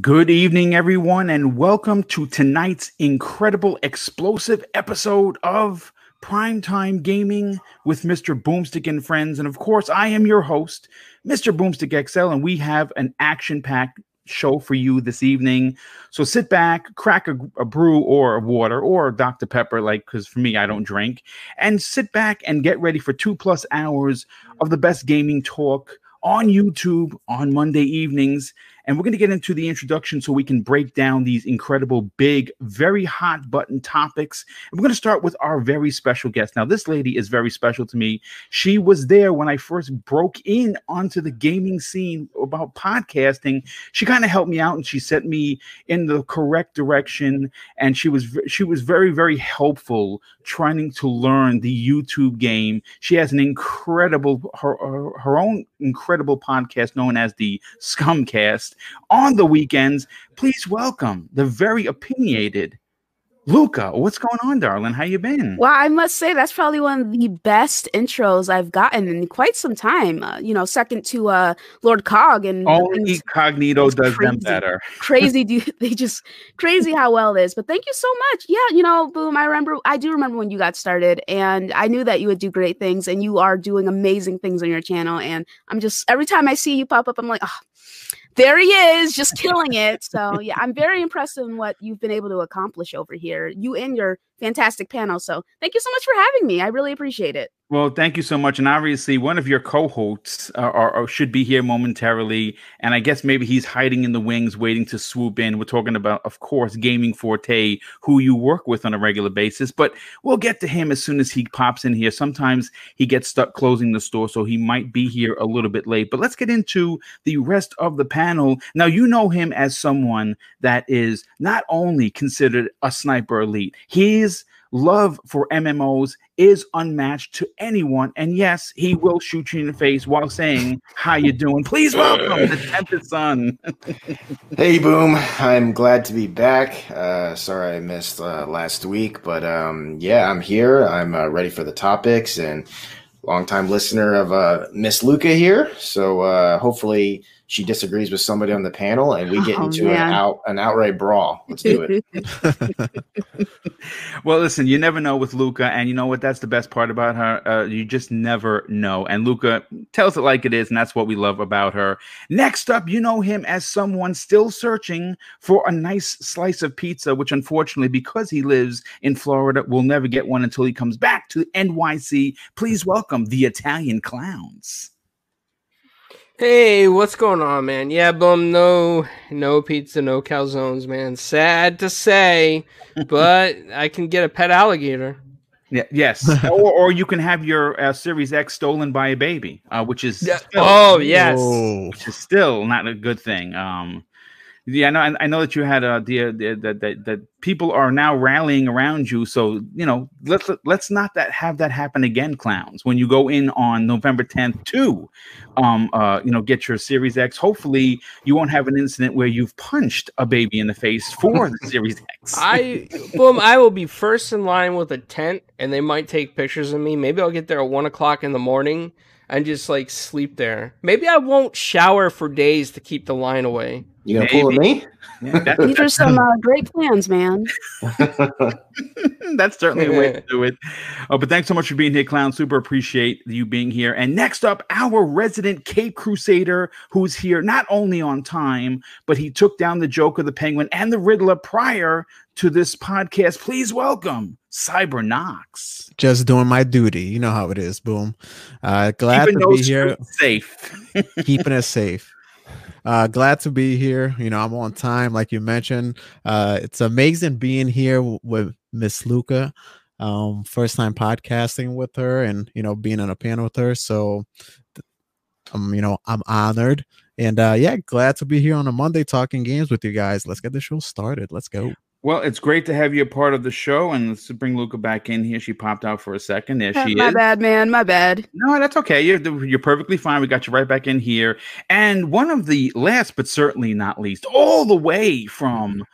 Good evening, everyone, and welcome to tonight's incredible, explosive episode of Primetime Gaming with Mr. Boomstick and Friends. And of course, I am your host, Mr. Boomstick XL, and we have an action packed show for you this evening. So sit back, crack a, a brew or a water or a Dr. Pepper, like, because for me, I don't drink, and sit back and get ready for two plus hours of the best gaming talk on YouTube on Monday evenings. And we're going to get into the introduction so we can break down these incredible, big, very hot button topics. And we're going to start with our very special guest. Now, this lady is very special to me. She was there when I first broke in onto the gaming scene about podcasting. She kind of helped me out and she set me in the correct direction. And she was she was very, very helpful trying to learn the YouTube game. She has an incredible her, her, her own incredible podcast known as the Scumcast on the weekends. Please welcome the very opinionated Luca. What's going on, darling? How you been? Well, I must say that's probably one of the best intros I've gotten in quite some time. Uh, you know, second to uh, Lord Cog and only Cognito does crazy, them better. crazy, do they just crazy how well it is? But thank you so much. Yeah, you know, boom. I remember, I do remember when you got started, and I knew that you would do great things, and you are doing amazing things on your channel. And I'm just every time I see you pop up, I'm like, oh, there he is, just killing it. So yeah, I'm very impressed in what you've been able to accomplish over here. You and your fantastic panel. So thank you so much for having me. I really appreciate it. Well, thank you so much. And obviously, one of your cohorts uh, are, are, should be here momentarily, and I guess maybe he's hiding in the wings, waiting to swoop in. We're talking about, of course, Gaming Forte, who you work with on a regular basis. But we'll get to him as soon as he pops in here. Sometimes he gets stuck closing the store, so he might be here a little bit late. But let's get into the rest of the panel. Now, you know him as someone that is not only considered a sniper elite, his love for MMOs is unmatched to anyone. And yes, he will shoot you in the face while saying, How you doing? Please welcome the Tempest Son. hey boom. I'm glad to be back. Uh, sorry I missed uh, last week, but um, yeah, I'm here. I'm uh, ready for the topics and longtime listener of uh, Miss Luca here. So uh, hopefully she disagrees with somebody on the panel and we get oh, into an out an outright brawl. Let's do it. well, listen, you never know with Luca, and you know what? That's the best part about her. Uh, you just never know. And Luca tells it like it is, and that's what we love about her. Next up, you know him as someone still searching for a nice slice of pizza, which unfortunately, because he lives in Florida, will never get one until he comes back to NYC. Please welcome the Italian Clowns. Hey, what's going on, man? Yeah, boom, no, no pizza, no calzones, man. Sad to say, but I can get a pet alligator. Yeah, yes, or, or you can have your uh, Series X stolen by a baby, uh, which is yeah. still, oh yes, which is still not a good thing. Um, yeah, I know. I know that you had uh, the, the, the, the that people are now rallying around you. So you know, let's let's not that have that happen again, clowns. When you go in on November 10th to, um, uh, you know, get your Series X. Hopefully, you won't have an incident where you've punched a baby in the face for the Series X. I boom. I will be first in line with a tent, and they might take pictures of me. Maybe I'll get there at one o'clock in the morning and just like sleep there. Maybe I won't shower for days to keep the line away. You gonna Maybe. pull me? These are some uh, great plans, man. That's certainly a way to do it. Oh, but thanks so much for being here, clown. Super appreciate you being here. And next up, our resident Cape Crusader, who's here not only on time, but he took down the Joker, the Penguin, and the Riddler prior to this podcast. Please welcome Cyber Knox. Just doing my duty. You know how it is. Boom. Uh, glad Keeping to be here. Safe. Keeping it safe. Uh, glad to be here. You know, I'm on time, like you mentioned. Uh, it's amazing being here with Miss Luca. Um, first time podcasting with her, and you know, being on a panel with her. So, um, you know, I'm honored, and uh, yeah, glad to be here on a Monday talking games with you guys. Let's get the show started. Let's go. Well, it's great to have you a part of the show, and let's bring Luca back in here. She popped out for a second. There she my is. My bad, man. My bad. No, that's okay. You're you're perfectly fine. We got you right back in here. And one of the last, but certainly not least, all the way from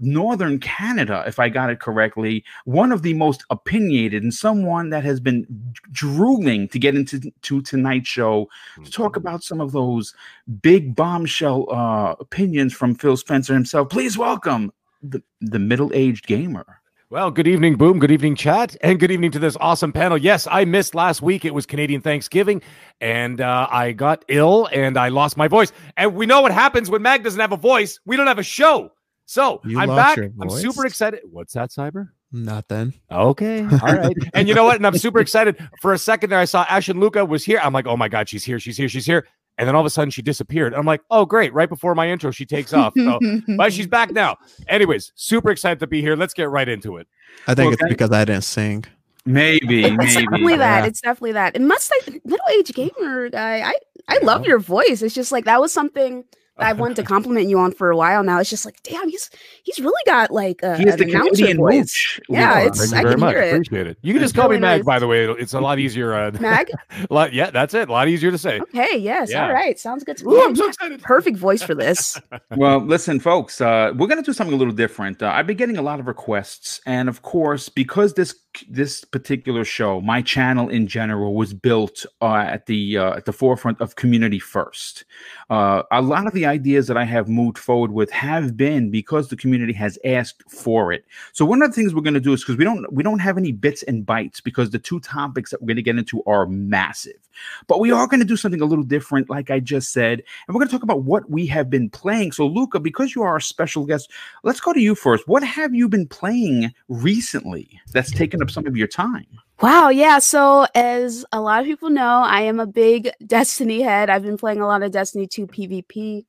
northern Canada, if I got it correctly, one of the most opinionated and someone that has been drooling to get into to tonight's show to talk Mm-hmm. about some of those big bombshell uh, opinions from Phil Spencer himself. Please welcome the, the middle aged gamer. Well, good evening, Boom. Good evening, chat. And good evening to this awesome panel. Yes, I missed last week. It was Canadian Thanksgiving, and uh, I got ill and I lost my voice. And we know what happens when Mag doesn't have a voice. We don't have a show. So You I'm back. I'm super excited. What's that, Cyber? Nothing. Okay. All right. and you know what? And I'm super excited. For a second there, I saw Ash and Luca was here. I'm like, oh my God, she's here. She's here. She's here. And then all of a sudden she disappeared. I'm like, oh, great. Right before my intro, she takes off. So, but she's back now. Anyways, super excited to be here. Let's get right into it. I think Well, it's thank- because I didn't sing. Maybe, It's maybe. definitely that. It's definitely that. And must say, middle aged gamer guy, I I love your voice. It's just like that was something that I wanted to compliment you on for a while now. It's just like, damn, he's he's really got like a, He is an the announcer Canadian voice. mooch. Yeah, it's- Thank you I can much. hear it. Appreciate it. You can It's just call really me Mag, nice. by the way. It's a lot easier. Uh, Mag. lot, yeah, that's it. A lot easier to say. Okay, yes, Yeah. all right, sounds good to Ooh, I'm me. so excited. Perfect voice for this. well, listen, folks, uh, we're going to do something a little different. Uh, I've been getting a lot of requests, and of course, because this this particular show, my channel in general, was built uh, at the uh, at the forefront of community first. Uh, a lot of the ideas that I have moved forward with have been because the community has asked for it. So one of the things we're going to do is because we don't we don't have any bits and bytes because the two topics that we're going to get into are massive. But we are going to do something a little different, like I just said, and we're going to talk about what we have been playing. So, Luca, because you are our special guest, let's go to you first. What have you been playing recently that's taken up some of your time? Wow, yeah. So, as a lot of people know, I am a big Destiny head. I've been playing a lot of Destiny 2 PvP.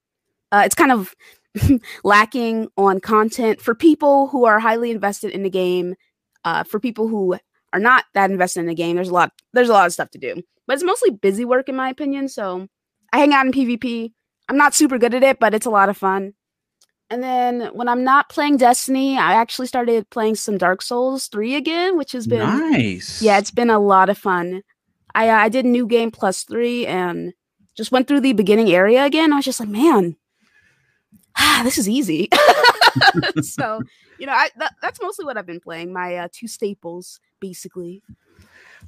Uh, it's kind of lacking on content for people who are highly invested in the game. Uh, for people who are not that invested in the game, there's a lot. There's a lot of stuff to do, but it's mostly busy work, in my opinion. So, I hang out in PvP. I'm not super good at it, but it's a lot of fun. And then when I'm not playing Destiny, I actually started playing some Dark Souls 3 again, which has been nice. yeah, it's been a lot of fun. I uh, I did new game plus three and just went through the beginning area again. I was just like, man, ah, this is easy. so you know, I that, that's mostly what I've been playing. My uh, two staples, basically.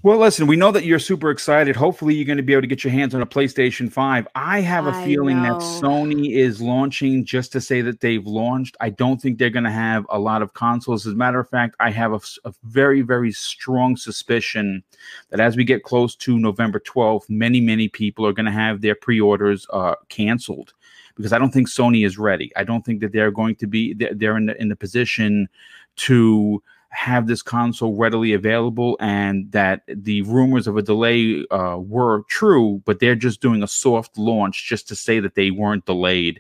Well, listen, we know that you're super excited. Hopefully, you're going to be able to get your hands on a PlayStation 5. I have a I feeling that. Sony is launching just to say that they've launched. I don't think they're going to have a lot of consoles. As a matter of fact, I have a very, very strong suspicion that as we get close to November 12th, many, many people are going to have their pre orders uh, canceled because I don't think Sony is ready. I don't think that they're going to be, they're, they're in, the, in the position to have this console readily available and that the rumors of a delay uh, were true, but they're just doing a soft launch just to say that they weren't delayed.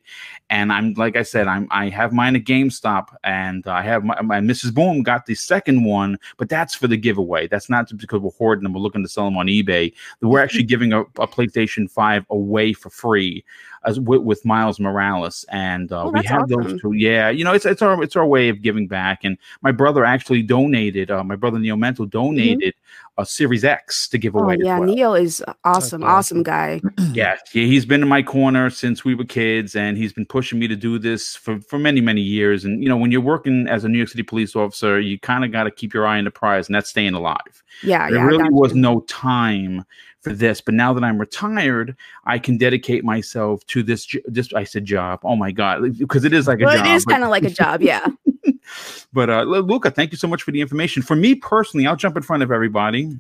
And I'm like I said, I'm I have mine at GameStop and I have my, my Mrs. Boom got the second one, but that's for the giveaway. That's not because we're hoarding them. We're looking to sell them on eBay. We're actually giving a, a PlayStation 5 away for free as with, with Miles Morales, and uh, Oh, we that's have those two. Yeah, you know, it's it's our it's our way of giving back. And my brother actually donated. Uh, my brother Neil Mental donated a Series X to give Mm-hmm. Oh away. yeah, well. Neo is awesome, That's awesome guy. Yeah, yeah, he's been in my corner since we were kids, and he's been pushing me to do this for, for many, many years. And you know, when you're working as a New York City police officer, you kind of got to keep your eye on the prize, and that's staying alive. Yeah, there yeah. I really was no time for this, but now that I'm retired, I can dedicate myself to this. This I said job. Oh my god, because it is like a Well, job. it is kind of like a job, yeah. but uh, Luca, thank you so much for the information. For me personally, I'll jump in front of everybody.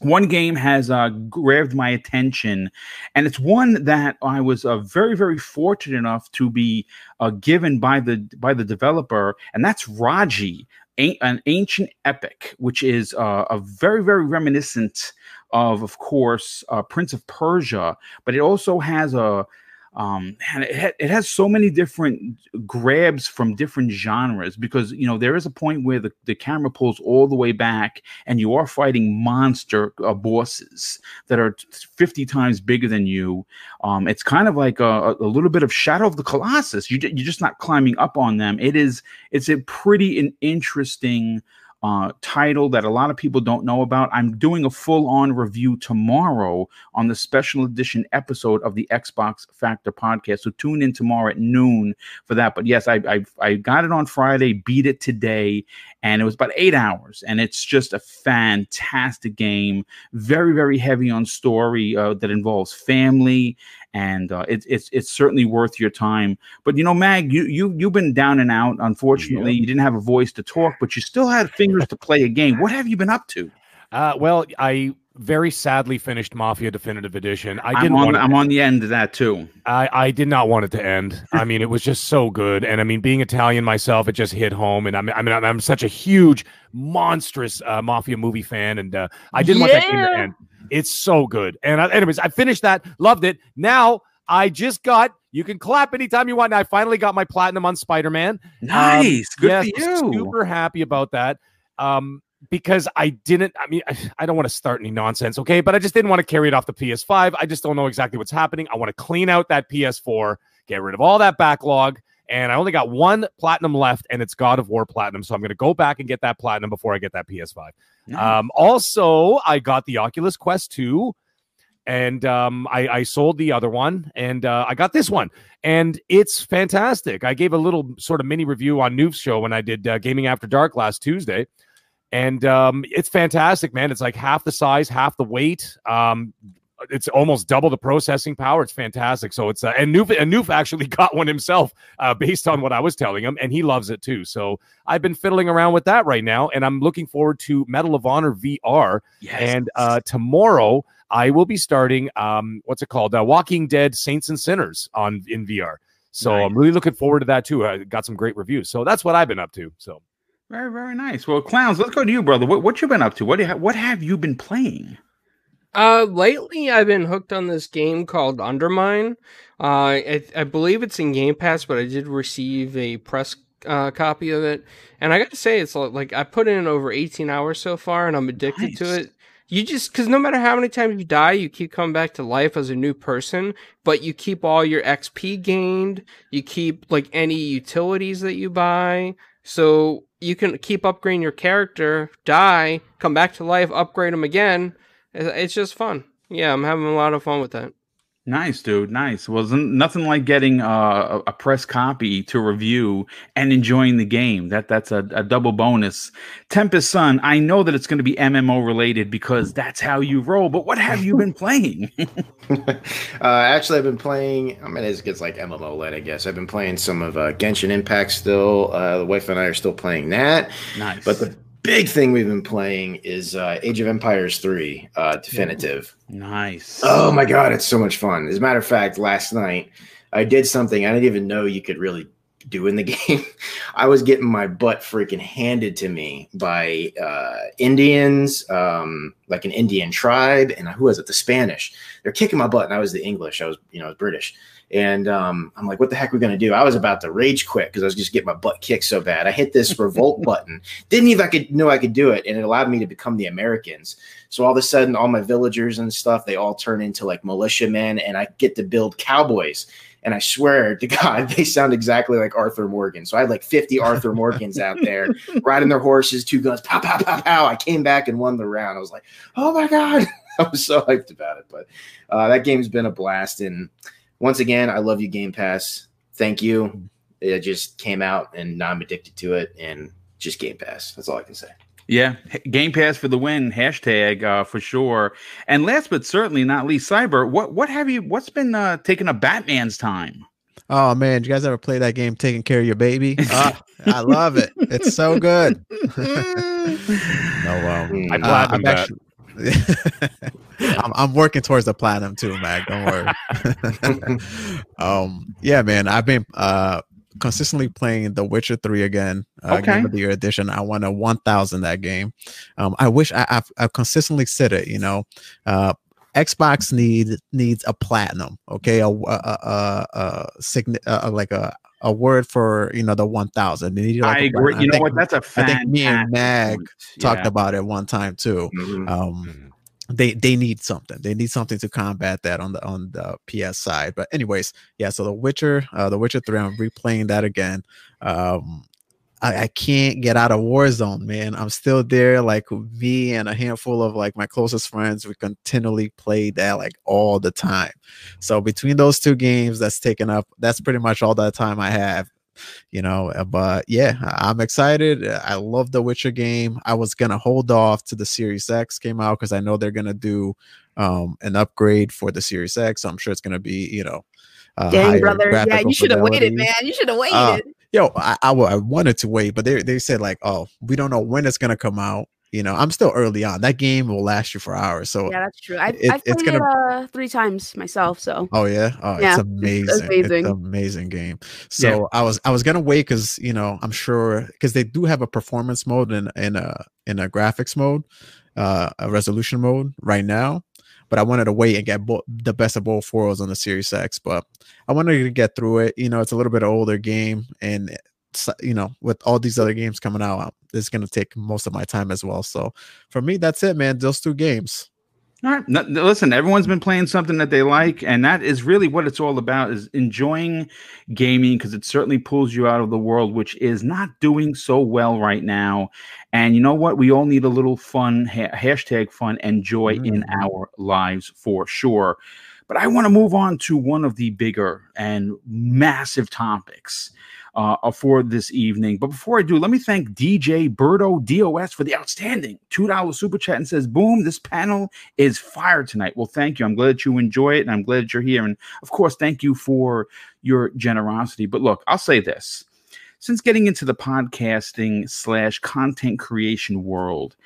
One game has uh, grabbed my attention, and it's one that I was uh, very, very fortunate enough to be uh, given by the by the developer, and that's Raji, an ancient epic, which is uh, a very, very reminiscent of, of course, uh, Prince of Persia, but it also has a um and it, ha- it has so many different grabs from different genres because you know there is a point where the, the camera pulls all the way back and you are fighting monster uh, bosses that are 50 times bigger than you. Um it's kind of like a, a little bit of shadow of the colossus. You, you're just not climbing up on them. It is it's a pretty an interesting uh, title that a lot of people don't know about. I'm doing a full on review tomorrow on the special edition episode of the Xbox Factor podcast. So tune in tomorrow at noon for that. But yes, I, I, I got it on Friday, beat it today, and it was about eight hours. And it's just a fantastic game. Very, very heavy on story uh, that involves family and uh, it's it's it's certainly worth your time. But you know, Mag, you you you've been down and out. Unfortunately, you didn't have a voice to talk, but you still had fingers to play a game. What have you been up to? Uh, well, I very sadly finished Mafia Definitive Edition. I didn't. I'm on, want I'm on the end of that too. I, I did not want it to end. I mean, it was just so good, and I mean, being Italian myself, it just hit home. And I'm, I mean, I'm, I'm such a huge, monstrous uh, mafia movie fan, and uh, I didn't want that game to end. It's so good. And I, anyways, I finished that, loved it. Now I just got. You can clap anytime you want. And I finally got my platinum on Spider Man. Nice, good yes, for you. Super happy about that. Um, because I didn't, I mean, I, I don't want to start any nonsense, okay? But I just didn't want to carry it off the PS5. I just don't know exactly what's happening. I want to clean out that PS4, get rid of all that backlog. And I only got one platinum left, and it's God of War Platinum. So I'm going to go back and get that platinum before I get that PS5. Um, also, I got the Oculus Quest 2, and um, I, I sold the other one, and uh, I got this one, and it's fantastic. I gave a little sort of mini review on Noof's show when I did uh, Gaming After Dark last Tuesday, and um, it's fantastic, man. It's like half the size, half the weight. Um, it's almost double the processing power. It's fantastic. So it's uh, and Noof and Noof actually got one himself uh, based on what I was telling him, and he loves it too. So I've been fiddling around with that right now, and I'm looking forward to Medal of Honor VR. yes. And uh, tomorrow I will be starting um, what's it called? Uh, Walking Dead Saints and Sinners on in VR. So Nice. I'm really looking forward to that too. I got some great reviews. So that's what I've been up to. So very very nice. Well, clowns, let's go to you, brother. What what you been up to? What do you ha- what have you been playing? Uh, lately I've been hooked on this game called Undermine. Uh, I, I believe it's in Game Pass, but I did receive a press uh, copy of it, and I got to say, it's like I put in over 18 hours so far, and I'm addicted to it. You just because no matter how many times you die, you keep coming back to life as a new person, but you keep all your XP gained. You keep like any utilities that you buy, so you can keep upgrading your character. Die, come back to life, upgrade them again. It- It's just fun. Yeah, I'm having a lot of fun with that. Nice, dude. Nice. Well, there's n- nothing like getting uh, a, a press copy to review and enjoying the game. That that's a, a double bonus. Tempest Sun. I know that it's going to be MMO related because that's how you roll. But what have you been playing? uh, actually, I've been playing. I mean, it's, it's like MMO led, I guess. I've been playing some of uh, Genshin Impact still. Uh, the wife and I are still playing that. nice. But the big thing we've been playing is uh, Age of Empires 3 uh, Definitive. nice. Oh my god, it's so much fun. As a matter of fact, last night I did something I didn't even know you could really do in the game. I was getting my butt freaking handed to me by uh, Indians, um, like an Indian tribe, and who was it? The Spanish. They're kicking my butt, and I was the English. I was, you know, I was British. And um, I'm like, what the heck are we gonna do? I was about to rage quit because I was just getting my butt kicked so bad. I hit this revolt button, didn't even I could know I could do it, and it allowed me to become the Americans. So all of a sudden, all my villagers and stuff, they all turn into like militiamen, and I get to build cowboys. And I swear to God, they sound exactly like Arthur Morgan. So I had like 50 Arthur Morgans out there riding their horses, two guns, pow, pow, pow, pow. I came back and won the round. I was like, oh my God. I was so hyped about it. But uh, that game's been a blast. And once again, I love you, Game Pass. Thank you. It just came out and now I'm addicted to it and just Game Pass. That's all I can say. Yeah, Game Pass for the win. Hashtag uh, for sure. And last but certainly not least, Cyber. What what have you? What's been uh, taking a Batman's time? Oh man, you guys ever play that game taking care of your baby? Ah, I love it. It's so good. no, um. I Uh, platinum I'm that. actually- I'm, I'm working towards the platinum too, Mag. Don't worry. um, yeah, man, I've been uh consistently playing The Witcher Three again. Uh, Okay. Game of the Year edition. I won a one thousand that game. Um, I wish I, I've, I've consistently said it. You know, uh, Xbox need needs a platinum. Okay, a a a, a, a, signi- uh like a a word for you know the one thousand. They need like I a agree. platinum. You know think- what? That's a I fantastic think me and Mag point. talked about it one time too. Mhm. Um, they they need something. They need something to combat that on the on the PS side. But anyways, yeah. So the Witcher, uh, the Witcher Three, I'm replaying that again. Um, I, I can't get out of Warzone, man. I'm still there. Like me and a handful of like my closest friends, we continually play that like all the time. So between those two games, that's taken up. That's pretty much all that time I have you know uh, but yeah i'm excited i love the witcher game i was gonna hold off to the series x came out because i know they're gonna do um an upgrade for the series x so i'm sure it's gonna be you know uh, Dang, brother. Yeah, you should have waited, man. You should have waited. Uh, yo, I, I, I wanted to wait, but they, they said, like, oh, we don't know when it's going to come out. You know, I'm still early on. That game will last you for hours. So yeah, that's true. I, it, I've played gonna... it uh, three times myself. So oh yeah, oh yeah, it's amazing. It's amazing, it's amazing game. So yeah. I was I was gonna wait because you know I'm sure because they do have a performance mode and in a in a graphics mode, uh, a resolution mode right now but I wanted to wait and get bo- the best of both worlds on the Series X. But I wanted to get through it. You know, it's a little bit older game, and you know, with all these other games coming out, it's going to take most of my time as well. So for me, that's it, man. Those two games. All right. No, listen, everyone's been playing something that they like, and that is really what it's all about: is enjoying gaming because it certainly pulls you out of the world, which is not doing so well right now. And you know what? We all need a little fun, ha- hashtag fun and joy mm. in our lives for sure. But I want to move on to one of the bigger and massive topics uh, for this evening. But before I do, let me thank DJ Birdo DOS for the outstanding $2 super chat and says, Boom, this panel is fire tonight. Well, thank you. I'm glad that you enjoy it and I'm glad that you're here. And of course, thank you for your generosity. But look, I'll say this since getting into the podcasting slash content creation world,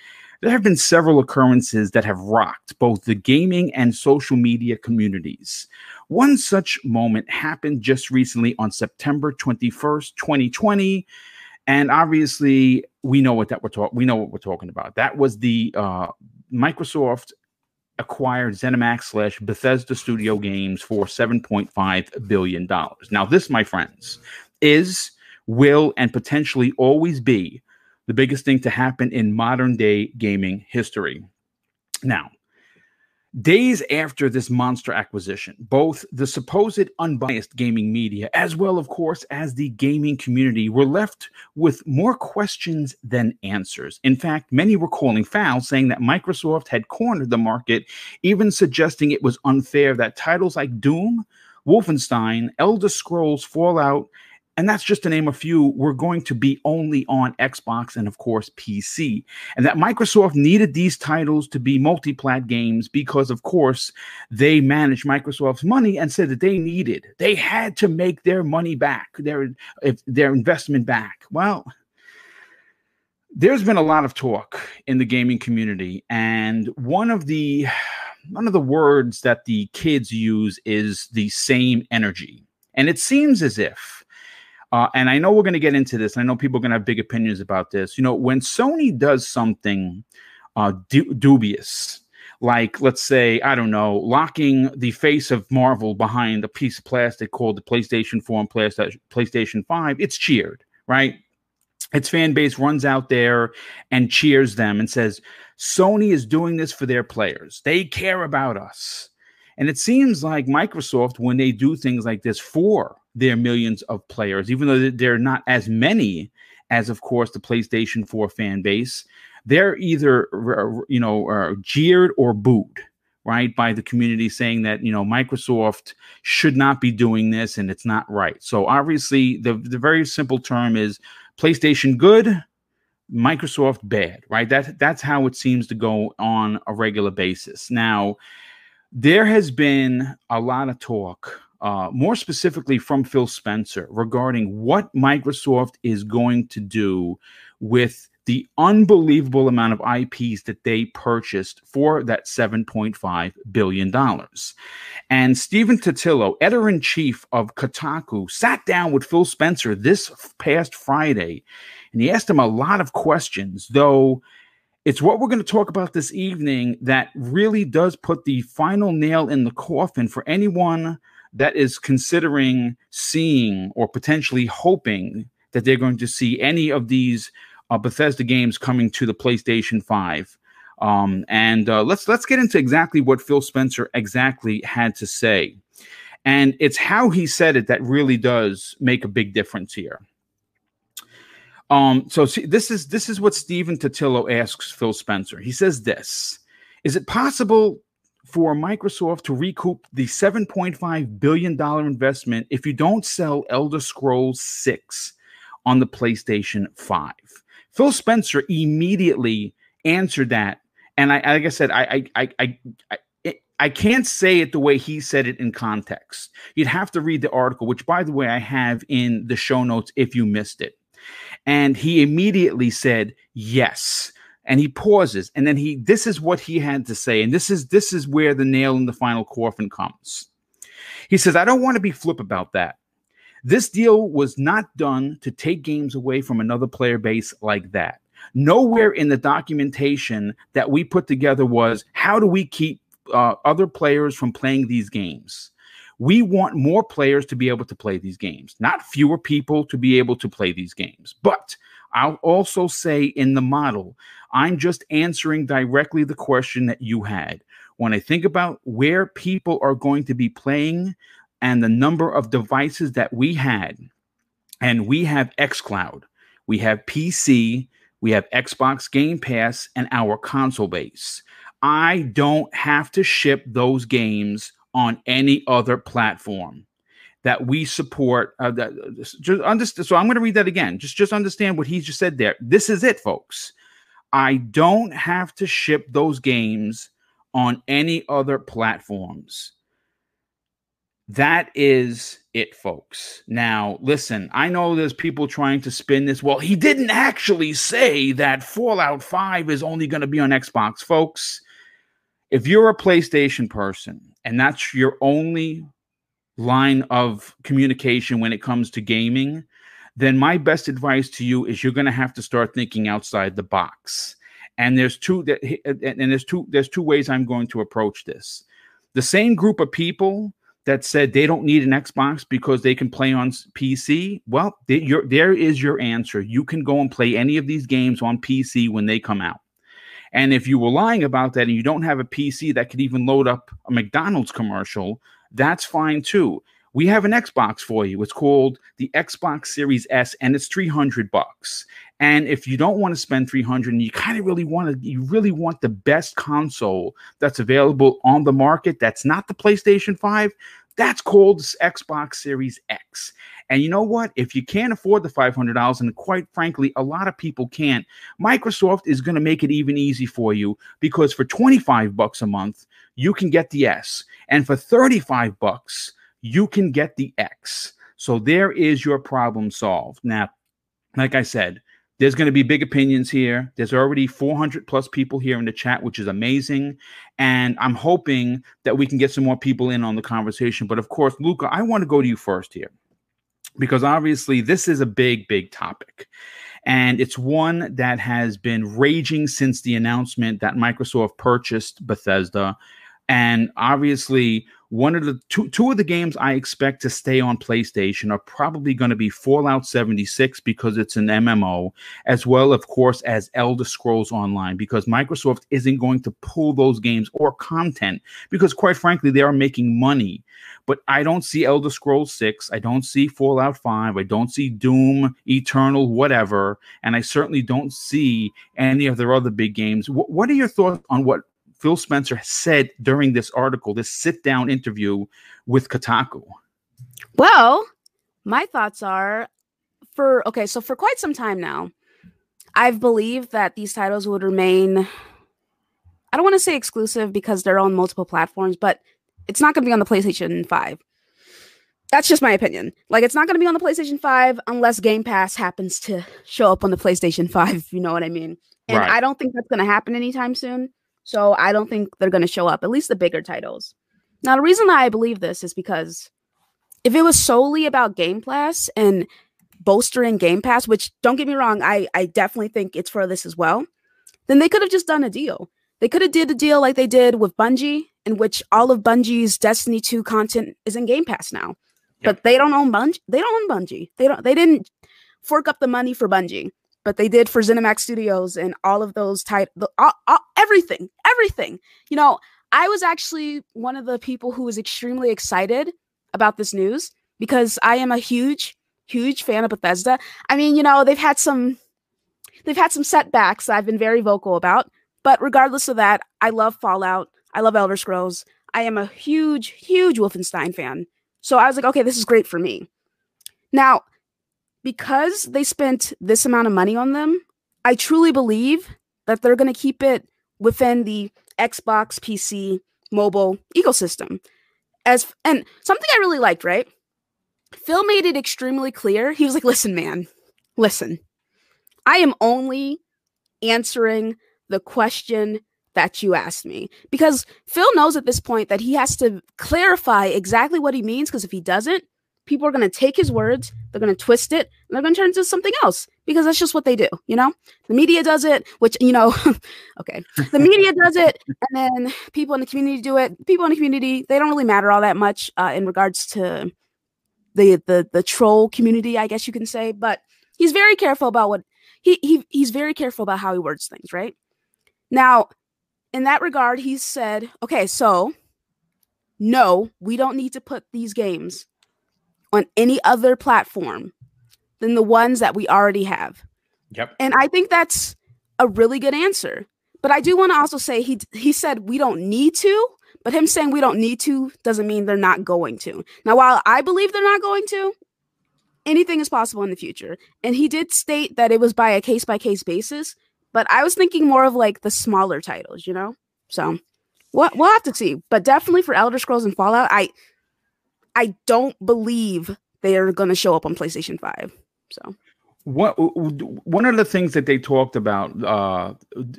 there have been several occurrences that have rocked both the gaming and social media communities. One such moment happened just recently on September 21st, 2020. And obviously, we know what that we're talking. We know what we're talking about. That was the uh, Microsoft acquired ZeniMax slash Bethesda Studio Games for $7.5 billion. Now, this, my friends, is, will, and potentially always be the biggest thing to happen in modern day gaming history. Now, Days after this monster acquisition, both the supposed unbiased gaming media, as well, of course, as the gaming community, were left with more questions than answers. In fact, many were calling foul, saying that Microsoft had cornered the market, even suggesting it was unfair that titles like Doom, Wolfenstein, Elder Scrolls, Fallout, and that's just to name a few, we're going to be only on Xbox and, of course, PC. And that Microsoft needed these titles to be multi-plat games because, of course, they managed Microsoft's money and said that they needed, they had to make their money back, their if their investment back. Well, there's been a lot of talk in the gaming community, and one of the one of the words that the kids use is the same energy. And it seems as if uh, and I know we're going to get into this. I know people are going to have big opinions about this. You know, when Sony does something uh, du- dubious, like let's say I don't know, locking the face of Marvel behind a piece of plastic called the PlayStation 4 and PlayStation 5, it's cheered, right? Its fan base runs out there and cheers them and says, Sony is doing this for their players. They care about us. And it seems like Microsoft, when they do things like this for their millions of players, even though they're not as many as, of course, the PlayStation 4 fan base. They're either, you know, uh, jeered or booed, right, by the community saying that, you know, Microsoft should not be doing this and it's not right. So obviously, the, the very simple term is PlayStation good, Microsoft bad, right? That, that's how it seems to go on a regular basis. Now, there has been a lot of talk uh, more specifically from Phil Spencer, regarding what Microsoft is going to do with the unbelievable amount of IPs that they purchased for that $7.5 billion. And Stephen Totilo, editor in chief of Kotaku, sat down with Phil Spencer this past Friday and he asked him a lot of questions, though. It's what we're going to talk about this evening that really does put the final nail in the coffin for anyone that is considering seeing or potentially hoping that they're going to see any of these uh, Bethesda games coming to the PlayStation 5. Um, and uh, let's let's get into exactly what Phil Spencer exactly had to say. And it's how he said it that really does make a big difference here. Um, so see, this is this is what Stephen Totilo asks Phil Spencer. He says this: Is it possible for Microsoft to recoup the 7.5 billion dollar investment if you don't sell Elder Scrolls 6 on the PlayStation 5? Phil Spencer immediately answered that, and I, like I said, I, I, I, I I can't say it the way he said it in context. You'd have to read the article, which, by the way, I have in the show notes if you missed it. And he immediately said, Yes. And he pauses. And then he, this is what he had to say. And this is, this is where the nail in the final coffin comes. He says, I don't want to be flip about that. This deal was not done to take games away from another player base like that. Nowhere in the documentation that we put together was how do we keep uh, other players from playing these games. We want more players to be able to play these games, not fewer people to be able to play these games. But I'll also say in the model, I'm just answering directly the question that you had. When I think about where people are going to be playing and the number of devices that we had, and we have xCloud, we have PC, we have Xbox Game Pass, and our console base. I don't have to ship those games on any other platform that we support. Uh, that, just understand. So I'm going to read that again. Just just understand what he just said there. This is it, folks. I don't have to ship those games on any other platforms. That is it, folks. Now, listen, I know there's people trying to spin this. Well, he didn't actually say that Fallout 5 is only going to be on Xbox, folks if you're a PlayStation person and that's your only line of communication when it comes to gaming, then my best advice to you is you're going to have to start thinking outside the box. And there's two and there's two there's two ways I'm going to approach this. The same group of people that said they don't need an Xbox because they can play on PC, well, there is your answer. You can go and play any of these games on PC when they come out. And if you were lying about that and you don't have a PC that could even load up a McDonald's commercial, that's fine too. We have an Xbox for you. It's called the Xbox Series S and it's 300 bucks. And if you don't want to spend 300 and you kind of really want to you really want the best console that's available on the market that's not the PlayStation 5, that's called Xbox Series X. And you know what? If you can't afford the $500, and quite frankly, a lot of people can't, Microsoft is going to make it even easy for you because for 25 bucks a month, you can get the S. And for 35 bucks, you can get the X. So there is your problem solved. Now, like I said, there's going to be big opinions here. There's already 400 plus people here in the chat, which is amazing. And I'm hoping that we can get some more people in on the conversation. But of course, Luca, I want to go to you first here because obviously this is a big, big topic. And it's one that has been raging since the announcement that Microsoft purchased Bethesda. And obviously, one of the two two of the games I expect to stay on PlayStation are probably going to be Fallout 76 because it's an MMO, as well, of course, as Elder Scrolls Online, because Microsoft isn't going to pull those games or content because, quite frankly, they are making money. But I don't see Elder Scrolls 6, I don't see Fallout 5, I don't see Doom, Eternal, whatever, and I certainly don't see any of their other big games. W- what are your thoughts on what Phil Spencer said during this article, this sit down interview with Kotaku? Well, my thoughts are for okay, so for quite some time now, I've believed that these titles would remain I don't want to say exclusive because they're on multiple platforms, but it's not going to be on the PlayStation 5. That's just my opinion. Like it's not going to be on the PlayStation 5 unless Game Pass happens to show up on the PlayStation 5, if you know what I mean. And right. I don't think that's going to happen anytime soon. So I don't think they're going to show up, at least the bigger titles. Now, the reason that I believe this is because if it was solely about Game Pass and bolstering Game Pass, which don't get me wrong, I, I definitely think it's for this as well, then they could have just done a deal. They could have did a deal like they did with Bungie, in which all of Bungie's Destiny 2 content is in Game Pass now. Yep. But they don't own Bungie. They don't own Bungie. They don't they didn't fork up the money for Bungie but they did for ZeniMax Studios and all of those type, everything, everything. You know, I was actually one of the people who was extremely excited about this news because I am a huge huge fan of Bethesda. I mean, you know, they've had some they've had some setbacks I've been very vocal about, but regardless of that, I love Fallout. I love Elder Scrolls. I am a huge, huge Wolfenstein fan. So I was like, okay, this is great for me. Now, because they spent this amount of money on them, I truly believe that they're going to keep it within the Xbox, PC, mobile ecosystem. As and something I really liked, right? Phil made it extremely clear. He was like, "Listen, man. Listen. I am only answering the question that you asked me because Phil knows at this point that he has to clarify exactly what he means because if he doesn't, people are going to take his words, they're going to twist it, and they're going to turn it into something else because that's just what they do, you know? The media does it, which, you know, okay. The media does it, and then people in the community do it. People in the community, they don't really matter all that much uh, in regards to the, the the troll community, I guess you can say, but he's very careful about what he, he he's very careful about how he words things, right? Now, in that regard, he said, okay, so no, we don't need to put these games on any other platform than the ones that we already have. Yep. And I think that's a really good answer. But I do want to also say he he said we don't need to, but him saying we don't need to doesn't mean they're not going to. Now, while I believe they're not going to, anything is possible in the future. And he did state that it was by a case by case basis, but I was thinking more of like the smaller titles, you know? So we'll, we'll have to see. But definitely for Elder Scrolls and Fallout, I I don't believe they are going to show up on PlayStation 5. So what one of the things that they talked about uh,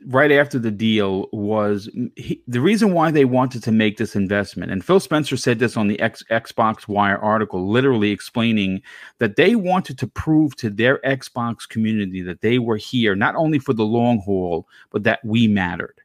right after the deal was he, the reason why they wanted to make this investment. And Phil Spencer said this on the X, Xbox Wire article, literally explaining that they wanted to prove to their Xbox community that they were here not only for the long haul, but that we mattered,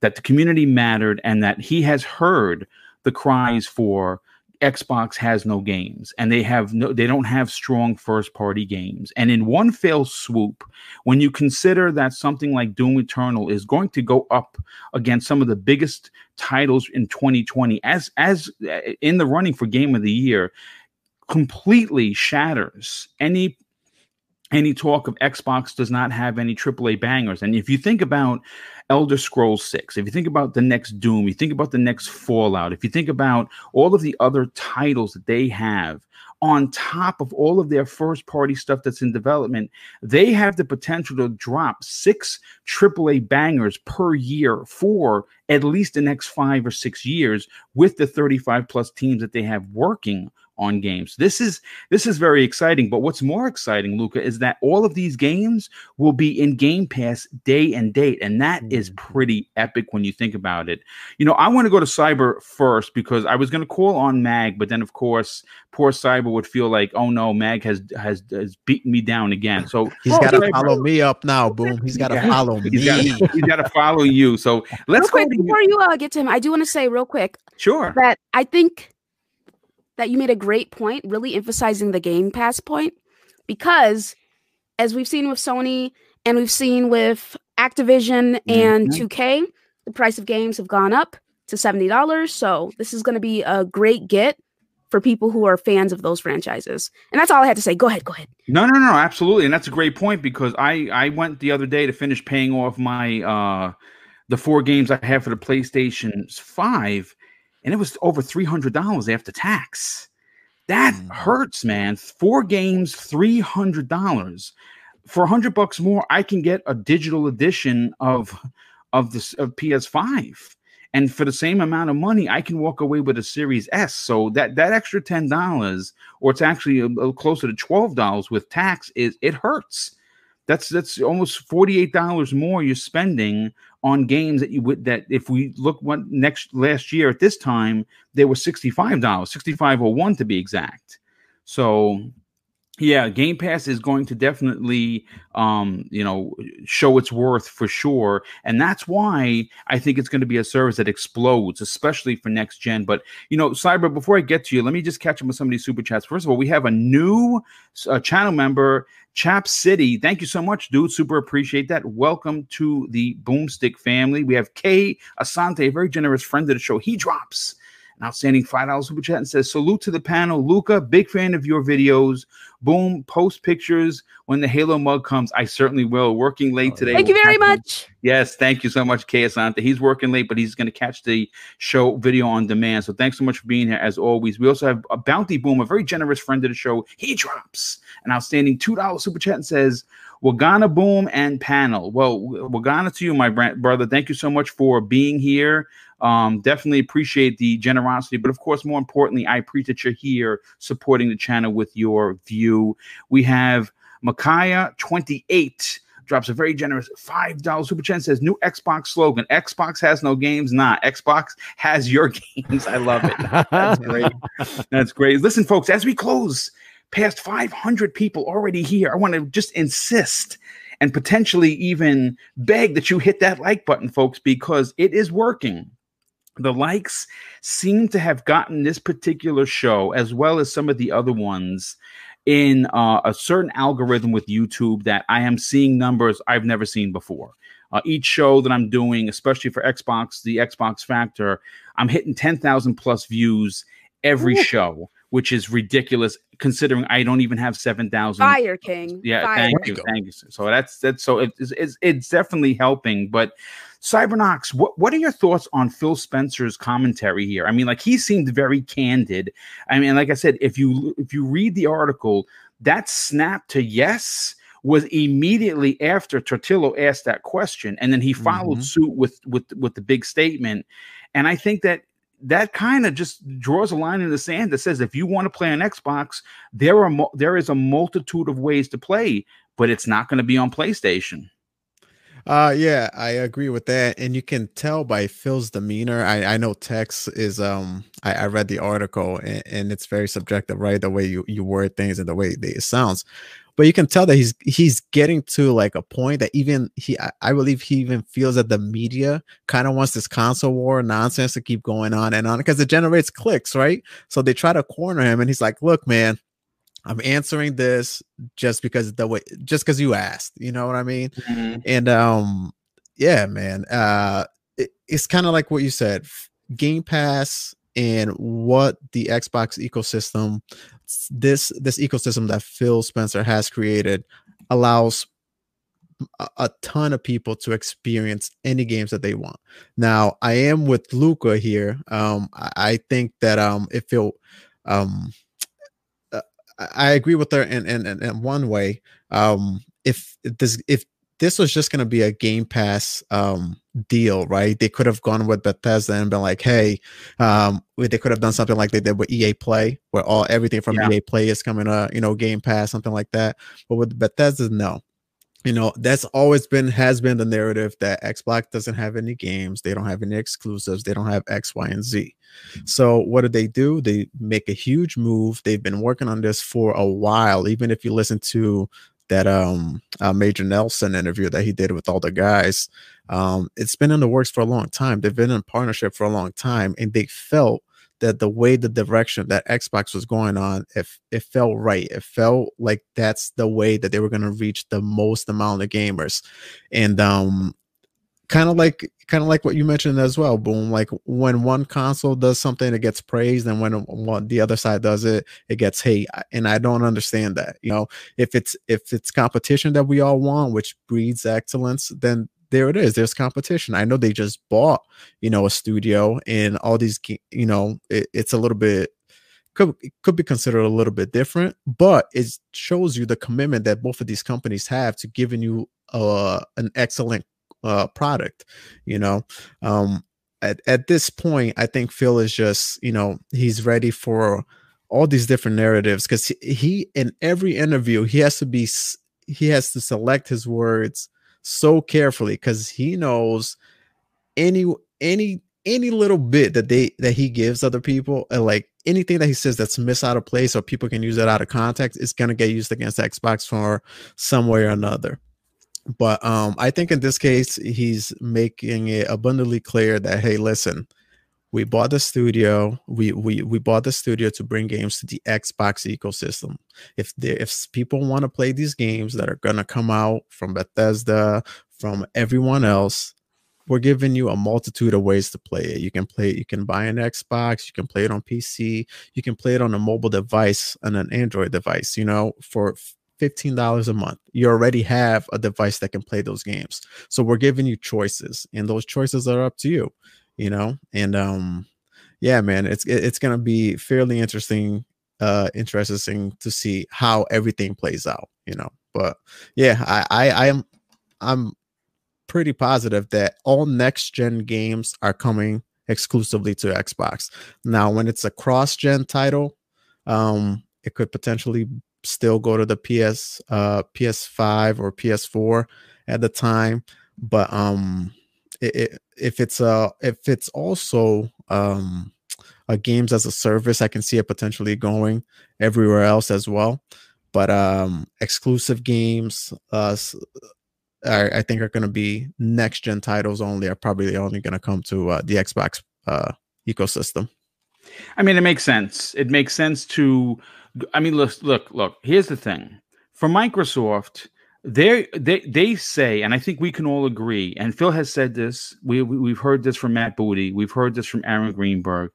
that the community mattered, and that he has heard the cries for Xbox has no games and they have no they don't have strong first party games. And in one fell swoop, when you consider that something like Doom Eternal is going to go up against some of the biggest titles in 2020 as as uh, in the running for game of the year completely shatters any any talk of Xbox does not have any AAA bangers. And if you think about Elder Scrolls 6, if you think about the next Doom, you think about the next Fallout, if you think about all of the other titles that they have on top of all of their first party stuff that's in development, they have the potential to drop six AAA bangers per year for at least the next five or six years with the 35 plus teams that they have working on games. This is this is very exciting. But what's more exciting, Luca, is that all of these games will be in Game Pass day and date, and that is mm-hmm. pretty epic when you think about it. You know, I want to go to Cyber first because I was going to call on Mag, but then of course, poor Cyber would feel like, oh no, Mag has has, has beaten me down again. So he's got to follow me up now. Boom, he's got to yeah. follow me. He's got to follow you. So let's real quick, before you uh, get to him. I do want to say real quick, sure, that I think that you made a great point, really emphasizing the Game Pass point, because as we've seen with Sony and we've seen with Activision and mm-hmm. 2K, the price of games have gone up to $70. So this is going to be a great get for people who are fans of those franchises. And that's all I had to say. Go ahead, go ahead. No, no, no, absolutely. And that's a great point because I I went the other day to finish paying off my uh the four games I have for the PlayStation 5 and it was over three hundred dollars after tax. That mm. hurts, man. Four games, three hundred dollars. For a hundred bucks more, I can get a digital edition of of this of PS5. And for the same amount of money, I can walk away with a Series S. So that that extra ten dollars, or it's actually a, a closer to twelve dollars with tax, is it hurts. That's that's almost forty eight dollars more you're spending on games that you would that if we look what next last year at this time they were $65 6501 to be exact. So yeah game pass is going to definitely um you know show its worth for sure and that's why i think it's going to be a service that explodes especially for next gen but you know cyber before i get to you let me just catch up with some of these super chats first of all we have a new uh, channel member Chap City, thank you so much, dude. Super appreciate that. Welcome to the Boomstick family. We have Kay Asante, a very generous friend of the show. He drops an outstanding $5 super chat and says, Salute to the panel. Luca, big fan of your videos. Boom, post pictures when the Halo mug comes. I certainly will. Working late oh, today. Thank you very much. Yes, thank you so much, Kay Asante. He's working late, but he's going to catch the show video on demand. So thanks so much for being here as always. We also have a Bounty Boom, a very generous friend of the show. He drops an outstanding $2 super chat and says, Wagana Boom and panel. Well, Wagana to you, my brother. Thank you so much for being here. Um, definitely appreciate the generosity, but of course, more importantly, I appreciate that you're here supporting the channel with your view. We have Makaya 28 drops a very generous $5 super chat says new Xbox slogan Xbox has no games, not nah, Xbox has your games. I love it. That's great. That's great. Listen, folks, as we close, past 500 people already here, I want to just insist and potentially even beg that you hit that like button, folks, because it is working the likes seem to have gotten this particular show as well as some of the other ones in uh, a certain algorithm with YouTube that I am seeing numbers I've never seen before. Uh, each show that I'm doing, especially for Xbox, the Xbox Factor, I'm hitting 10,000 plus views every Ooh. show, which is ridiculous considering I don't even have 7,000. Fire King. Yeah, Fire thank you. Thank you. So that's that's so it's, it's, it's definitely helping, but Cybernox, what, what are your thoughts on Phil Spencer's commentary here? I mean, like he seemed very candid. I mean, like I said, if you if you read the article, that snap to yes was immediately after Totilo asked that question, and then he followed mm-hmm. suit with with with the big statement. And I think that that kind of just draws a line in the sand that says if you want to play on Xbox, there are mo- there is a multitude of ways to play, but it's not going to be on PlayStation. Uh yeah, I agree with that. And you can tell by Phil's demeanor. I, I know Tex is um I, I read the article and, and, it's very subjective, right? The way you, you word things and the way they, it sounds. But you can tell that he's he's getting to like a point that even he I, I believe he even feels that the media kind of wants this console war nonsense to keep going on and on because it generates clicks, right? So they try to corner him and he's like, look, man, I'm answering this just because the way just because you asked, you know what I mean? Mm-hmm. And um yeah, man. Uh it, it's kind of like what you said, Game Pass and what the Xbox ecosystem this this ecosystem that Phil Spencer has created allows a, ton of people to experience any games that they want. Now, I am with Luca here. Um I, think that um if it um I agree with her in, in, in one way. Um, if this if this was just going to be a Game Pass um, deal, right? They could have gone with Bethesda and been like, "Hey, um, they could have done something like they did with EA Play, where all everything from yeah. EA Play is coming to you know Game Pass, something like that." But with Bethesda, no you know that's always been has been the narrative that xbox doesn't have any games they don't have any exclusives they don't have x y and z so what do they do they make a huge move they've been working on this for a while even if you listen to that um uh, major nelson interview that he did with all the guys um it's been in the works for a long time. They've been in partnership for a long time and they felt that the way the direction that Xbox was going on, if it felt right, it felt like that's the way that they were going to reach the most amount of gamers, and um, kind of like kind of like what you mentioned as well. Boom, like when one console does something, it gets praised, and when one, the other side does it, it gets hate. And I don't understand that. You know, if it's if it's competition that we all want, which breeds excellence, then there it is. There's competition. I know they just bought, you know, a studio and all these, you know, it, it's a little bit could could be considered a little bit different, but it shows you the commitment that both of these companies have to giving you uh, an excellent uh, product. You know, um, at at this point, I think Phil is just, you know, he's ready for all these different narratives because he, he in every interview he has to be he has to select his words so carefully because he knows any any any little bit that they that he gives other people and like anything that he says that's missed out of place or people can use it out of context is going to get used against xbox for some way or another but um i think in this case he's making it abundantly clear that hey listen we bought the studio we we we bought the studio to bring games to the xbox ecosystem if if people want to play these games that are to come out from bethesda from everyone else we're giving you a multitude of ways to play it. You can play it, you can buy an Xbox, you can play it on PC, you can play it on a mobile device and an Android device, you know, for $15 a month. You already have a device that can play those games. So we're giving you choices and those choices are up to you, you know? And um yeah, man, it's it's going to be fairly interesting uh interesting to see how everything plays out, you know. But yeah, I I I am I'm pretty positive that all next gen games are coming exclusively to Xbox. Now, when it's a cross gen title, um, it could potentially still go to the PS uh PS5 or PS4 at the time, but um it, it, if it's a if it's also um a games as a service, I can see it potentially going everywhere else as well. But um exclusive games uh are, I think are going to be next gen titles only are probably only going to come to uh, the Xbox uh, ecosystem. I mean, it makes sense. It makes sense to. I mean, look, look, look. Here's the thing: for Microsoft, they they they say, and I think we can all agree. And Phil has said this. We, we have heard this from Matt Booty. We've heard this from Aaron Greenberg.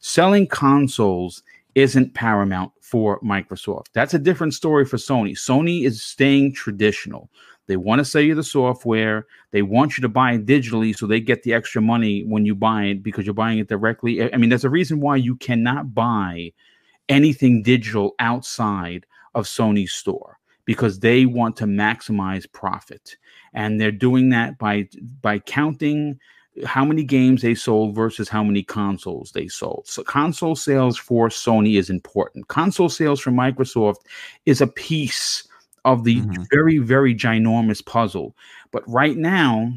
Selling consoles isn't paramount for Microsoft. That's a different story for Sony. Sony is staying traditional. They want to sell you the software. They want you to buy it digitally so they get the extra money when you buy it because you're buying it directly. I mean, there's a reason why you cannot buy anything digital outside of Sony's store because they want to maximize profit. And they're doing that by by counting how many games they sold versus how many consoles they sold. So console sales for Sony is important. Console sales for Microsoft is a piece of the mm-hmm. very, very ginormous puzzle. But right now,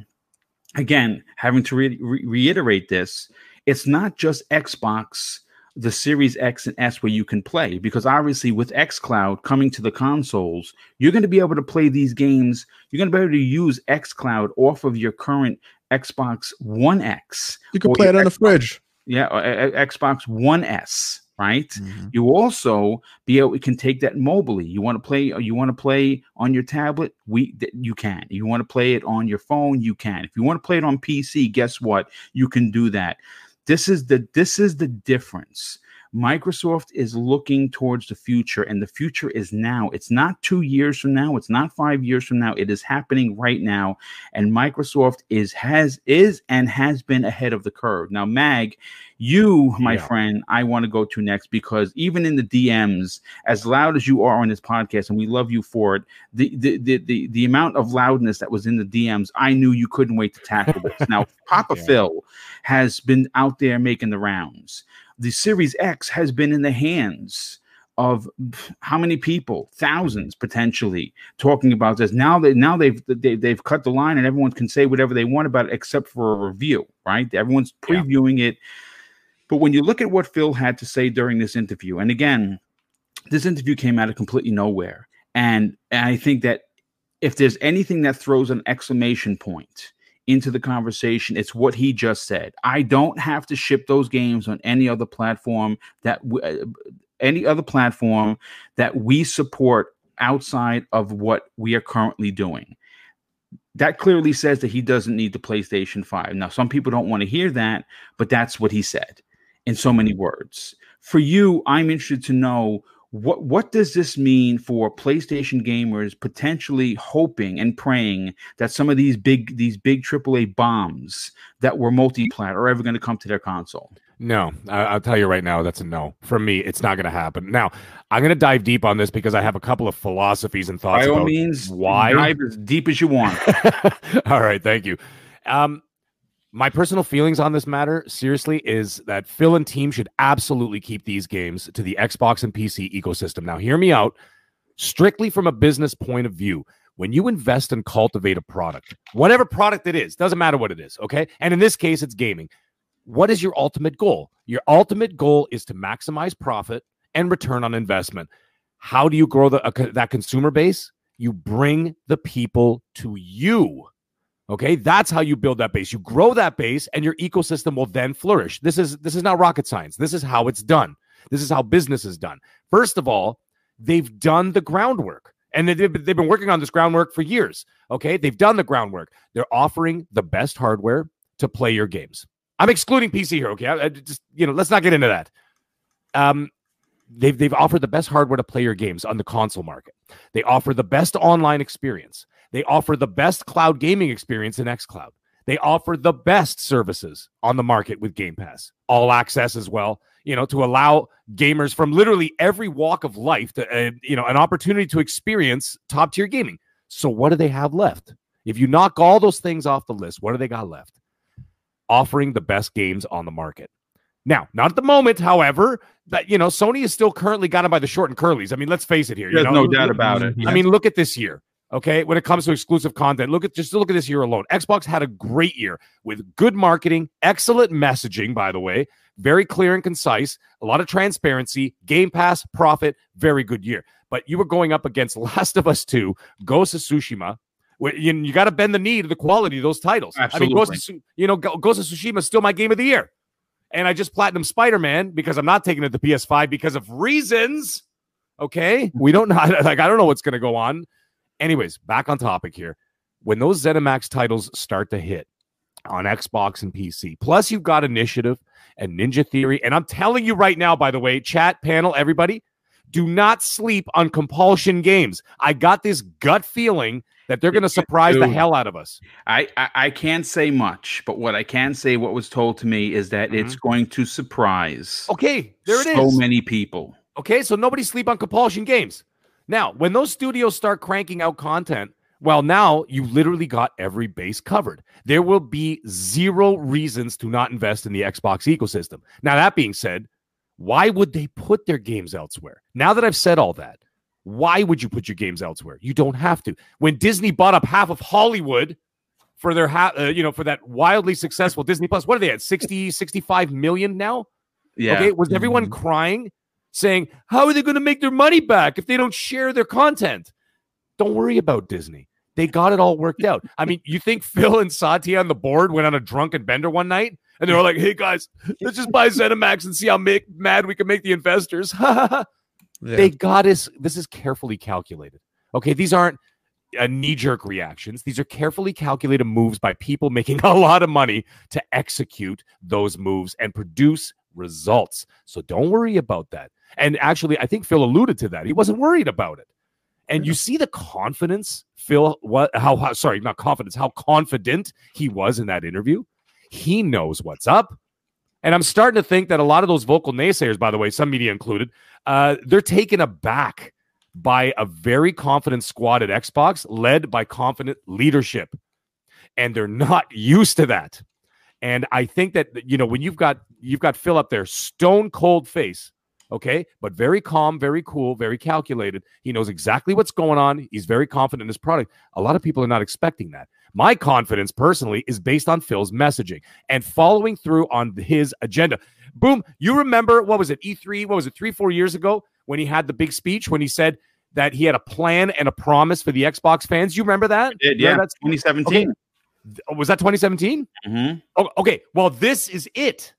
again, having to re- re- reiterate this, it's not just Xbox, the Series X and S where you can play, because obviously with xCloud coming to the consoles, you're going to be able to play these games. You're going to be able to use xCloud off of your current Xbox One X. You can play it on Xbox, the fridge. Yeah, uh, uh, Xbox One S right? Mm-hmm. You also be able you can take that mobily. You want to play uh, you want to play on your tablet, we you can. You want to play it on your phone, you can. If you want to play it on PC, guess what? You can do that. This is the this is the difference Microsoft is looking towards the future, and the future is now. It's not two years from now. It's not five years from now. It is happening right now, and Microsoft is has is and has been ahead of the curve. Now, Mag, you, my yeah. friend, I want to go to next because even in the DMs, as loud as you are on this podcast, and we love you for it, the the the the, the amount of loudness that was in the DMs, I knew you couldn't wait to tackle this. Now, Papa yeah. Phil has been out there making the rounds the Series X has been in the hands of how many people? Thousands potentially talking about this. Now that now they've they, they've cut the line and everyone can say whatever they want about it except for a review right? Everyone's previewing yeah. it. But when you look at what phil had to say during this interview and again this interview came out of completely nowhere. And, and i think that if there's anything that throws an exclamation point into the conversation. It's what he just said. I don't have to ship those games on any other platform that w- uh, any other platform that we support outside of what we are currently doing. That clearly says that he doesn't need the PlayStation 5. Now, some people don't want to hear that, but that's what he said in so many words. For you, I'm interested to know what what does this mean for PlayStation gamers potentially hoping and praying that some of these big these big AAA bombs that were multi-plat are ever going to come to their console? No, I, will tell you right now, that's a no. For me, it's not going to happen. Now, I'm going to dive deep on this because I have a couple of philosophies and thoughts. By all means, why dive as deep as you want. all right, thank you. Um, my personal feelings on this matter, seriously, is that Phil and team should absolutely keep these games to the Xbox and PC ecosystem. Now, hear me out. Strictly from a business point of view, when you invest and cultivate a product, whatever product it is, doesn't matter what it is, okay? And in this case, it's gaming. What is your ultimate goal? Your ultimate goal is to maximize profit and return on investment. How do you grow the, uh, that consumer base? You bring the people to you Okay, that's how you build that base. You grow that base and your ecosystem will then flourish. This is this is not rocket science. This is how it's done. This is how business is done. First of all, they've done the groundwork. And they've, they've been working on this groundwork for years. Okay. They've done the groundwork. They're offering the best hardware to play your games. I'm excluding PC here, okay? I, I just you know, let's not get into that. Um, they've they've offered the best hardware to play your games on the console market. They offer the best online experience. They offer the best cloud gaming experience in xCloud. They offer the best services on the market with Game Pass, all access as well. You know, to allow gamers from literally every walk of life to, uh, you know, an opportunity to experience top tier gaming. So, what do they have left? If you knock all those things off the list, what do they got left? Offering the best games on the market. Now, not at the moment, however, that you know, Sony is still currently got them by the short and curlies. I mean, let's face it here. There's you know? no doubt about it. I mean, look at this year. Okay, when it comes to exclusive content, look at just look at this year alone. Xbox had a great year with good marketing, excellent messaging, by the way, very clear and concise, a lot of transparency, Game Pass, profit, very good year. But you were going up against Last of Us 2, Ghost of Tsushima. You, you got to bend the knee to the quality of those titles. I mean, Ghost of, you know, Ghost of Tsushima is still my game of the year. And I just platinum Spider Man because I'm not taking it to PS5 because of reasons. Okay, we don't know. Like I don't know what's going to go on. Anyways, back on topic here. When those ZeniMax titles start to hit on Xbox and PC, plus you've got Initiative and Ninja Theory, and I'm telling you right now, by the way, chat panel, everybody, do not sleep on compulsion games. I got this gut feeling that they're going to surprise the hell out of us. I, I I can't say much, but what I can say, what was told to me, is that mm-hmm. it's going to surprise Okay, there it is. so many people. Okay, so nobody sleep on compulsion games. Now, when those studios start cranking out content, well, now you literally got every base covered. There will be zero reasons to not invest in the Xbox ecosystem. Now, that being said, why would they put their games elsewhere? Now that I've said all that, why would you put your games elsewhere? You don't have to. When Disney bought up half of Hollywood for their ha- uh, you know, for that wildly successful Disney Plus, what are they at? 60 65 million now? Yeah. Okay, was everyone crying, saying, "How are they going to make their money back if they don't share their content?" Don't worry about Disney. They got it all worked out. I mean, you think Phil and Satya on the board went on a drunken bender one night and they were like, "Hey guys, let's just buy ZeniMax and see how make, mad we can make the investors." Yeah. They got us. This is carefully calculated. Okay, these aren't uh, knee jerk reactions. These are carefully calculated moves by people making a lot of money to execute those moves and produce results. So don't worry about that. And actually, I think Phil alluded to that. He wasn't worried about it. And you see the confidence, Phil, what, how, how, sorry, not confidence, how confident he was in that interview. He knows what's up. And I'm starting to think that a lot of those vocal naysayers, by the way, some media included, uh, they're taken aback by a very confident squad at Xbox led by confident leadership. And they're not used to that. And I think that you know when you've got you've got Phil up there, stone cold face, okay, but very calm, very cool, very calculated. He knows exactly what's going on. He's very confident in his product. A lot of people are not expecting that. My confidence personally is based on Phil's messaging and following through on his agenda. Boom, you remember what was it? E3, what was it? 3 4 years ago when he had the big speech when he said that he had a plan and a promise for the Xbox fans. You remember that? Did, Yeah, that's 2017. was that 2017? Mhm. Oh, okay. Well, this is it.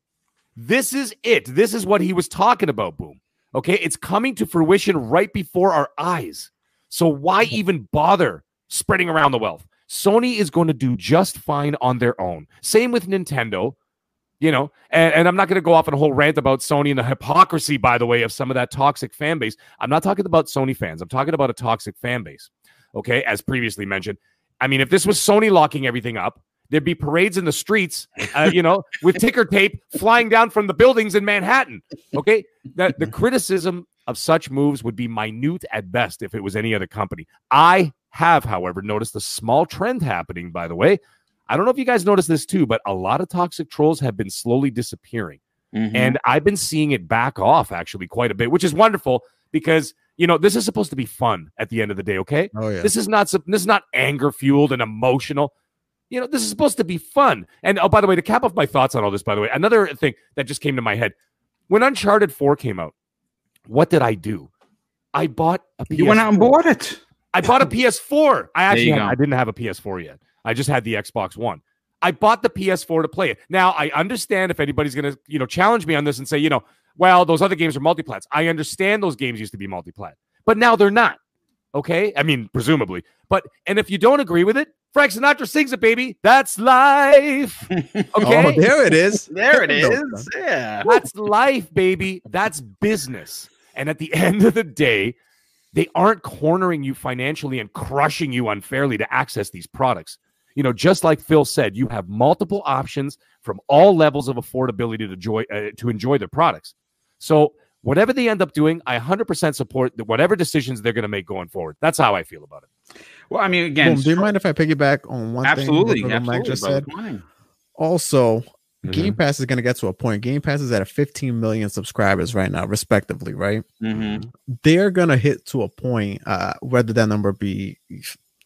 This is it. This is what he was talking about, Boom. Okay. It's coming to fruition right before our eyes. So why even bother spreading around the wealth? Sony is going to do just fine on their own. Same with Nintendo. You know, and, and I'm not going to go off on a whole rant about Sony and the hypocrisy, by the way, of some of that toxic fan base. I'm not talking about Sony fans. I'm talking about a toxic fan base. Okay. As previously mentioned. I mean, if this was Sony locking everything up, there'd be parades in the streets, uh, you know, with ticker tape flying down from the buildings in Manhattan. Okay. The, the criticism of such moves would be minute at best if it was any other company. I have, however, noticed a small trend happening, by the way. I don't know if you guys noticed this too, but a lot of toxic trolls have been slowly disappearing. Mhm. And I've been seeing it back off actually quite a bit, which is wonderful because, you know, this is supposed to be fun at the end of the day. Okay. Oh yeah. This is not this is not anger fueled and emotional. You know, this is supposed to be fun. And oh, by the way, to cap off my thoughts on all this, by the way, another thing that just came to my head when Uncharted 4 came out, what did I do? I bought a PS4. you went out and bought it. I bought a PS4. I actually had. I didn't have a PS4 yet. I just had the Xbox One. I bought the PS4 to play it. Now I understand if anybody's going to you know challenge me on this and say you know well those other games are multiplats. I understand those games used to be multiplat, but now they're not. Okay, I mean presumably, but and if you don't agree with it, Frank Sinatra sings it, baby. That's life. Okay. Oh, there it is. There it is. Yeah. That's life, baby. That's business. And at the end of the day, they aren't cornering you financially and crushing you unfairly to access these products. You know, just like Phil said, you have multiple options from all levels of affordability to enjoy uh, to enjoy their products. So whatever they end up doing, I 100% support the, whatever decisions they're going to make going forward. That's how I feel about it. Well, I mean, again, Boom, do you mind if I piggyback on one absolutely, thing? that Mike just brother. said. Come. Also, Mm-hmm. Game Pass is going to get to a point. Game Pass is at a 15 million subscribers right now, respectively, right? Mhm. They're going to hit to a point, uh, whether that number be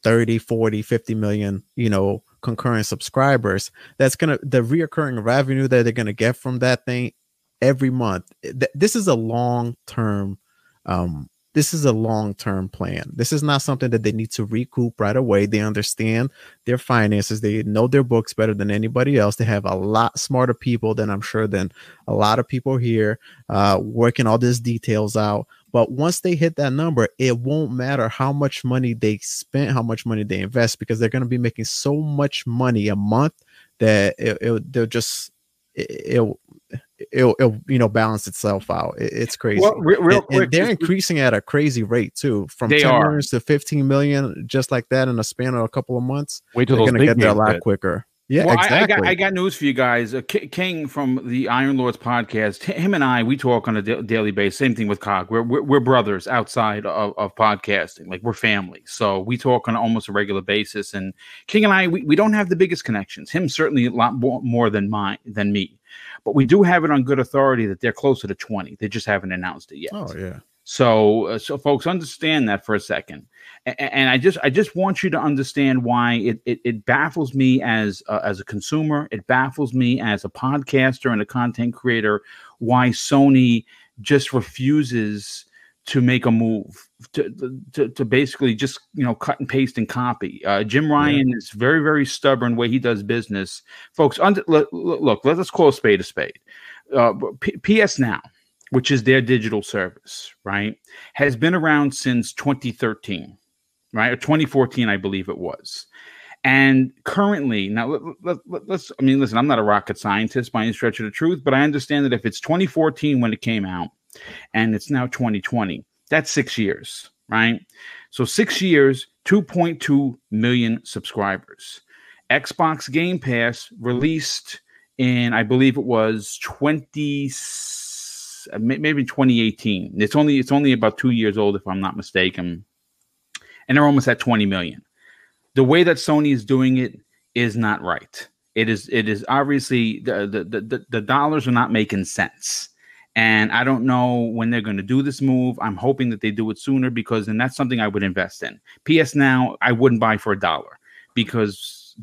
30, 40, 50 million, you know, concurrent subscribers. That's going to, the reoccurring revenue that they're going to get from that thing every month. th- This is a long term, um, this is a long term plan. This is not something that they need to recoup right away. They understand their finances. They know their books better than anybody else. They have a lot smarter people than I'm sure than a lot of people here uh, working all these details out. But once they hit that number, it won't matter how much money they spent, how much money they invest, because they're going to be making so much money a month that it, it, they'll just it, it'll, it'll, it'll you know balance itself out. It- it's crazy. Well, re- real And- and they're increasing at a crazy rate too, from They 10 are. million to 15 million, just like that in a span of a couple of months. Wait till They're gonna get there a lot hit. quicker. Yeah, well, I- exactly. I, got, I got news for you guys. Uh, K- King from the Iron Lords podcast, h- him and I, we talk on a da- daily basis. Same thing with Cog. We're, we're, we're brothers outside of, of podcasting. Like we're family. So we talk on almost a regular basis. And King and I, we, we don't have the biggest connections. Him certainly a lot more, more than mine than me. But we do have it on good authority that they're closer to 20. They just haven't announced it yet. oh yeah. So, uh, so folks, understand that for a second, and, and I just, I just want you to understand why it, it, it baffles me as uh, as a consumer. It baffles me as a podcaster and a content creator. Why Sony just refuses to make a move to to, to basically just you know cut and paste and copy. Uh, Jim Ryan is very very stubborn way he does business, folks. Under, look, look, let us call a spade a spade. Uh, P- PS Now which is their digital service, right, has been around since 2013, right, or 2014, I believe it was. And currently, now let, let, let, let's, I mean, listen, I'm not a rocket scientist by any stretch of the truth, but I understand that if it's 2014 when it came out and it's now 2020, that's six years, right? So six years, 2.2 million subscribers. Xbox Game Pass released in, I believe it was 20 uh, maybe 2018. It's only it's only about two years old, if I'm not mistaken, and they're almost at 20 million. The way that Sony is doing it is not right. It is it is obviously the the, the, the dollars are not making sense. And I don't know when they're going to do this move. I'm hoping that they do it sooner because then that's something I would invest in. PS Now, I wouldn't buy for a dollar because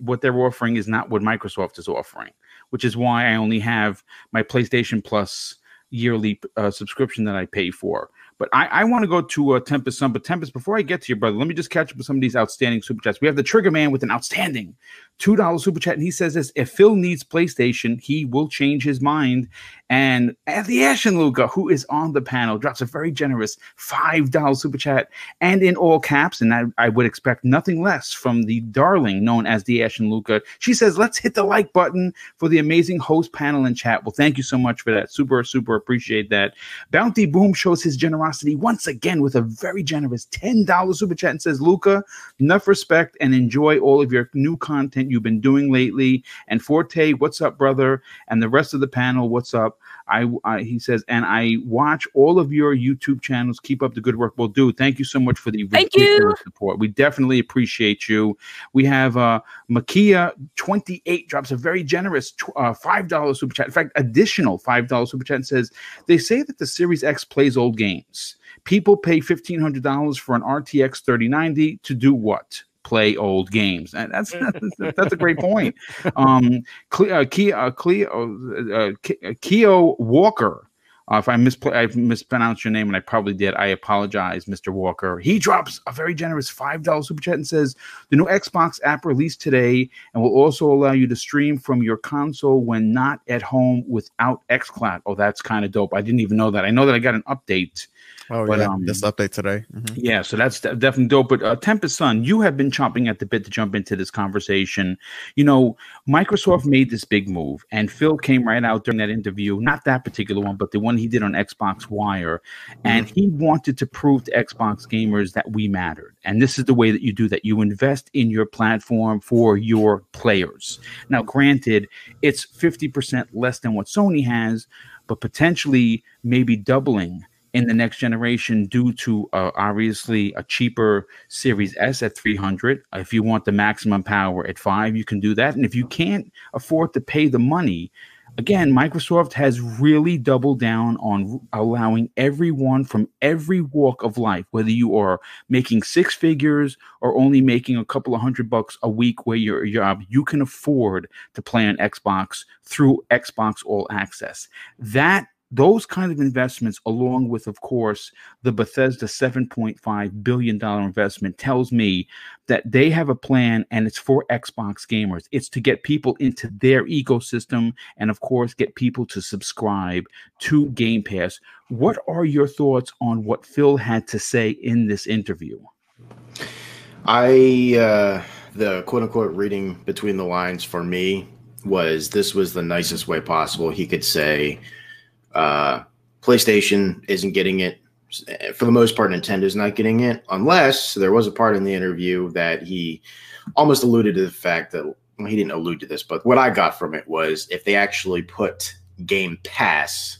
what they're offering is not what Microsoft is offering, which is why I only have my PlayStation Plus yearly uh, subscription that I pay for. But I, I want to go to uh, Tempest Sun. But Tempest, before I get to you, brother, let me just catch up with some of these outstanding super chats. We have the Trigger Man with an outstanding two dollar super chat, and he says this: If Phil needs PlayStation, he will change his mind. And Anthony Ashen Luca, who is on the panel, drops a very generous five dollar super chat, and in all caps. And I, I would expect nothing less from the darling known as the Ashen Luca. She says, "Let's hit the like button for the amazing host panel and chat." Well, thank you so much for that. Super, super appreciate that. Bounty Boom shows his generosity once again with a very generous $10 super chat and says, Luca, enough respect and enjoy all of your new content you've been doing lately. And Forte, what's up, brother? And the rest of the panel, what's up? I, I he says, and I watch all of your YouTube channels. Keep up the good work. We'll do. Thank you so much for the Thank you. support. We definitely appreciate you. We have uh Makia 28 drops a very generous tw- uh, $5 super chat. In fact, additional $5 super chat says, they say that the Series X plays old games. People pay $1,500 for an RTX 3090 to do what? Play old games. And that's that's, that's a great point. Um, Cle- uh, uh, Cleo, uh, Ke- uh, Keo Walker. Uh, if I mispl- I mispronounced your name, and I probably did, I apologize, Mr. Walker. He drops a very generous five dollars super chat and says the new Xbox app released today and will also allow you to stream from your console when not at home without XCloud. Oh, that's kind of dope. I didn't even know that. I know that I got an update Oh But, yeah, um, this update today. Mhm. Yeah, so that's definitely dope. But uh, Tempest Sun, you have been chomping at the bit to jump into this conversation. You know, Microsoft made this big move, and Phil came right out during that interview, not that particular one, but the one he did on Xbox Wire, and he wanted to prove to Xbox gamers that we mattered. And this is the way that you do that. You invest in your platform for your players. Now, granted, it's 50% less than what Sony has, but potentially maybe doubling in the next generation due to uh, obviously a cheaper Series S at 300. If you want the maximum power at 5, you can do that. And if you can't afford to pay the money, again, Microsoft has really doubled down on allowing everyone from every walk of life, whether you are making six figures or only making a couple of hundred bucks a week where your job, you can afford to play on Xbox through Xbox All Access. That those kind of investments, along with, of course, the Bethesda $7.5 billion investment, tells me that they have a plan and it's for Xbox gamers. It's to get people into their ecosystem and, of course, get people to subscribe to Game Pass. What are your thoughts on what Phil had to say in this interview? I uh, the quote unquote reading between the lines for me was this was the nicest way possible he could say uh, PlayStation isn't getting it for the most part. Nintendo's not getting it unless there was a part in the interview that he almost alluded to the fact that well, he didn't allude to this, but what I got from it was if they actually put Game Pass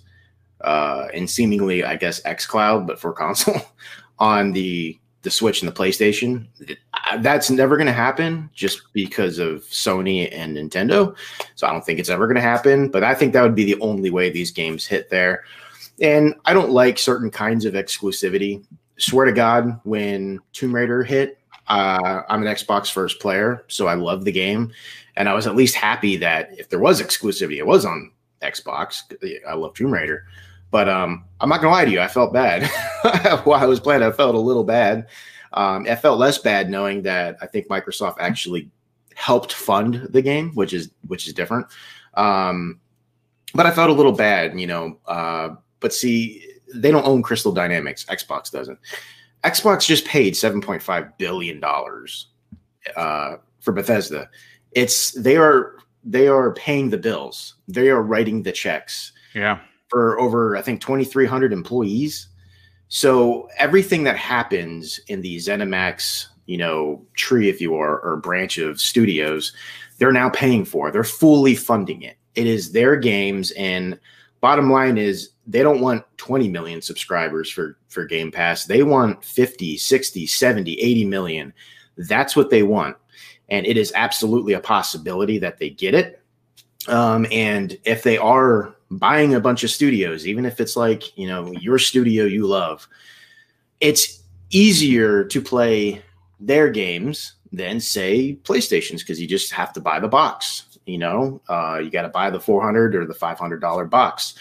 uh, and seemingly, I guess, XCloud, but for console on the the Switch and the PlayStation. That's never going to happen just because of Sony and Nintendo. So I don't think it's ever going to happen. But I think that would be the only way these games hit there. And I don't like certain kinds of exclusivity. Swear to God, when Tomb Raider hit, uh, I'm an Xbox first player, so I love the game, and I was at least happy that if there was exclusivity, it was on Xbox. I love Tomb Raider. But um, I'm not gonna lie to you, I felt bad while I was playing. I felt a little bad. Um, I felt less bad knowing that I think Microsoft actually helped fund the game, which is which is different. Um, but I felt a little bad, you know. Uh, but see, they don't own Crystal Dynamics. Xbox doesn't. Xbox just paid 7.5 billion dollars uh, for Bethesda. It's they are they are paying the bills. They are writing the checks Yeah. For over I think 2,300 employees. So everything that happens in the ZeniMax, you know, tree, if you are, or branch of studios, they're now paying for. They're fully funding it. It is their games, and bottom line is they don't want 20 million subscribers for for Game Pass. They want 50, 60, 70, 80 million. That's what they want. And it is absolutely a possibility that they get it. Um, and if they are buying a bunch of studios, even if it's like, you know, your studio you love, it's easier to play their games than say PlayStation's because you just have to buy the box. You know, uh, you got to buy the 400 or the $500 box.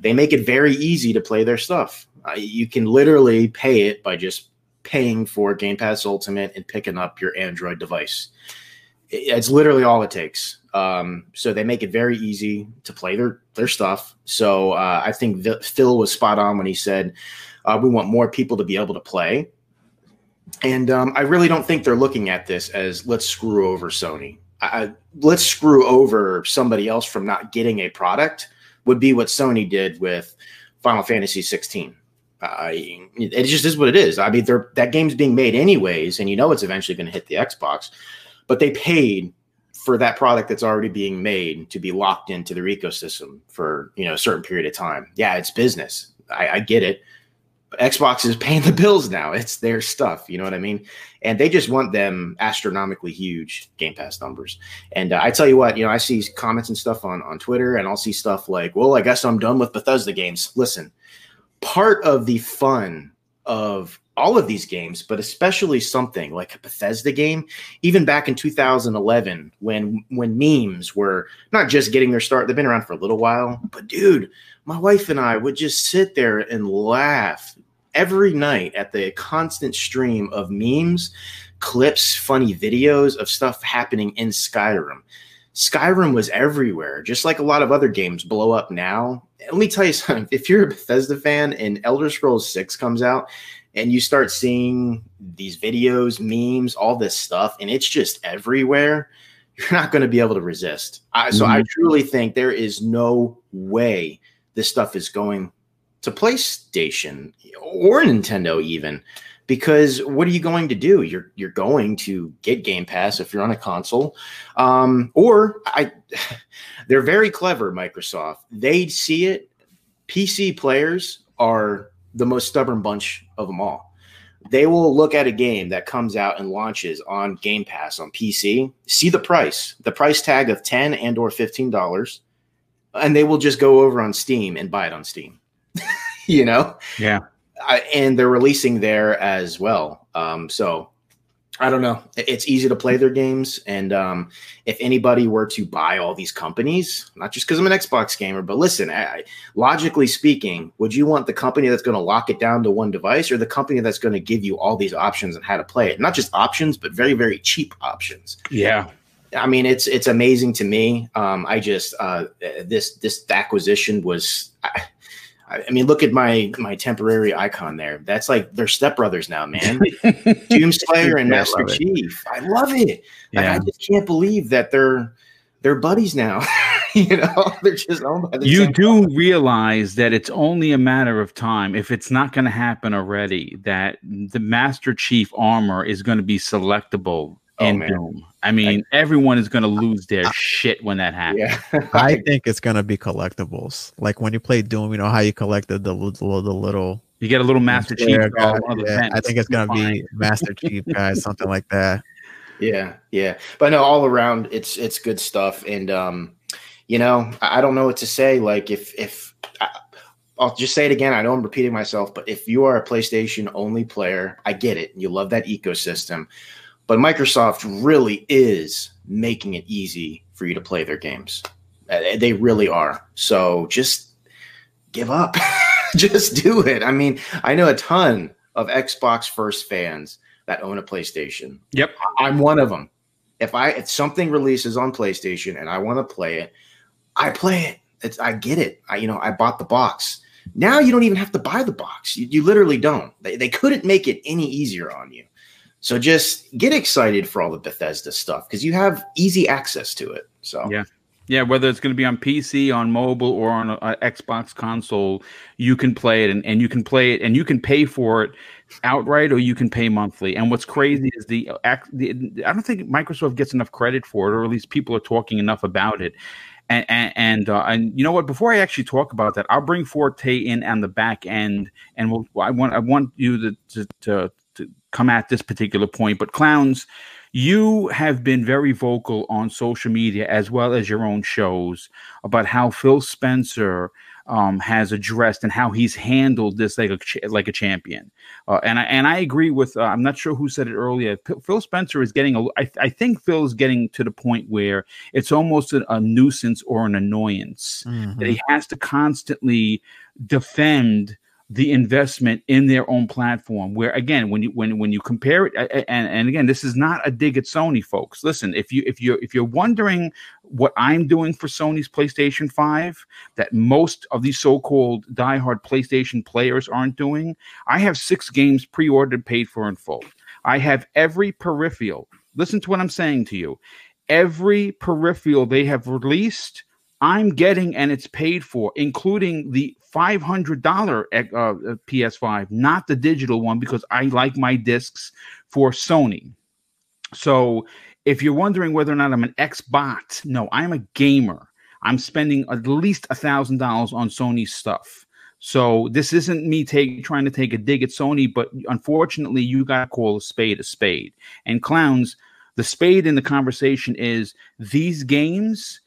They make it very easy to play their stuff. Uh, you can literally pay it by just paying for Game Pass Ultimate and picking up your Android device. It- It's literally all it takes. Um, so they make it very easy to play their their stuff. So uh, I think Phil was spot on when he said uh, we want more people to be able to play. And um, I really don't think they're looking at this as let's screw over Sony. I, let's screw over somebody else from not getting a product would be what Sony did with Final Fantasy 16. Uh, it just is what it is. I mean, that game's being made anyways, and you know it's eventually going to hit the Xbox, but they paid for that product that's already being made to be locked into their ecosystem for you know a certain period of time. Yeah, it's business. I, I get it. But Xbox is paying the bills now. It's their stuff. You know what I mean? And they just want them astronomically huge Game Pass numbers. And uh, I tell you what, you know, I see comments and stuff on on Twitter, and I'll see stuff like, "Well, I guess I'm done with Bethesda games." Listen, part of the fun of all of these games, but especially something like a Bethesda game, even back in 2011 when when memes were not just getting their start, they've been around for a little while, but dude, my wife and I would just sit there and laugh every night at the constant stream of memes, clips, funny videos of stuff happening in Skyrim. Skyrim was everywhere, just like a lot of other games blow up now. Let me tell you something. If you're a Bethesda fan and Elder Scrolls 6 comes out and you start seeing these videos, memes, all this stuff, and it's just everywhere, you're not going to be able to resist. I, so I truly think there is no way this stuff is going to PlayStation or Nintendo even because what are you going to do? You're you're going to get Game Pass if you're on a console, um, or I. They're very clever, Microsoft. They see it. PC players are the most stubborn bunch of them all. They will look at a game that comes out and launches on Game Pass on PC, see the price, the price tag of ten and or fifteen dollars, and they will just go over on Steam and buy it on Steam. you know, Yeah. I, and they're releasing there as well. Um, so I don't know. It's easy to play their games, and um, if anybody were to buy all these companies, not just because I'm an Xbox gamer, but listen, I, logically speaking, would you want the company that's going to lock it down to one device, or the company that's going to give you all these options on how to play it? Not just options, but very very cheap options. Yeah. I mean, it's it's amazing to me. Um, I just uh, this this acquisition was. I, I mean, look at my my temporary icon there. That's like they're stepbrothers now, man. Doomslayer and Yeah, I Master it. Chief. I love it. Like, I just can't believe that they're they're buddies now. you know, they're just owned by the you do realize that it's only a matter of time if it's not going to happen already that the master chief armor is going to be selectable Oh, in doom i mean everyone is going to lose their shit when that happens Yeah. I think it's gonna be collectibles. Like when you play Doom, you know how you collected the little, the little you get a little master chief Slayer guy. one the Yeah, I think it's gonna be Master Chief guys, something like that. Yeah, yeah. But no, all around it's it's good stuff. And um, you know, I I don't know what to say. Like if if I, I'll just say it again, I know I'm repeating myself, but if you are a PlayStation only player, I get it. You love that ecosystem. But Microsoft really is making it easy for you to play their games. Uh, They really are. So just give up. just do it. I mean, I know a ton of Xbox first fans that own a PlayStation. Yep. I'm one of them. If I if something releases on PlayStation and I want to play it, I play it. It's I get it. I you know I bought the box. Now you don't even have to buy the box. You, you literally don't. They, they couldn't make it any easier on you. So just get excited for all the Bethesda stuff because you have easy access to it. So Yeah. Yeah, whether it's going to be on PC, on mobile, or on a, a Xbox console, you can play it, and, and you can play it, and you can pay for it outright, or you can pay monthly. And what's crazy is the, act- the I don't think Microsoft gets enough credit for it, or at least people are talking enough about it. And and and, uh, and you know what? Before I actually talk about that, I'll bring Forte in on the back end, and we'll, I want I want you to, to to come at this particular point. But clowns, you have been very vocal on social media as well as your own shows about how Phil Spencer um, has addressed and how he's handled this like a ch- like a champion. Uh, and I and I agree with. Uh, I'm not sure who said it earlier. P- Phil Spencer is getting a. I, I think Phil is getting to the point where it's almost a, a nuisance or an annoyance Mhm. that he has to constantly defend the investment in their own platform where again when you when when you compare it and and again this is not a dig at Sony folks. Listen if you if you're if you're wondering what I'm doing for Sony's PlayStation 5 that most of these so-called diehard PlayStation players aren't doing I have 6 games pre-ordered paid for in full. I have every peripheral. Listen to what I'm saying to you. Every peripheral they have released I'm getting and it's paid for, including the $500 uh, PS5, not the digital one, because I like my discs for Sony. So if you're wondering whether or not I'm an Xbot, no, I'm a gamer. I'm spending at least a thousand dollars on Sony stuff. So this isn't me take, trying to take a dig at Sony, but unfortunately, you got to call a spade a spade. And clowns, the spade in the conversation is these games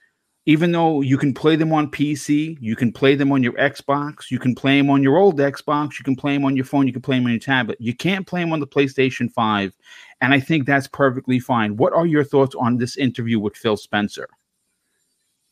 even though you can play them on PC, you can play them on your Xbox, you can play them on your old Xbox, you can play them on your phone, you can play them on your tablet. You can't play them on the PlayStation 5. And I think that's perfectly fine. What are your thoughts on this interview with Phil Spencer?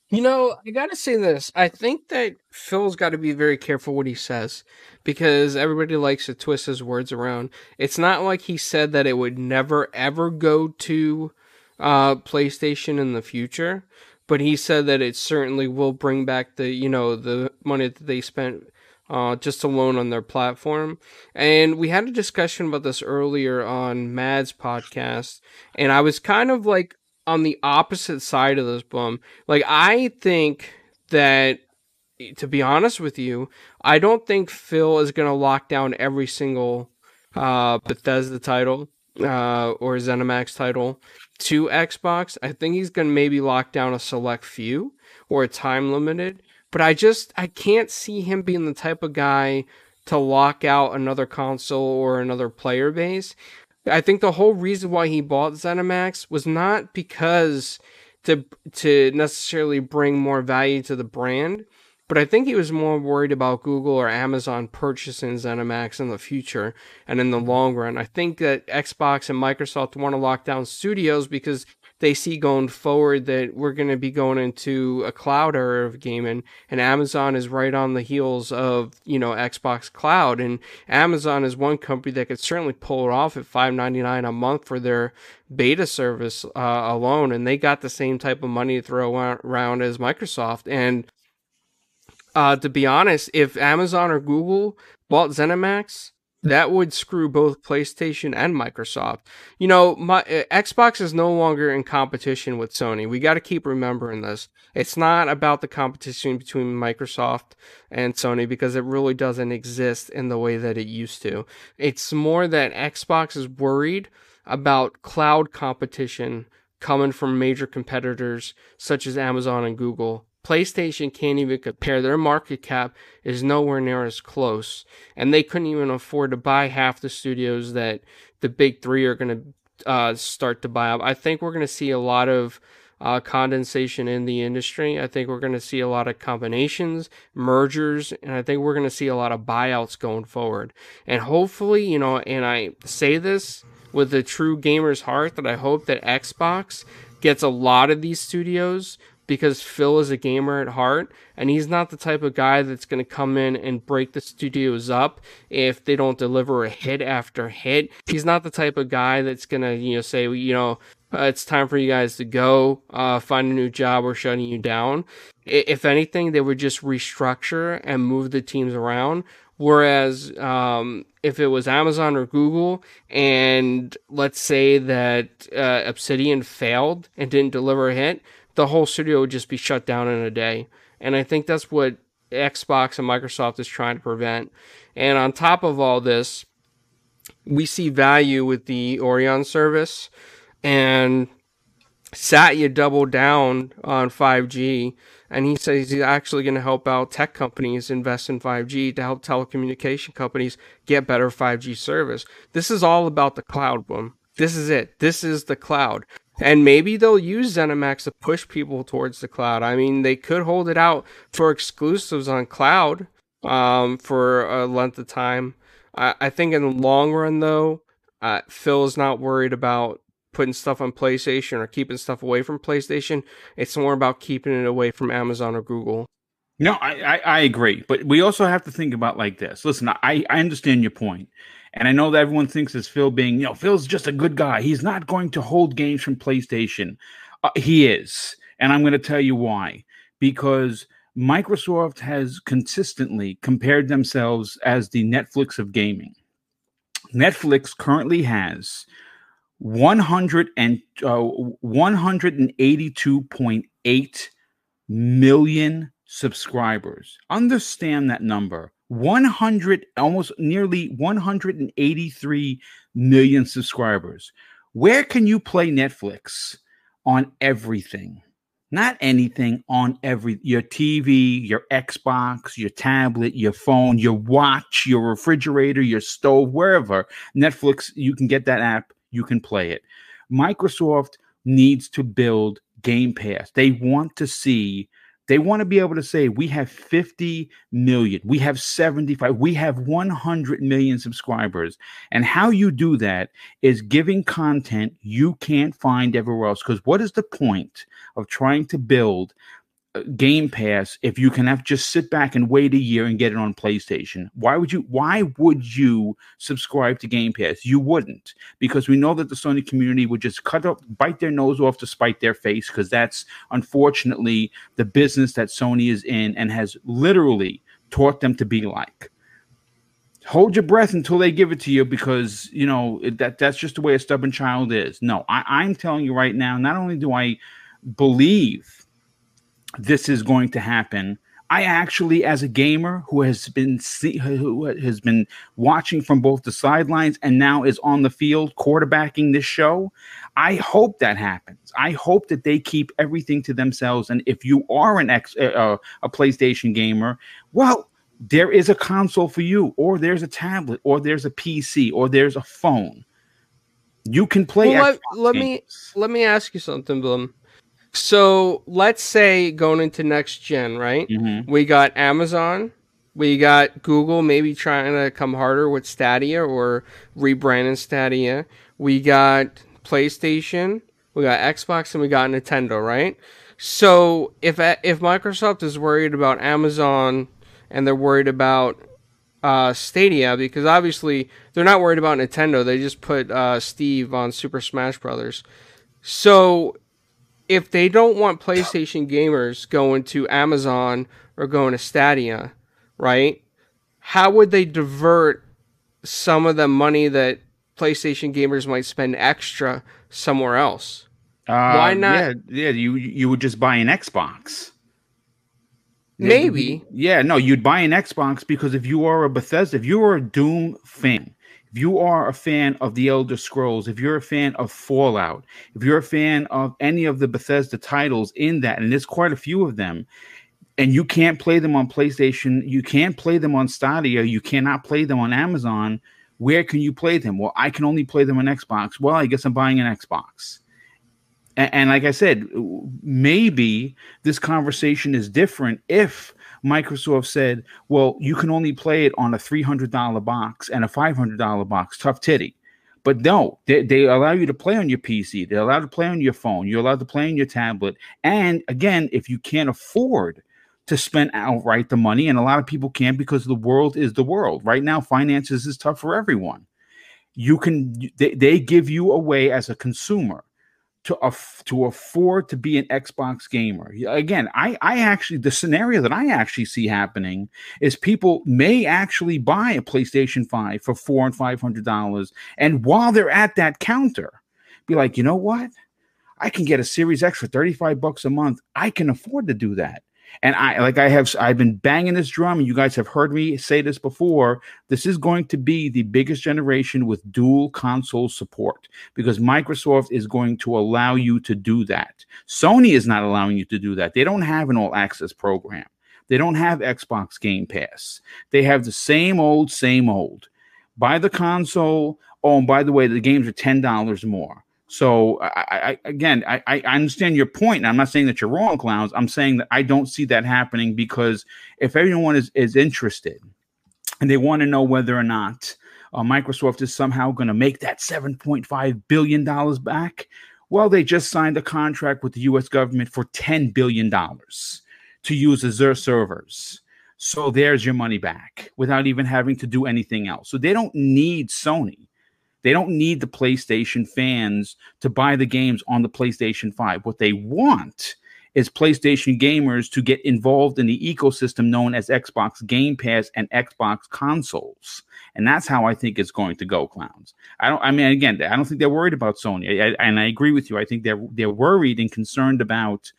You know, I gotta say this. I think that Phil's got to be very careful what he says because everybody likes to twist his words around. It's not like he said that it would never ever go to uh, PlayStation in the future, but he said that it certainly will bring back the you know the money that they spent uh, just alone on their platform. And we had a discussion about this earlier on Mad's podcast, and I was kind of like on the opposite side of this bum. Like I think that to be honest with you, I don't think Phil is going to lock down every single uh, Bethesda title uh, or ZeniMax title to Xbox. I think he's going to maybe lock down a select few or a time limited. But I just I can't see him being the type of guy to lock out another console or another player base. I think the whole reason why he bought ZeniMax was not because to to necessarily bring more value to the brand, but I think he was more worried about Google or Amazon purchasing ZeniMax in the future and in the long run. I think that Xbox and Microsoft want to lock down studios because they see going forward that we're going to be going into a cloud era of gaming and Amazon is right on the heels of, you know, Xbox Cloud. And Amazon is one company that could certainly pull it off at 5.99 a month for their beta service uh, alone. And they got the same type of money to throw around as Microsoft. And uh, to be honest, if Amazon or Google bought ZeniMax, that would screw both PlayStation and Microsoft. You know, my uh, Xbox is no longer in competition with Sony. We got to keep remembering this. It's not about the competition between Microsoft and Sony because it really doesn't exist in the way that it used to. It's more that Xbox is worried about cloud competition coming from major competitors such as Amazon and Google PlayStation can't even compare. Their market cap is nowhere near as close. And they couldn't even afford to buy half the studios that the big three are going to uh, start to buy up. I think we're going to see a lot of uh, condensation in the industry. I think we're going to see a lot of combinations, mergers, and I think we're going to see a lot of buyouts going forward. And hopefully, you know, and I say this with a true gamer's heart that I hope that Xbox gets a lot of these studios because Phil is a gamer at heart and he's not the type of guy that's going to come in and break the studios up if they don't deliver a hit after hit. He's not the type of guy that's going to, you know, say, you know, uh, it's time for you guys to go, uh, find a new job or shutting you down. If anything, they would just restructure and move the teams around. Whereas, um, if it was Amazon or Google, and let's say that uh, Obsidian failed and didn't deliver a hit, the whole studio would just be shut down in a day. And I think that's what Xbox and Microsoft is trying to prevent. And on top of all this, we see value with the Orion service and Satya doubled down on 5G and he says he's actually going to help out tech companies invest in 5G to help telecommunication companies get better 5G service. This is all about the cloud boom. This is it. This is the cloud. And maybe they'll use ZeniMax to push people towards the cloud. I mean, they could hold it out for exclusives on cloud um, for a length of time. I, I think in the long run, though, uh, Phil is not worried about putting stuff on PlayStation or keeping stuff away from PlayStation. It's more about keeping it away from Amazon or Google. No, I, I, I agree. But we also have to think about like this. Listen, I, I understand your point. And I know that everyone thinks it's Phil being, you know, Phil's just a good guy. He's not going to hold games from PlayStation. Uh, he is. And I'm going to tell you why. Because Microsoft has consistently compared themselves as the Netflix of gaming. Netflix currently has 100 and uh, 182.8 million subscribers. Understand that number. 100 almost nearly 183 million subscribers. Where can you play Netflix on everything? Not anything on every your TV, your Xbox, your tablet, your phone, your watch, your refrigerator, your stove, wherever. Netflix, you can get that app, you can play it. Microsoft needs to build Game Pass. They want to see they want to be able to say, we have 50 million, we have 75, we have 100 million subscribers. And how you do that is giving content you can't find everywhere else. Because what is the point of trying to build Game Pass if you can have just sit back and wait a year and get it on PlayStation? Why would you why would you subscribe to Game Pass? You wouldn't because we know that the Sony community would just cut up bite their nose off to spite their face because that's unfortunately the business that Sony is in and has literally taught them to be like hold your breath until they give it to you because you know that that's just the way a stubborn child is no I, i'm telling you right now not only do i believe this is going to happen i actually as a gamer who has been see, who has been watching from both the sidelines and now is on the field quarterbacking this show i hope that happens i hope that they keep everything to themselves and if you are an ex uh, a playstation gamer well there is a console for you, or there's a tablet, or there's a PC, or there's a phone. You can play. Well, let, let me let me ask you something, Bloom. So let's say going into next gen, right? Mm-hmm. We got Amazon, we got Google, maybe trying to come harder with Stadia or rebranding Stadia. We got PlayStation, we got Xbox, and we got Nintendo, right? So if if Microsoft is worried about Amazon and they're worried about uh, Stadia because obviously they're not worried about Nintendo. They just put uh, Steve on Super Smash Brothers. So if they don't want PlayStation gamers going to Amazon or going to Stadia, right? How would they divert some of the money that PlayStation gamers might spend extra somewhere else? Uh, Why not? Yeah, yeah, you you would just buy an Xbox. Maybe. Yeah, no, you'd buy an Xbox because if you are a Bethesda, if you are a Doom fan, if you are a fan of the Elder Scrolls, if you're a fan of Fallout, if you're a fan of any of the Bethesda titles in that, and there's quite a few of them, and you can't play them on PlayStation, you can't play them on Stadia, you cannot play them on Amazon. Where can you play them? Well, I can only play them on Xbox. Well, I guess I'm buying an Xbox. And, and like I said, maybe this conversation is different if Microsoft said, well, you can only play it on a $300 box and a $500 box, tough titty. But no, they, they allow you to play on your PC. They're allowed to play on your phone. You're allowed to play on your tablet. And again, if you can't afford to spend outright the money, and a lot of people can't because the world is the world. Right now, finances is tough for everyone. You can they, they give you a way as a consumer to to afford to be an Xbox gamer. Again, I I actually the scenario that I actually see happening is people may actually buy a PlayStation 5 for 4 and 500 dollars and while they're at that counter be like, "You know what? I can get a Series X for 35 bucks a month. I can afford to do that." And I like I have I've been banging this drum, and you guys have heard me say this before. This is going to be the biggest generation with dual console support because Microsoft is going to allow you to do that. Sony is not allowing you to do that. They don't have an all access program. They don't have Xbox Game Pass. They have the same old, same old. Buy the console. Oh, and by the way, the games are ten dollars more. So I, I again, I, I understand your point. And I'm not saying that you're wrong, clowns. I'm saying that I don't see that happening because if everyone is, is interested and they want to know whether or not uh, Microsoft is somehow going to make that 7.5 billion dollars back, well, they just signed a contract with the U.S. government for 10 billion dollars to use Azure servers. So there's your money back without even having to do anything else. So they don't need Sony they don't need the PlayStation fans to buy the games on the PlayStation 5. What they want is PlayStation gamers to get involved in the ecosystem known as Xbox Game Pass and Xbox consoles. And that's how I think it's going to go, clowns. I don't I mean again, I don't think they're worried about Sony. I, and I agree with you. I think they're they're worried and concerned about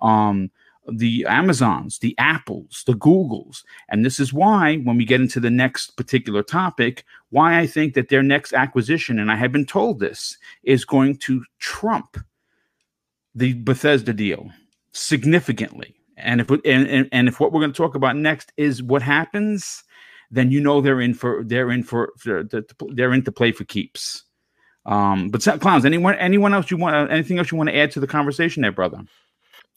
um the Amazons, the Apples, the Googles. And this is why, when we get into the next particular topic, why I think that their next acquisition, and I have been told this, is going to trump the Bethesda deal significantly. And if and, and, and if what we're going to talk about next is what happens, then you know they're in for they're in for, for they're in to play for keeps. Um, but clowns, anyone anyone else you want anything else you want to add to the conversation there, brother?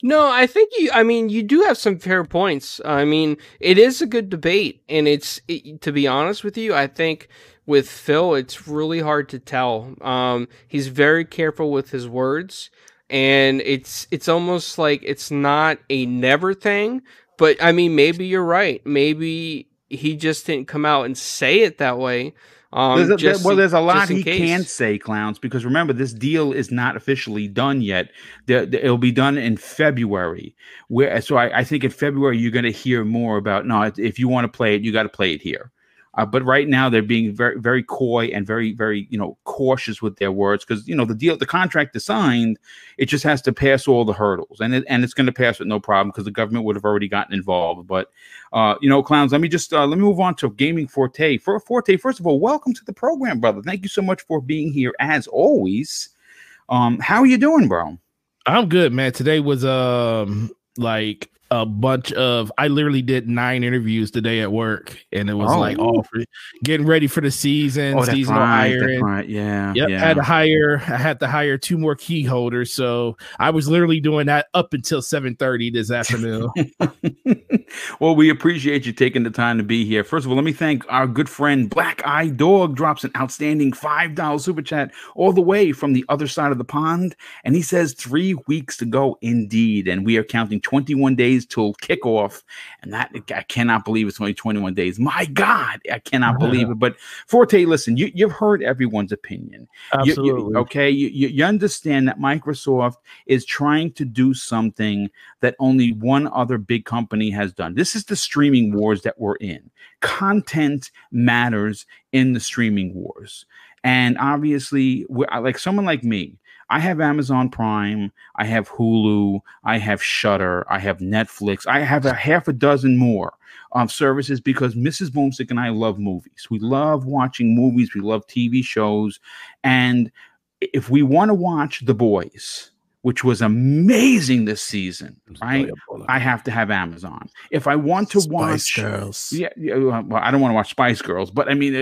No, I think you. I mean, you do have some fair points. I mean, it is a good debate, and it's it, to be honest with you, I think with Phil, it's really hard to tell. Um, he's very careful with his words, and it's it's almost like it's not a never thing. But I mean, maybe you're right. Maybe he just didn't come out and say it that way. Um, There's a, just well, there's a lot he case. can't say, clowns, because remember this deal is not officially done yet. The, the- it'll be done in February. Where so I, I think in February you're going to hear more about. No, if you want to play it, you got to play it here. Uh, but right now they're being very very coy and very very you know cautious with their words because you know the deal the contract is signed it just has to pass all the hurdles and it, and it's going to pass with no problem because the government would have already gotten involved but uh, you know, clowns. Let me just uh, let me move on to Gaming Forte. For Forte, first of all, welcome to the program, brother. Thank you so much for being here as always. Um, how are you doing, bro? I'm good, man. Today was um like a bunch of I literally did nine interviews today at work, and it was Oh. like all for getting ready for the season, oh, seasonal hiring. right. Yeah, Yep, yeah. had to hire. I had to hire two more key holders, so I was literally doing that up until seven thirty this afternoon. well, we appreciate you taking the time to be here. First of all, let me thank our good friend Black Eye Dog drops an outstanding five dollar super chat all the way from the other side of the pond, and he says three weeks to go indeed, and we are counting twenty one days till kickoff, and that I cannot believe it's only twenty one days. My God, I cannot believe it. But Forte, listen, you, you've heard everyone's opinion. You- you- Absolutely. okay, you, you, you understand that Microsoft is trying to do something that only one other big company has done. This is the streaming wars that we're in. Content matters in the streaming wars. And obviously, like someone like me, I have Amazon Prime, I have Hulu, I have Shudder, I have Netflix, I have a half a dozen more um, services because Mrs. Boomstick and I love movies. We love watching movies, we love TV shows. And if we want to watch The Boys, which was amazing this season, right? I have to have Amazon. If I want to Spice watch, Girls. yeah, yeah, well, I don't want to watch Spice Girls, but I mean,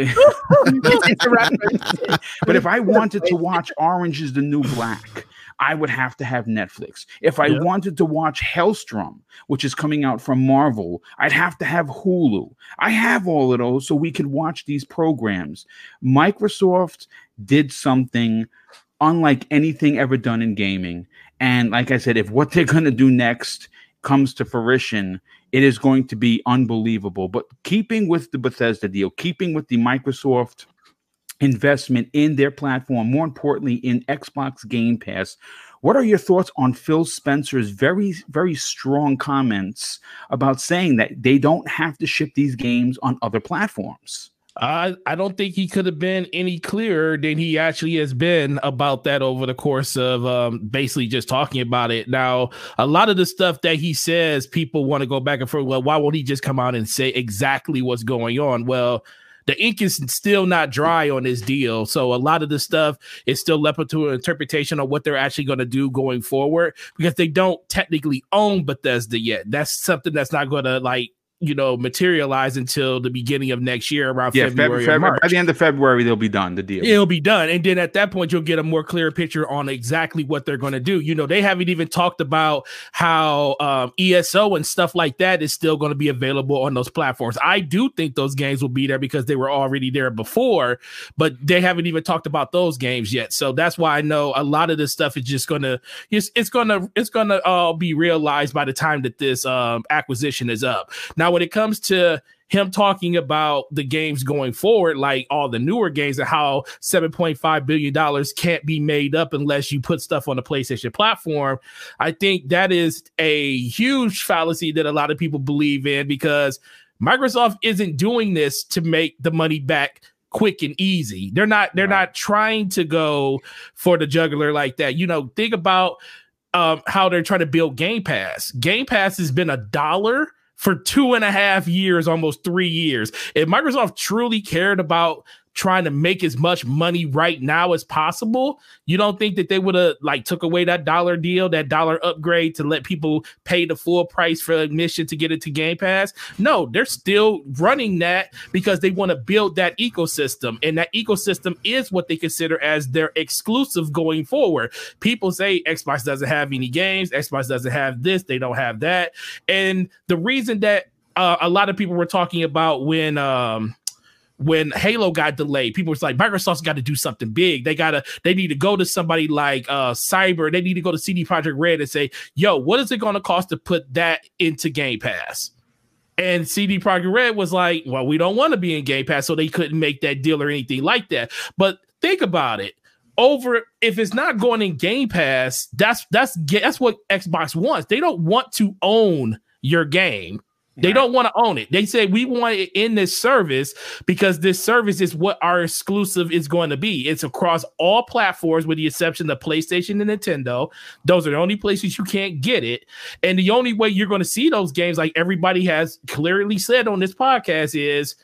reference. Eh, but if I wanted to watch Orange is the New Black, I would have to have Netflix. If I wanted to watch Helstrom, which is coming out from Marvel, I'd have to have Hulu. I have all of those so we could watch these programs. Microsoft did something unlike anything ever done in gaming. And like I said, if what they're going to do next comes to fruition, it is going to be unbelievable. But keeping with the Bethesda deal, keeping with the Microsoft investment in their platform, more importantly, in Xbox Game Pass. What are your thoughts on Phil Spencer's very, very strong comments about saying that they don't have to ship these games on other platforms? I I don't think he could have been any clearer than he actually has been about that over the course of um, basically just talking about it. Now, a lot of the stuff that he says, people want to go back and forth. Well, why won't he just come out and say exactly what's going on? Well, the ink is still not dry on this deal. So a lot of the stuff is still left up to interpretation of what they're actually going to do going forward because they don't technically own Bethesda yet. That's something that's not going to like you know materialize until the beginning of next year around Yeah, February Feb- or Feb- March. by the end of February, they'll be done. The deal. It'll be done. And then at that point, you'll get a more clear picture on exactly what they're going to do. You know, they haven't even talked about how um, ESO and stuff like that is still going to be available on those platforms. I do think those games will be there because they were already there before, but they haven't even talked about those games yet. So that's why I know a lot of this stuff is just going to, it's, it's going to, it's going to all be realized by the time that this um, acquisition is up. Now, when it comes to him talking about the games going forward, like all the newer games and how $7.5 billion can't be made up unless you put stuff on the PlayStation platform. I think that is a huge fallacy that a lot of people believe in because Microsoft isn't doing this to make the money back quick and easy. They're not they're not trying to go for the juggler like that. You know, think about um, how they're trying to build Game Pass. Game Pass has been a dollar for two and a half years, almost three years. If Microsoft truly cared about trying to make as much money right now as possible, you don't think that they would have like took away that dollar deal, that dollar upgrade to let people pay the full price for admission to get it to Game Pass? No, they're still running that because they want to build that ecosystem. And that ecosystem is what they consider as their exclusive going forward. People say Xbox doesn't have any games, Xbox doesn't have this, they don't have that. And the reason that uh, a lot of people were talking about when um when Halo got delayed, people was like, Microsoft's got to do something big. They gotta, they need to go to somebody like uh Cyber. They need to go to CD Projekt Red and say, "Yo, what is it going to cost to put that into Game Pass?" And CD Projekt Red was like, "Well, we don't want to be in Game Pass, so they couldn't make that deal or anything like that." But think about it. Over if it's not going in Game Pass, that's that's that's what Xbox wants. They don't want to own your game. They don't want to own it. They say we want it in this service because this service is what our exclusive is going to be. It's across all platforms with the exception of PlayStation and Nintendo. Those are the only places you can't get it. And the only way you're going to see those games, like everybody has clearly said on this podcast, is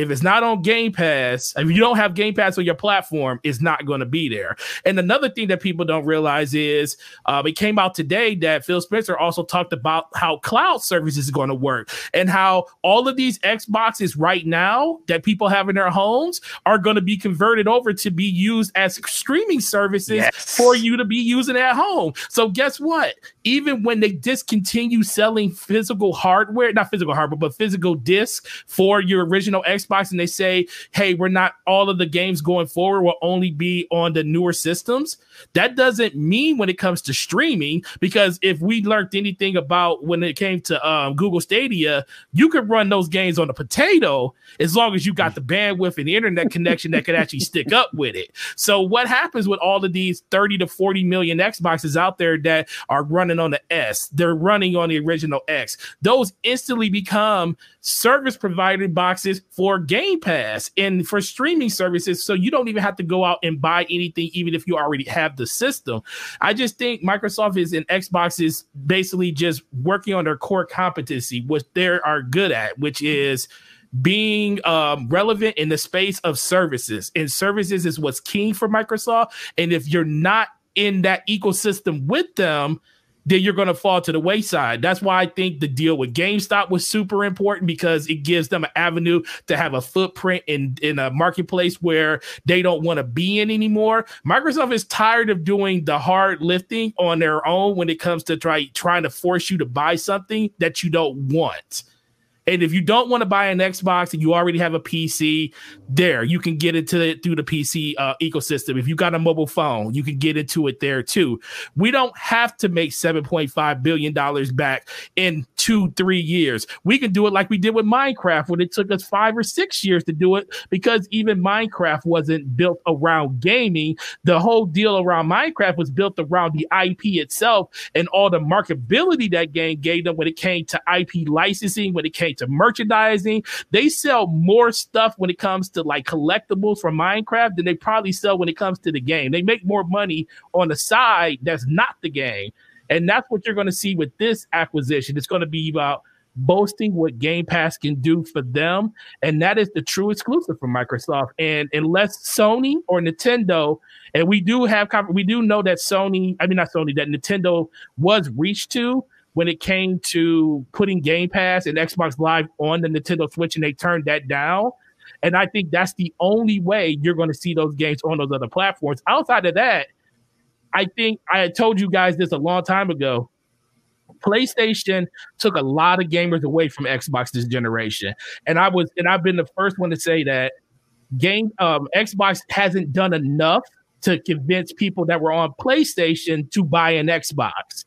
if it's not on Game Pass, if you don't have Game Pass on your platform, it's not going to be there. And another thing that people don't realize is um, it came out today that Phil Spencer also talked about how cloud services is going to work and how all of these Xboxes right now that people have in their homes are going to be converted over to be used as streaming services yes. for you to be using at home. So guess what? Even when they discontinue selling physical hardware, not physical hardware, but physical discs for your original Xbox Xbox and they say, hey, we're not all of the games going forward will only be on the newer systems, that doesn't mean when it comes to streaming, because if we learned anything about when it came to um, Google Stadia, you could run those games on a potato as long as you got the bandwidth and the internet connection that could actually stick up with it. So, what happens with all of these 30 to 40 million Xboxes out there that are running on the S? They're running on the original X. Those instantly become service provided boxes for Game Pass and for streaming services. So, you don't even have to go out and buy anything, even if you already have the system. I just think Microsoft is and Xbox is basically just working on their core competency, what they are good at, which is being um, relevant in the space of services. And services is what's key for Microsoft. And if you're not in that ecosystem with them, then you're going to fall to the wayside. That's why I think the deal with GameStop was super important because it gives them an avenue to have a footprint in, in a marketplace where they don't want to be in anymore. Microsoft is tired of doing the hard lifting on their own when it comes to try trying to force you to buy something that you don't want. And if you don't want to buy an Xbox and you already have a PC, there you can get into it through the PC uh, ecosystem. If you got a mobile phone, you can get into it there too. We don't have to make $7.5 billion back in two, three years. We can do it like we did with Minecraft when it took us five or six years to do it because even Minecraft wasn't built around gaming. The whole deal around Minecraft was built around the IP itself and all the marketability that game gave them when it came to IP licensing, when it came to merchandising. They sell more stuff when it comes to like collectibles from Minecraft than they probably sell when it comes to the game. They make more money on the side that's not the game. And that's what you're going to see with this acquisition. It's going to be about boasting what Game Pass can do for them. And that is the true exclusive for Microsoft. And unless Sony or Nintendo, and we do have, we do know that Sony, I mean, not Sony, that Nintendo was reached to when it came to putting Game Pass and Xbox Live on the Nintendo Switch, and they turned that down. And I think that's the only way you're going to see those games on those other platforms. Outside of that, I think I had told you guys this a long time ago. PlayStation took a lot of gamers away from Xbox this generation, and I was and I've been the first one to say that game um, Xbox hasn't done enough to convince people that were on PlayStation to buy an Xbox.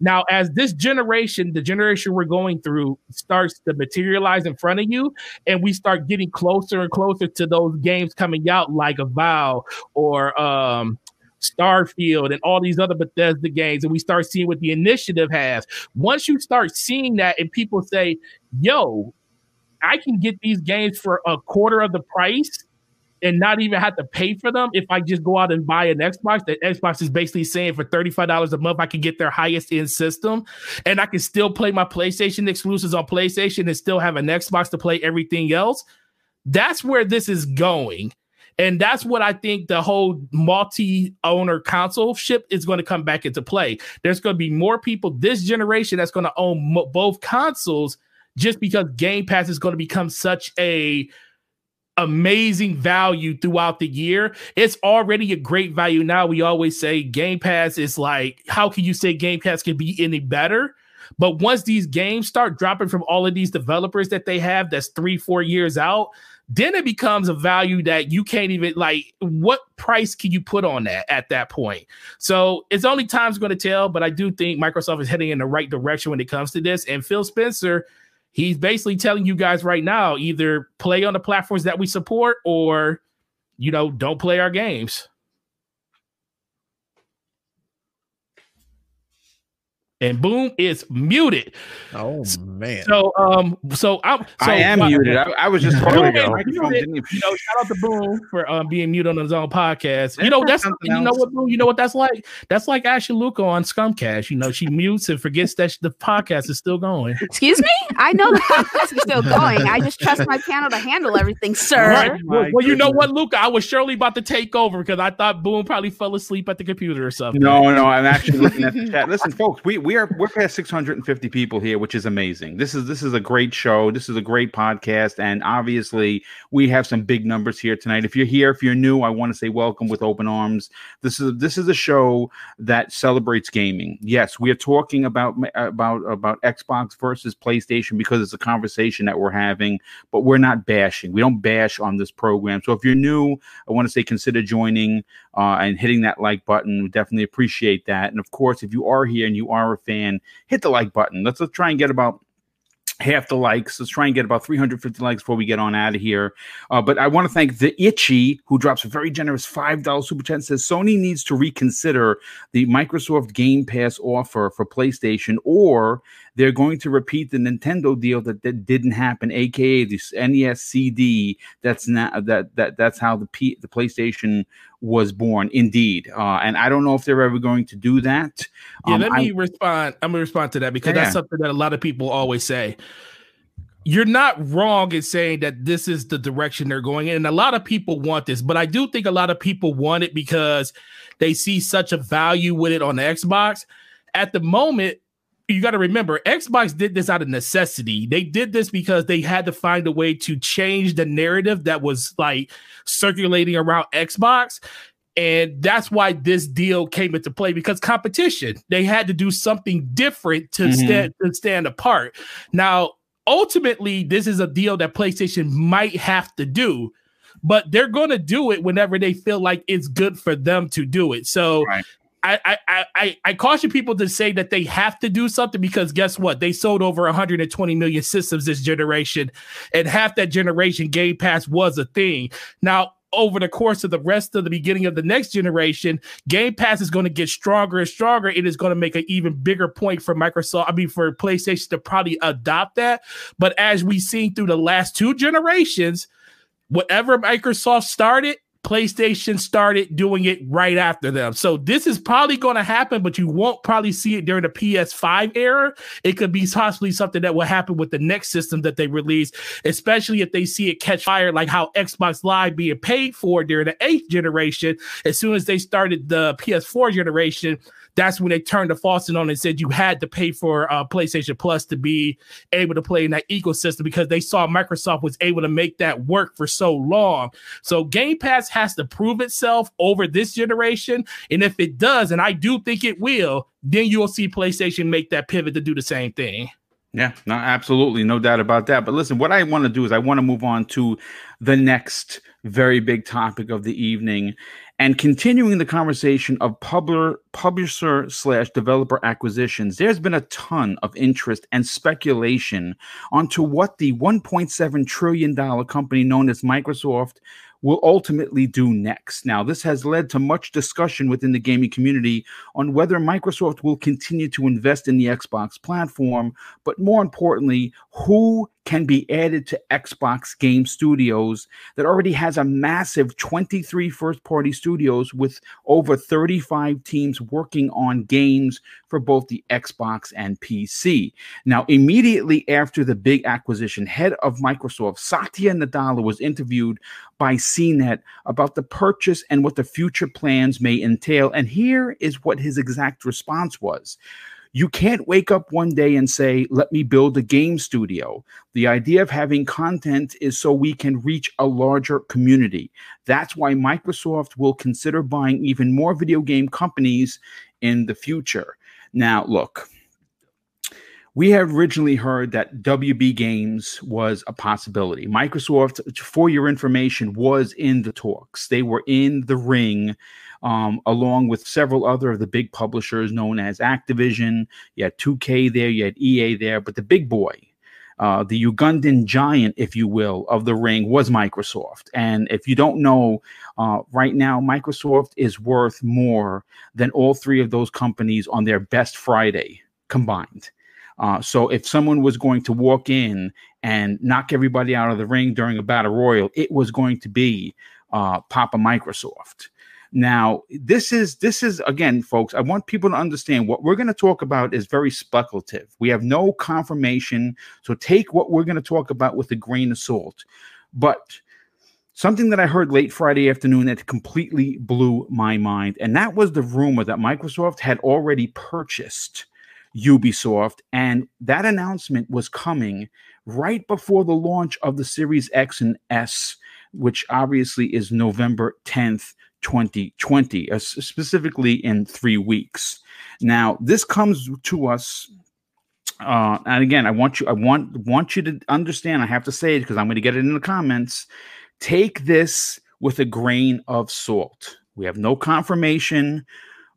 Now, as this generation, the generation we're going through, starts to materialize in front of you, and we start getting closer and closer to those games coming out, like Avowed or um, Starfield and all these other Bethesda games, and we start seeing what the initiative has. Once you start seeing that, and people say, "Yo, I can get these games for a quarter of the price." And not even have to pay for them if I just go out and buy an Xbox. That Xbox is basically saying for $35 a month, I can get their highest end system and I can still play my PlayStation exclusives on PlayStation and still have an Xbox to play everything else. That's where this is going. And that's what I think the whole multi owner console ship is going to come back into play. There's going to be more people this generation that's going to own mo- both consoles just because Game Pass is going to become such a amazing value throughout the year. It's already a great value now. We always say Game Pass is like, how can you say Game Pass can be any better? But once these games start dropping from all of these developers that they have, that's three, four years out, then it becomes a value that you can't even like what price can you put on that at that point so it's only time's going to tell but i do think microsoft is heading in the right direction when it comes to this and phil spencer he's basically telling you guys right now either play on the platforms that we support or you know don't play our games and boom is muted. Oh man! So um, so I'm so I am muted. I, I was just talking. Boom muted. You know, shout out to Boom for um being muted on his own podcast. You know that's you know what Boom, you know what that's like. That's like Ashley Luca on Scumcast. You know she mutes and forgets that the podcast is still going. Excuse me, I know the podcast is still going. I just trust my panel to handle everything, sir. Right. Well, well, you know what, Luca, I was surely about to take over because I thought Boom probably fell asleep at the computer or something. No, no, I'm actually looking at the chat. Listen, folks, we we are we're past 650 people here, which is amazing. This is this is a great show. This is a great podcast, and obviously we have some big numbers here tonight. If you're here, if you're new, I want to say welcome with open arms. This is this is a show that celebrates gaming. Yes, we are talking about about about Xbox versus PlayStation because it's a conversation that we're having, but we're not bashing. We don't bash on this program. So if you're new, I want to say consider joining uh, and hitting that like button. We definitely appreciate that. And of course, if you are here and you are a fan, hit the like button. Let's, let's try and get about half the likes. Let's try and get about 350 likes before we get on out of here. Uh, but I want to thank the Itchy, who drops a very generous $5 super chat says Sony needs to reconsider the Microsoft Game Pass offer for PlayStation, or they're going to repeat the Nintendo deal that, that didn't happen, aka this NES CD. That's not that that that's how the P, the PlayStation was born, indeed. Uh, and I don't know if they're ever going to do that. Yeah, um, let me I, respond. I'm gonna respond to that because yeah. that's something that a lot of people always say you're not wrong in saying that this is the direction they're going in. And a lot of people want this, but I do think a lot of people want it because they see such a value with it on the Xbox. At the moment, you got to remember Xbox did this out of necessity. They did this because they had to find a way to change the narrative that was like circulating around Xbox. And that's why this deal came into play because competition. They had to do something different to mm-hmm. stand to stand apart. Now, ultimately, this is a deal that PlayStation might have to do, but they're going to do it whenever they feel like it's good for them to do it. So right. I, I, I, I caution people to say that they have to do something because guess what? They sold over 120 million systems this generation, and half that generation Game Pass was a thing. Now, over the course of the rest of the beginning of the next generation, Game Pass is going to get stronger and stronger. It is going to make an even bigger point for Microsoft, I mean, for PlayStation to probably adopt that. But as we've seen through the last two generations, whatever Microsoft started, PlayStation started doing it right after them. So this is probably going to happen, but you won't probably see it during the PS5 era. It could be possibly something that will happen with the next system that they release, especially if they see it catch fire, like how Xbox Live being paid for during the eighth generation. As soon as they started the PS4 generation, that's when they turned the faucet on and said you had to pay for uh, PlayStation Plus to be able to play in that ecosystem because they saw Microsoft was able to make that work for so long. So Game Pass has to prove itself over this generation. And if it does, and I do think it will, then you'll see PlayStation make that pivot to do the same thing. Yeah, no, absolutely, no doubt about that. But listen, what I want to do is I want to move on to the next very big topic of the evening, and continuing the conversation of publisher, publisher slash developer acquisitions, there's been a ton of interest and speculation onto what the 1.7 trillion dollar company known as Microsoft will ultimately do next. Now, this has led to much discussion within the gaming community on whether Microsoft will continue to invest in the Xbox platform, but more importantly, who can be added to Xbox Game Studios that already has a massive 23 first party studios with over 35 teams working on games for both the Xbox and PC. Now, immediately after the big acquisition, head of Microsoft, Satya Nadella, was interviewed by CNET about the purchase and what the future plans may entail. And here is what his exact response was. You can't wake up one day and say, let me build a game studio. The idea of having content is so we can reach a larger community. That's why Microsoft will consider buying even more video game companies in the future. Now, look, we had originally heard that WB Games was a possibility. Microsoft, for your information, was in the talks. They were in the ring, um, along with several other of the big publishers known as Activision. You had 2K there, you had EA there, but the big boy, uh, the Ugandan giant, if you will, of the ring was Microsoft. And if you don't know, uh, right now, Microsoft is worth more than all three of those companies on their best Friday combined. Uh, so if someone was going to walk in and knock everybody out of the ring during a battle royal, it was going to be uh, Papa Microsoft. Now, this is this is again, folks. I want people to understand what we're going to talk about is very speculative. We have no confirmation, so take what we're going to talk about with a grain of salt. But something that I heard late Friday afternoon that completely blew my mind, and that was the rumor that Microsoft had already purchased Ubisoft. And that announcement was coming right before the launch of the Series X and S, which obviously is November 10th, 2020, uh, specifically in three weeks. Now, this comes to us. Uh, and again, I want you, I want want you to understand. I have to say it because I'm going to get it in the comments. Take this with a grain of salt. We have no confirmation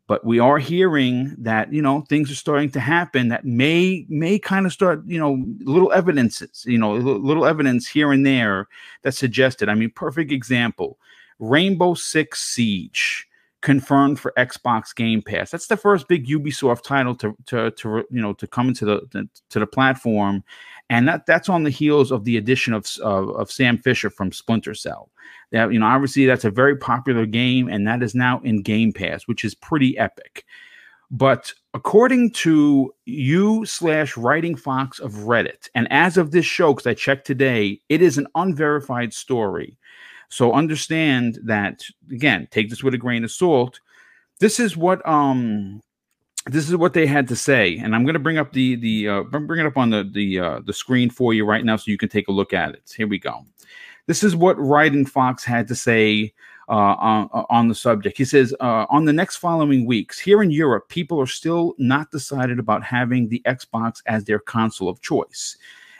but we are hearing that you know things are starting to happen that may may kind of start you know little evidences you know little evidence here and there that suggested i mean perfect example rainbow six siege confirmed for xbox game pass that's the first big ubisoft title to to, to you know to come into the to the platform and that that's on the heels of the addition of, of, of Sam Fisher from Splinter Cell. That you know, obviously that's a very popular game, and that is now in Game Pass, which is pretty epic. But according to you slash Writing Fox of Reddit, and as of this show, because I checked today, it is an unverified story. So understand that again, take this with a grain of salt. This is what um this is what they had to say, and I'm going to bring up the the uh, bring it up on the the uh, the screen for you right now, so you can take a look at it. Here we go. This is what Writing Fox had to say uh, on, on the subject. He says, uh, on the next following weeks, here in Europe, people are still not decided about having the Xbox as their console of choice.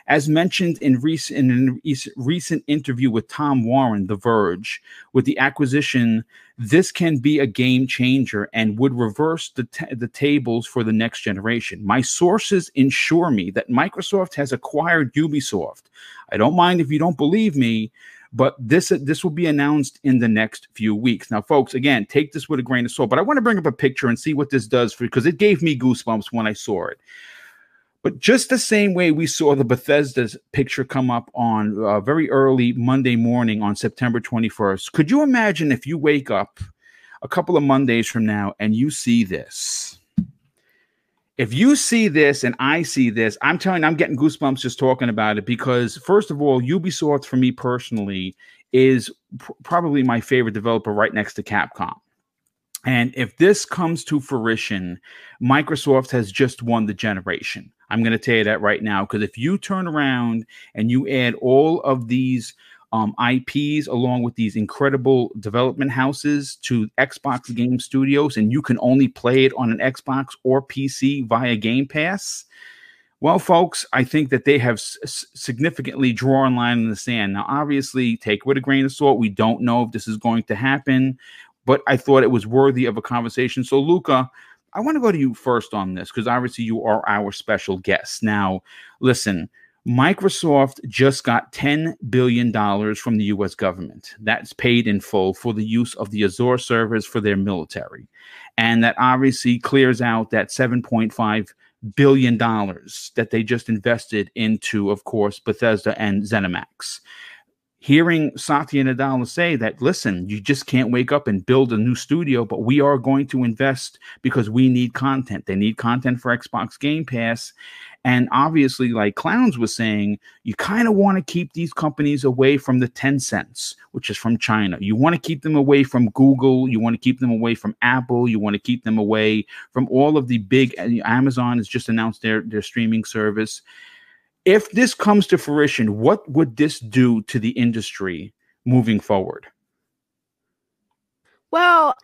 As mentioned in recent, in a recent interview with Tom Warren, The Verge, with the acquisition, this can be a game changer and would reverse the, t- the tables for the next generation. My sources ensure me that Microsoft has acquired Ubisoft. I don't mind if you don't believe me, but this this will be announced in the next few weeks. Now, folks, again, take this with a grain of salt. But I want to bring up a picture and see what this does for because it gave me goosebumps when I saw it. But just the same way we saw the Bethesda's picture come up on uh, very early Monday morning on September 21st, could you imagine if you wake up a couple of Mondays from now and you see this? If you see this and I see this, I'm telling you, I'm getting goosebumps just talking about it because, first of all, Ubisoft for me personally is pr- probably my favorite developer right next to Capcom. And if this comes to fruition, Microsoft has just won the generation. I'm going to tell you that right now because if you turn around and you add all of these um, IPs along with these incredible development houses to Xbox Game Studios, and you can only play it on an Xbox or PC via Game Pass. Well, folks, I think that they have s- significantly drawn a line in the sand. Now, obviously, take with a grain of salt. We don't know if this is going to happen, but I thought it was worthy of a conversation. So, Luca, I want to go to you first on this because obviously you are our special guest. Now, listen, Microsoft just got $10 billion from the US government. That's paid in full for the use of the Azure servers for their military. And that obviously clears out that $7.5 billion that they just invested into, of course, Bethesda and ZeniMax hearing Satya Nadella say that, listen, you just can't wake up and build a new studio, but we are going to invest because we need content. They need content for Xbox Game Pass. And obviously, like Clowns was saying, you kind of want to keep these companies away from the Tencents, which is from China. You want to keep them away from Google. You want to keep them away from Apple. You want to keep them away from all of the big. Amazon has just announced their, their streaming service if this comes to fruition, what would this do to the industry moving forward? Well,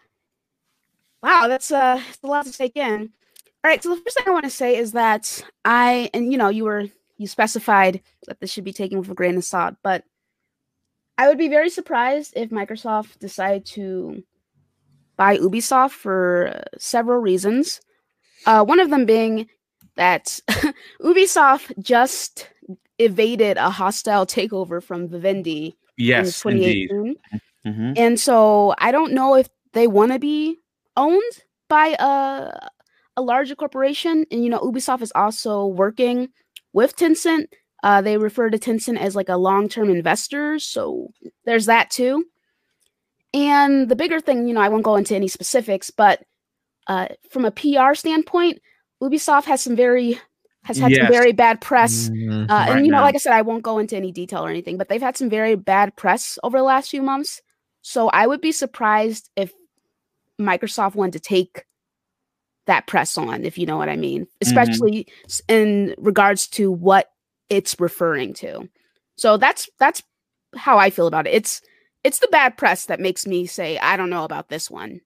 wow, that's, uh, a lot to take in. All right. So the first thing I want to say is that I, and you know, you were you specified that this should be taken with a grain of salt, but I would be very surprised if Microsoft decided to buy Ubisoft for several reasons. Uh, one of them being that Ubisoft just evaded a hostile takeover from Vivendi Yes, in indeed. 2018. Mhm. And so I don't know if they want to be owned by a a larger corporation. And you know, Ubisoft is also working with Tencent. Uh, they refer to Tencent as like a long term investor, so there's that too. And the bigger thing, you know, I won't go into any specifics, but uh, from a PR standpoint, Ubisoft has some very has had Yes. some very bad press Mhm. uh, Right and you know, now. like I said, I won't go into any detail or anything, but they've had some very bad press over the last few months. So I would be surprised if Microsoft wanted to take that press on, if you know what I mean, especially s in regards to what it's referring to. So that's that's how I feel about it. It's it's the bad press that makes me say I don't know about this one.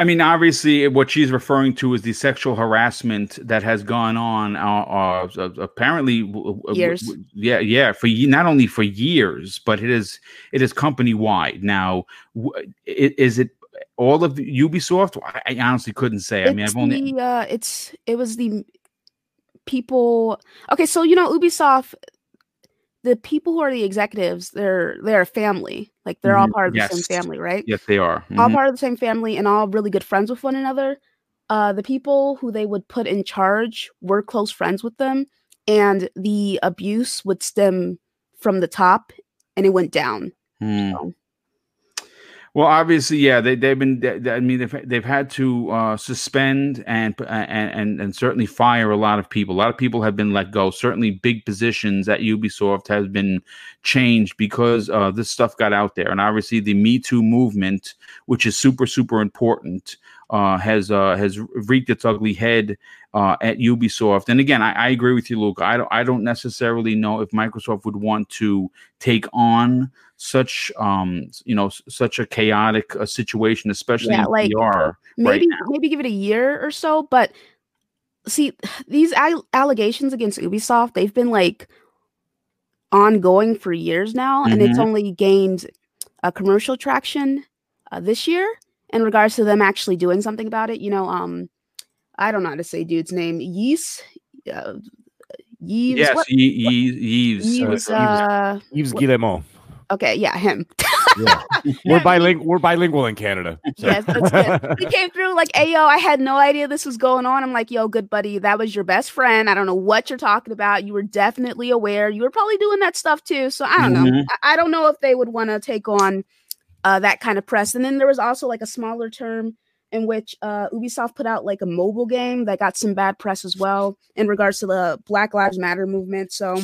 I mean, obviously, what she's referring to is the sexual harassment that has gone on. Uh, uh, apparently, w- w- Years. w- yeah, yeah, for ye- not only for years, but it is it is company wide. Now, w- is it all of the Ubisoft? I honestly couldn't say. I mean, I've only the, uh, it's it was the people. Okay, so you know Ubisoft, the people who are the executives, they're they're a family. Like they're all Mhm, part of the same family, right? yes, they are. All Mhm. part of the same family and all really good friends with one another. Uh, the people who they would put in charge were close friends with them, and the abuse would stem from the top, and it went down. Hmm. So- Well, obviously, yeah, they they've been. They, they- I mean, they've they've had to uh, suspend and, and and and certainly fire a lot of people. A lot of people have been let go. Certainly, big positions at Ubisoft has been changed because uh, this stuff got out there, and obviously, the Me Too movement, which is super super important, uh, has uh, has wreaked its ugly head uh, at Ubisoft. And again, I, I agree with you, Luke. I don't I don't necessarily know if Microsoft would want to take on such um you know such a chaotic uh, situation especially Yeah, in like, PR right maybe now. maybe give it a year or so but see these al- allegations against ubisoft they've been like ongoing for years now and it's Mhm. only gained a commercial traction uh, this year in regards to them actually doing something about it you know um i don't know how to say dude's name Yves, uh, Yves, yes what- Ye- Ye- Yves, uh, Yves, uh, Yves Guillemot. okay yeah him Yeah. we're bilingual. We're bilingual in Canada. so. Yes, that's good. he came through like, "Hey, yo, I had no idea this was going on." I'm like, "Yo, good buddy, that was your best friend. I don't know what you're talking about. You were definitely aware. You were probably doing that stuff too. So I don't know. Mhm. I, I don't know if they would want to take on uh, that kind of press. And then there was also like a smaller term in which uh, Ubisoft put out like a mobile game that got some bad press as well in regards to the Black Lives Matter movement. So.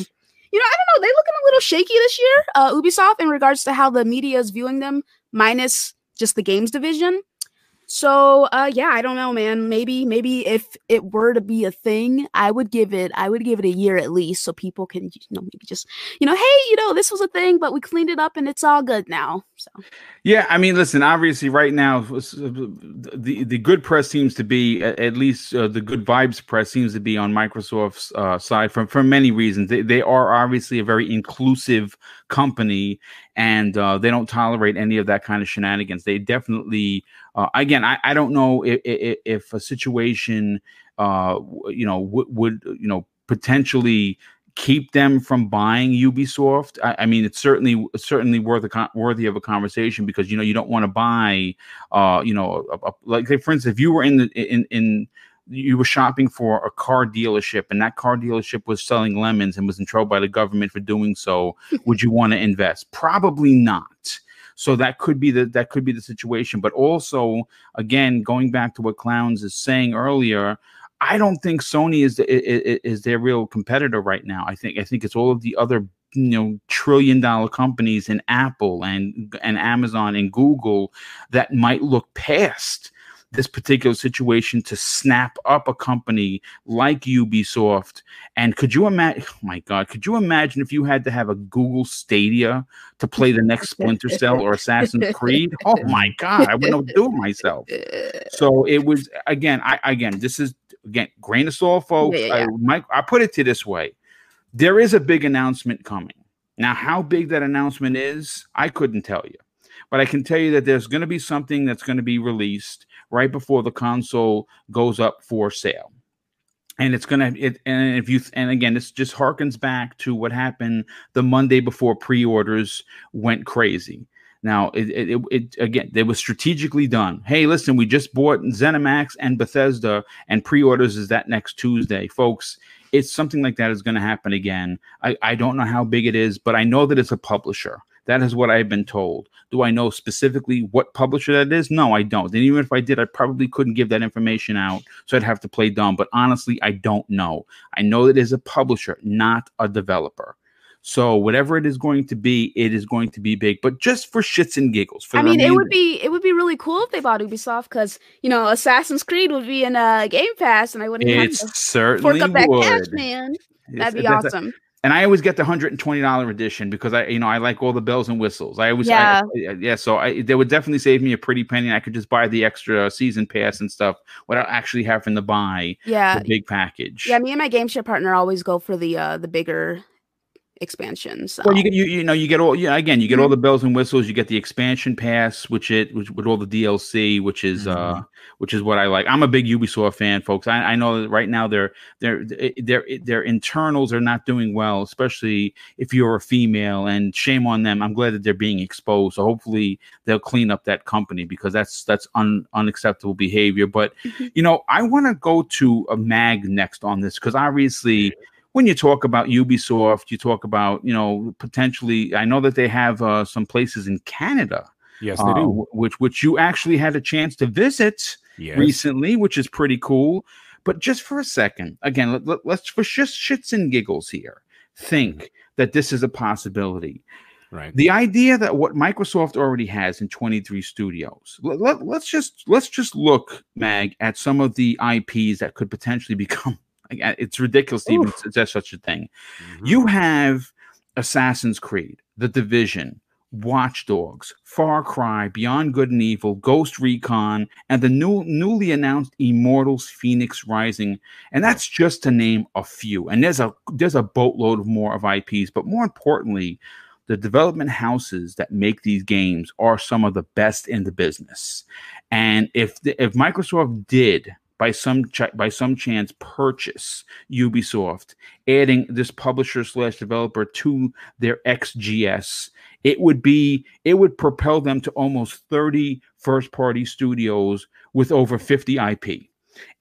You know, I don't know. They looking a little shaky this year, uh, Ubisoft, in regards to how the media is viewing them, minus just the games division. So uh yeah, I don't know, man. Maybe maybe if it were to be a thing, I would give it I would give it a year at least so people can you know maybe just you know, hey, you know, this was a thing, but we cleaned it up and it's all good now. So Yeah, I mean, listen. Obviously, right now, the the good press seems to be at least uh, the good vibes press seems to be on Microsoft's uh, side for for many reasons. They they are obviously a very inclusive company, and uh, they don't tolerate any of that kind of shenanigans. They definitely, uh, again, I, I don't know if, if if a situation, uh, you know, would would you know potentially keep them from buying Ubisoft. I, I mean, it's certainly certainly worth a con- worthy of a conversation because you know you don't want to buy, uh, you know, a, a, like say, for instance, if you were in the in in you were shopping for a car dealership and that car dealership was selling lemons and was in trouble by the government for doing so, would you want to invest? Probably not. So that could be the that could be the situation. But also, again, going back to what Clowns is saying earlier, I don't think Sony is the, is their real competitor right now. I think I think it's all of the other you know trillion dollar companies in Apple and and Amazon and Google that might look past this particular situation to snap up a company like Ubisoft. And could you imagine? Oh my God, could you imagine if you had to have a Google Stadia to play the next Splinter Cell or Assassin's Creed? Oh my God, I wouldn't do it myself. So it was again. I again, this is again grain of salt, folks. Yeah, yeah, yeah. I, Mike, I put it to this way: there is a big announcement coming. Now, how big that announcement is, I couldn't tell you. But I can tell you that there's going to be something that's going to be released right before the console goes up for sale. And it's gonna it and if you and again this just harkens back to what happened the Monday before pre-orders went crazy. Now it, it, it, again it was strategically done. Hey, listen, we just bought ZeniMax and Bethesda, and pre-orders is that next Tuesday, folks it's something like that is going to happen again. I, I don't know how big it is, but I know that it's a publisher. That is what I've been told. Do I know specifically what publisher that is? No, I don't. And even if I did, I probably couldn't give that information out. So I'd have to play dumb. But honestly, I don't know. I know that it is a publisher, not a developer. So whatever it is going to be, it is going to be big. But just for shits and giggles. For I mean, it would be it would be really cool if they bought Ubisoft because you know Assassin's Creed would be in uh, Game Pass, and I wouldn't It have to certainly fork up that would. cash, man. That'd be that's a- awesome. And I always get the hundred and twenty dollar edition because I, you know, I like all the bells and whistles. I always, Yeah. I, I- yeah. So I, they would definitely save me a pretty penny. I could just buy the extra season pass and stuff without actually having to buy Yeah, the big package. yeah. Me and my game share partner always go for the uh the bigger expansions. So. Well, you get you you know you get all yeah again you get Mm-hmm. all the bells and whistles. You get the expansion pass, which it which with all the DLC, which is uh Mm-hmm. which is what I like. I'm a big Ubisoft fan, folks. I, I know that right now their their their their internals are not doing well, especially if you're a female. And shame on them. I'm glad that they're being exposed. So hopefully they'll clean up that company because that's that's un, unacceptable behavior. But Mhm. you know I want to go to a mag next on this because obviously when you talk about Ubisoft, you talk about you know potentially. I know that they have uh, some places in Canada, Yes, uh, they do. which which you actually had a chance to visit Yes. recently, which is pretty cool. But just for a second, again, let, let, let's for just shits and giggles here, think that this is a possibility. Right. The idea that what Microsoft already has in 23 studios. Let, let, let's just let's just look, Mag, at some of the IPs that could potentially become. Like, It's ridiculous to even suggest such a thing. Mhm. You have Assassin's Creed, The Division, Watch Dogs, Far Cry, Beyond Good and Evil, Ghost Recon, and the new newly announced Immortals Phoenix Rising. And that's just to name a few. And there's a there's a boatload of more of IPs, but more importantly, the development houses that make these games are some of the best in the business. And if the, if Microsoft did by some ch- by some chance purchase Ubisoft, adding this publisher slash developer to their XGS, it would be it would propel them to almost 30 first party studios with over 50 IP.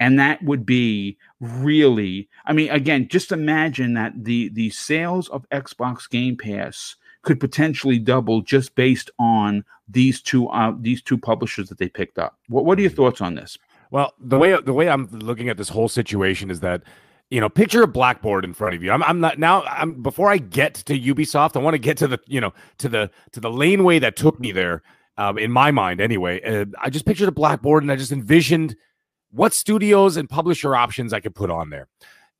And that would be really, I mean, again, just imagine that the the sales of Xbox Game Pass could potentially double just based on these two uh, these two publishers that they picked up. What what are your thoughts on this? Well, the way the way I'm looking at this whole situation is that you know, picture a blackboard in front of you. I'm I'm not now. I'm before I get to Ubisoft, I want to get to the you know to the to the laneway that took me there. Um, in my mind, anyway, uh, I just pictured a blackboard and I just envisioned what studios and publisher options I could put on there,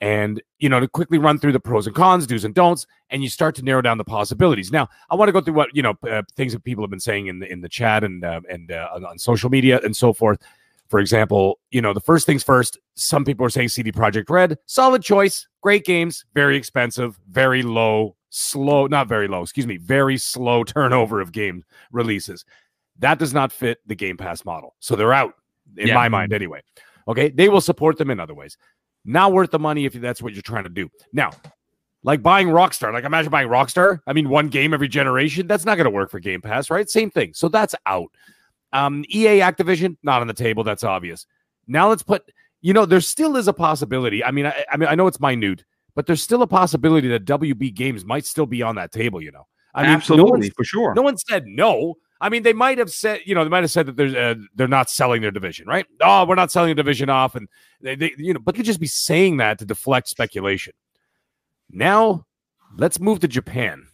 and you know to quickly run through the pros and cons, do's and don'ts, and you start to narrow down the possibilities. Now, I want to go through what you know uh, things that people have been saying in the in the chat and uh, and uh, on, on social media and so forth. For example, you know, the first things first, some people are saying CD Projekt Red, solid choice, great games, very expensive, very low, slow, not very low, excuse me, very slow turnover of game releases. That does not fit the Game Pass model. So they're out in Yeah. my mind anyway. Okay. They will support them in other ways. Not worth the money if that's what you're trying to do. Now, like buying Rockstar, like imagine buying Rockstar. I mean, one game every generation. That's not going to work for Game Pass, right? Same thing. So that's out. Um, EA Activision, not on the table. That's obvious. Now let's put, you know, there still is a possibility. I mean, I, I mean, I know it's minute, but there's still a possibility that WB Games might still be on that table. You know, I mean, Absolutely, one's- for sure. no one said no. I mean, they might have said, you know, they might have said that there's uh, they're not selling their division, right? Oh, we're not selling a division off, and they, they you know, but they could just be saying that to deflect speculation. Now, let's move to Japan.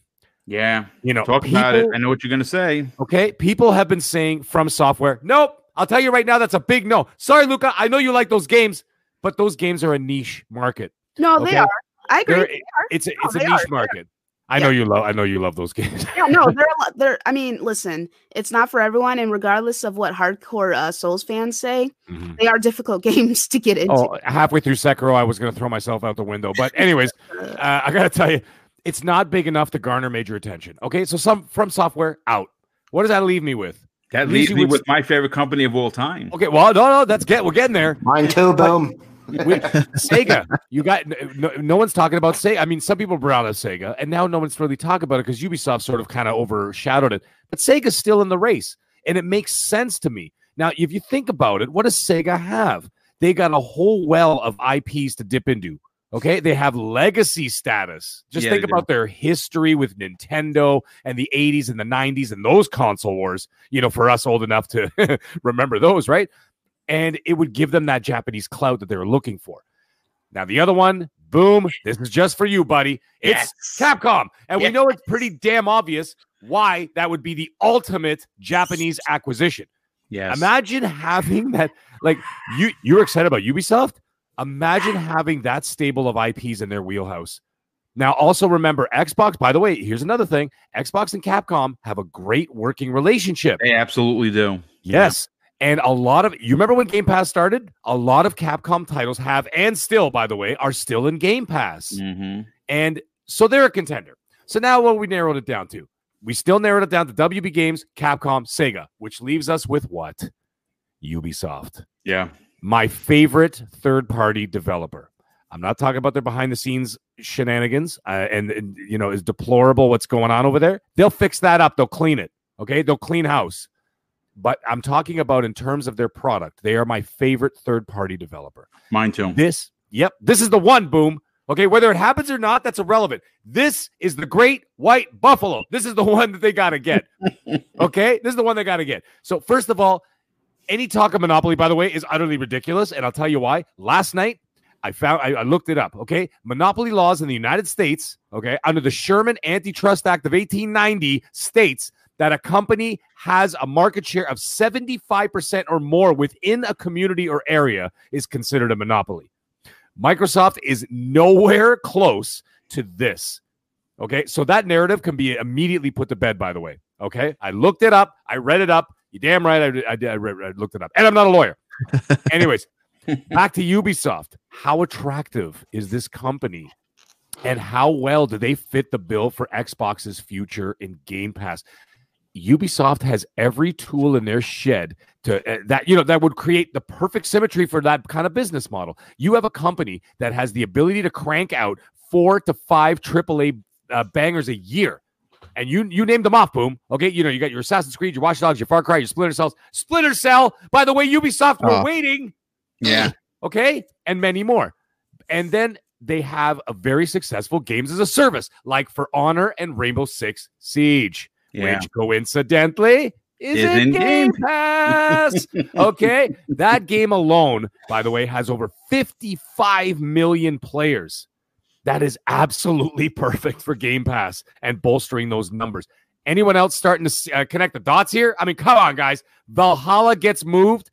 Yeah, You know, talk about it. I know what you're going to say. Okay, people have been saying FromSoftware, nope, I'll tell you right now, that's a big no. Sorry, Luca. I know you like those games, but those games are a niche market. No, Okay. they are. I agree. They're- They are. It's a, No, it's a niche are. market. I know you love. I know you love those games. Yeah, no, they're. They're. I mean, listen, it's not for everyone, and regardless of what hardcore uh, Souls fans say, Mhm. they are difficult games to get into. Oh, halfway through Sekiro, I was going to throw myself out the window. But anyways, uh, I got to tell you, it's not big enough to garner major attention. Okay, so some FromSoftware out. What does that leave me with? That Leaves leaves me with- with my favorite company of all time. Okay, well, no, no, that's get. We're getting there. Mine too, boom. We, Sega, you got no, no one's talking about Sega. I mean, some people brought up Sega, and now no one's really talking about it because Ubisoft sort of kind of overshadowed it. But Sega's still in the race, and it makes sense to me. Now, if you think about it, what does Sega have? They got a whole well of IPs to dip into. Okay, they have legacy status. Just Yeah, think they do. about their history with Nintendo and the 80s and the 90s and those console wars. You know, for us old enough to remember those, right? and it would give them that Japanese clout that they were looking for. Now, the other one, boom, this is just for you, buddy. It's Capcom. And we know it's pretty damn obvious why that would be the ultimate Japanese acquisition. Yes. Imagine having that, like, you you're excited about Ubisoft. Imagine having that stable of IPs in their wheelhouse. Now, also remember, Xbox, by the way, here's another thing Xbox and Capcom have a great working relationship. they absolutely do. Yes. And a lot of you remember when Game Pass started? A lot of Capcom titles have, and still, by the way, are still in Game Pass. hmm And so they're a contender. So now what we narrowed it down to? We still narrowed it down to WB Games, Capcom, Sega, which leaves us with what? Ubisoft. Yeah. My favorite third party developer. I'm not talking about their behind the scenes shenanigans uh, and, and, you know, is deplorable what's going on over there. They'll fix that up. They'll clean it. Okay. They'll clean house. But I'm talking about in terms of their product. They are my favorite third party developer. Mine too. This, yep, this is the one, boom. Okay, whether it happens or not, that's irrelevant. This is the great white buffalo. This is the one that they got to get. okay, this is the one they got to get. So, first of all, any talk of monopoly, by the way, is utterly ridiculous. And I'll tell you why. Last night, I found, I, I looked it up. Okay, monopoly laws in the United States, okay, under the Sherman Antitrust Act of 1890 states that a company has a market share of 75% or more within a community or area is considered a monopoly. Microsoft is nowhere close to this. Okay. So that narrative can be immediately put to bed, by the way. Okay. I looked it up. I read it up. You damn right. I, I, I, I looked it up. And I'm not a lawyer. Anyways, back to Ubisoft. How attractive is this company? And how well do they fit the bill for Xbox's future in Game Pass? Ubisoft has every tool in their shed to uh, that you know that would create the perfect symmetry for that kind of business model. You have a company that has the ability to crank out four to five AAA uh, bangers a year, and you you named them off. Boom. Okay, you know you got your Assassin's Creed, your Watch Dogs, your Far Cry, your Splinter Cells, Splinter Cell. By the way, Ubisoft, we're Oh. waiting. Yeah. Okay, and many more, and then they have a very successful games as a service like For Honor and Rainbow Six Siege Yeah. which coincidentally is, Is in Game. Pass. okay, that game alone, by the way, has over 55 million players. That is absolutely perfect for Game Pass and bolstering those numbers. Anyone else starting to uh, connect the dots here? I mean, come on, guys. Valhalla gets moved,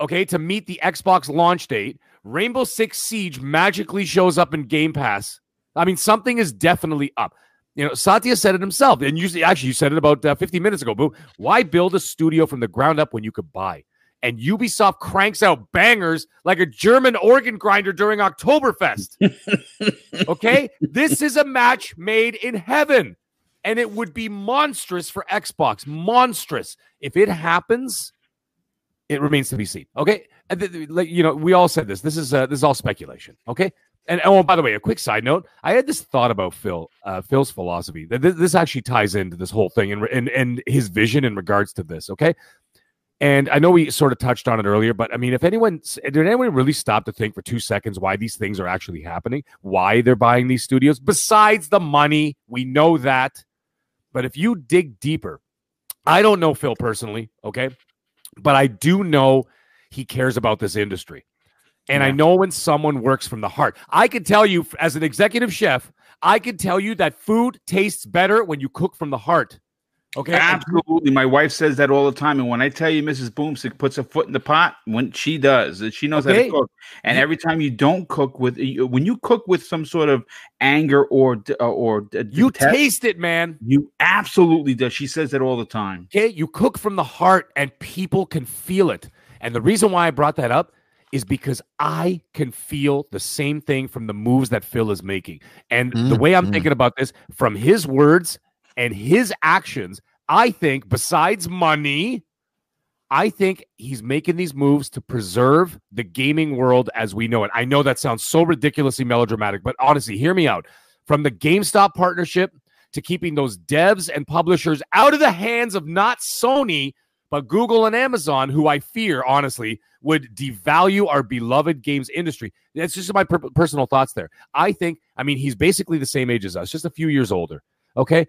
okay, to meet the Xbox launch date. Rainbow Six Siege magically shows up in Game Pass. I mean, something is definitely up. You know, Satya said it himself, and you actually you said it about uh, 50 minutes ago. Boo, why build a studio from the ground up when you could buy? And Ubisoft cranks out bangers like a German organ grinder during Oktoberfest. okay, this is a match made in heaven, and it would be monstrous for Xbox. Monstrous if it happens. It remains to be seen. Okay, And th- th- like you know, we all said this. This is uh, this is all speculation. Okay, and oh, by the way, a quick side note: I had this thought about Phil, uh, Phil's philosophy. This, this actually ties into this whole thing and, and and his vision in regards to this. Okay, and I know we sort of touched on it earlier, but I mean, if anyone did anyone really stop to think for two seconds why these things are actually happening, why they're buying these studios, besides the money, we know that. But if you dig deeper, I don't know Phil personally, okay, but I do know he cares about this industry. And I know when someone works from the heart. I can tell you, as an executive chef, I can tell you that food tastes better when you cook from the heart. Okay. Absolutely. My wife says that all the time. And when I tell you Mrs. Boomstick puts a foot in the pot, when she does, she knows how to cook. And every time you don't cook with, when you cook with some sort of anger or uh, or You detest, taste it, man. you absolutely does. She says that all the time. Okay. You cook from the heart and people can feel it. And the reason why I brought that up is because I can feel the same thing from the moves that Phil is making. And the Mm, way I'm mm. thinking about this, from his words and his actions, I think besides money, I think he's making these moves to preserve the gaming world as we know it. I know that sounds so ridiculously melodramatic, but honestly, hear me out. From the GameStop partnership to keeping those devs and publishers out of the hands of not Sony, but Google and Amazon, who I fear, honestly, would devalue our beloved games industry. That's just my per- personal thoughts there. I think, I mean, he's basically the same age as us, just a few years older. Okay.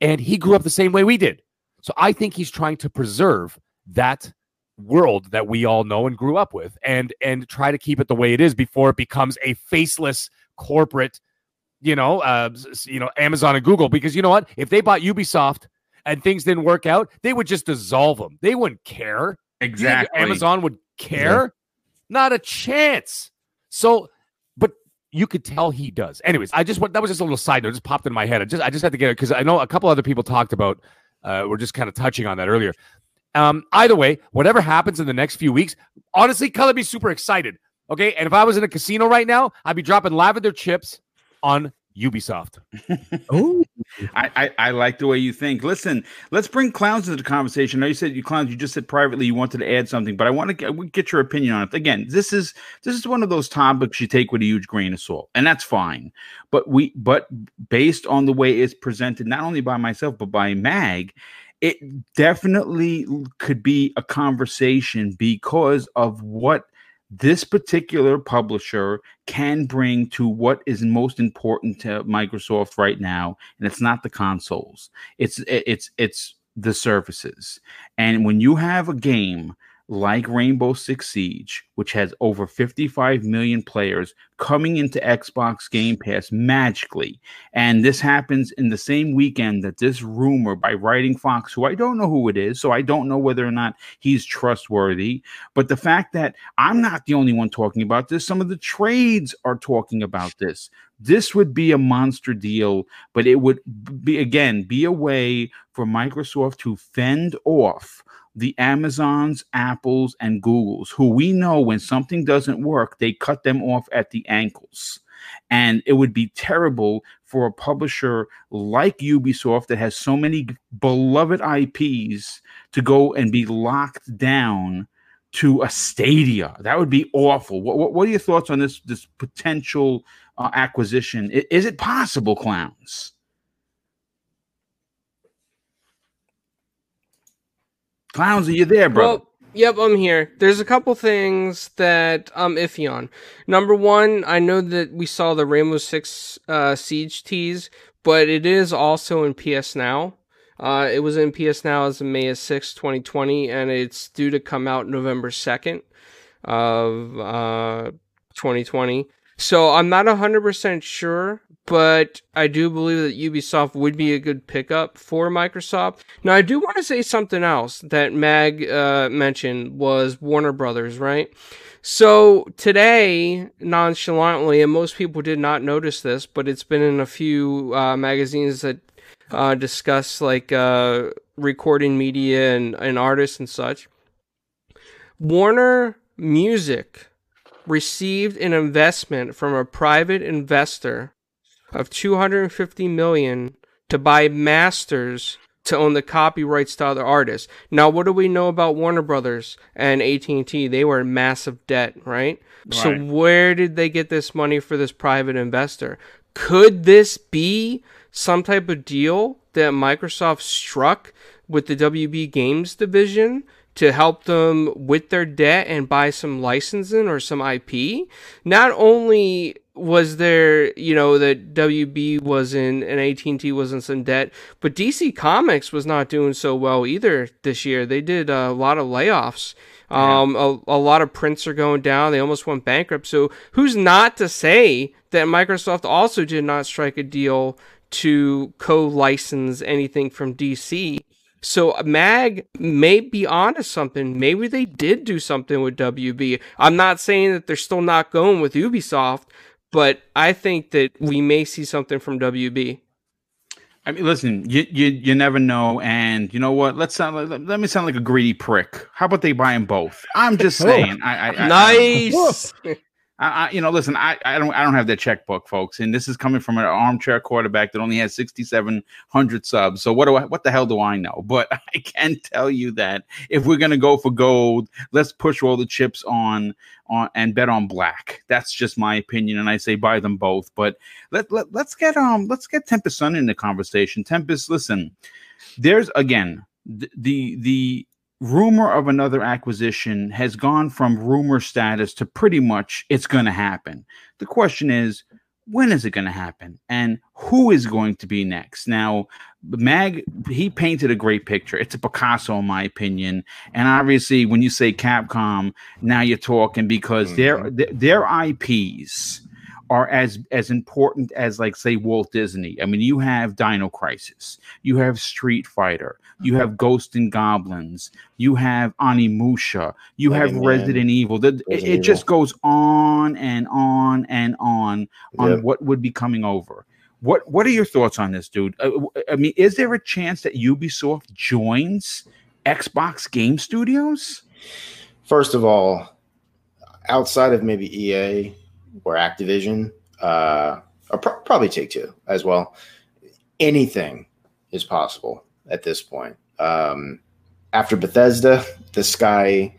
And he grew up the same way we did. So I think he's trying to preserve that world that we all know and grew up with and and try to keep it the way it is before it becomes a faceless corporate you know uh you know Amazon and Google. Because you know what? If they bought Ubisoft and things didn't work out they would just dissolve them. They wouldn't care. Exactly. Amazon would care? Not a chance. So you could tell he does anyways I just want that was just a little side note just popped in my head I just I just had to get it because I know a couple other people talked about uh we're just kind of touching on that earlier um, either way, whatever happens in the next few weeks, honestly, color be super excited. Okay. And if I was in a casino right now, I'd be dropping lavender chips on Ubisoft. Oh, I, I, I like the way you think. Listen, let's bring clowns into the conversation. I know you said you clowns. You just said privately you wanted to add something, but I want to get, get your opinion on it. Again, this is this is one of those topics you take with a huge grain of salt, and that's fine. But we but based on the way it's presented, not only by myself but by Mag, it definitely could be a conversation because of what this particular publisher can bring to what is most important to Microsoft right now, and it's not the consoles. It's it's it's the services. And when you have a game like Rainbow Six Siege, which has over 55 million players coming into Xbox Game Pass magically, and this happens in the same weekend that this rumor by Writing Fox, who I don't know who it is, so I don't know whether or not he's trustworthy, but the fact that I'm not the only one talking about this, some of the trades are talking about this. This would be a monster deal, but it would be again be a way for Microsoft to fend off the Amazons, Apples, and Googles, who we know when something doesn't work, they cut them off at the ankles. And it would be terrible for a publisher like Ubisoft that has so many beloved IPs to go and be locked down to a Stadia. That would be awful. What, what, what are your thoughts on this this potential uh, acquisition? I- Is it possible, clowns? Clowns, are you there, brother? Well, yep, I'm here. There's a couple things that I'm iffy on. Number one, I know that we saw the Rainbow Six uh, Siege tease, but it is also in PS Now. Uh, it was in PS Now as of May 6, 2020, and it's due to come out November 2nd of uh, 2020. So I'm not 100% sure, but I do believe that Ubisoft would be a good pickup for Microsoft. Now, I do want to say something else that Mag uh, mentioned was Warner Brothers, right? So today, nonchalantly, and most people did not notice this, but it's been in a few uh, magazines that uh, discuss like uh, recording media and, and artists and such. Warner Music received an investment from a private investor of 250 million to buy masters to own the copyrights to other artists. Now, what do we know about Warner Brothers and AT&T? They were in massive debt, right? So where did they get this money for this private investor? Could this be some type of deal that Microsoft struck with the WB Games division to help them with their debt and buy some licensing or some IP? Not only was there, you know, that WB was in and AT&T was in some debt, but DC Comics was not doing so well either this year. They did a lot of layoffs. Um, a, a lot of prints are going down. They almost went bankrupt. So who's not to say that Microsoft also did not strike a deal to co-license anything from DC So uh, Mag may be onto something. Maybe they did do something with WB. I'm not saying that they're still not going with Ubisoft, but I think that we may see something from WB. I mean, listen, you, you you never know, and you know what? Let's sound like, let me sound like a greedy prick. How about they buy them both? I'm just saying. I, I, I nice. I, I, you know, listen, I, I don't, I don't have that checkbook, folks, and this is coming from an armchair quarterback that only has 6,700 subs. So what do I, what the hell do I know? But I can tell you that if we're gonna go for gold, let's push all the chips on, on and bet on black. That's just my opinion, and I say buy them both. But let, let let's get um, let's get Tempest Sun in the conversation. Tempest, listen, there's again the, the rumor of another acquisition has gone from rumor status to pretty much it's going to happen. The question is, when is it going to happen and who is going to be next now mag he painted a great picture it's a picasso in my opinion and obviously when you say capcom now you're talking because mm-hmm. their their ips are as as important as like say Walt Disney. I mean, you have Dino Crisis, you have Street Fighter, you have Ghost and Goblins, you have Onimusha, you have Resident Evil. The, Resident it, it just goes on and on and on on yep. what would be coming over. What what are your thoughts on this, dude? Uh, I mean, is there a chance that Ubisoft joins Xbox Game Studios? First of all, outside of maybe EA, or Activision, uh, or pro- probably Take Two as well. Anything is possible at this point. Um, after Bethesda, the sky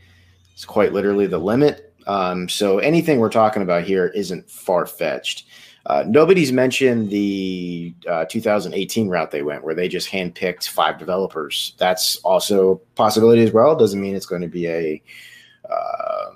is quite literally the limit. Um, so anything we're talking about here isn't far fetched. Uh, nobody's mentioned the uh, 2018 route they went, where they just handpicked five developers. That's also a possibility as well. Doesn't mean it's going to be a uh,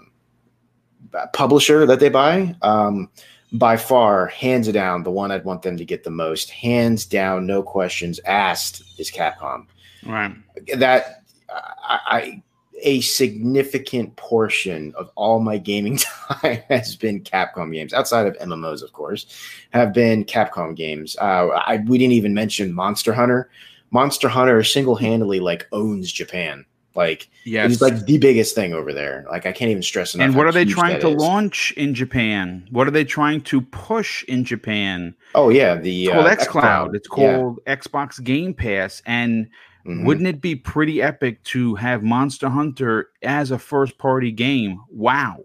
publisher that they buy, um, by far, hands down, the one I'd want them to get the most, hands down, no questions asked, is Capcom. Right. That I, I a significant portion of all my gaming time has been Capcom games, outside of MMOs, of course, have been Capcom games. Uh, I, we didn't even mention Monster Hunter. Monster Hunter single handedly like owns Japan. Like, yeah, it's like the biggest thing over there. Like, I can't even stress enough. And what are they trying to is. launch in Japan? What are they trying to push in Japan? Oh yeah, the it's called uh, XCloud. It's called yeah. Xbox Game Pass, and mm-hmm. wouldn't it be pretty epic to have Monster Hunter as a first party game? Wow.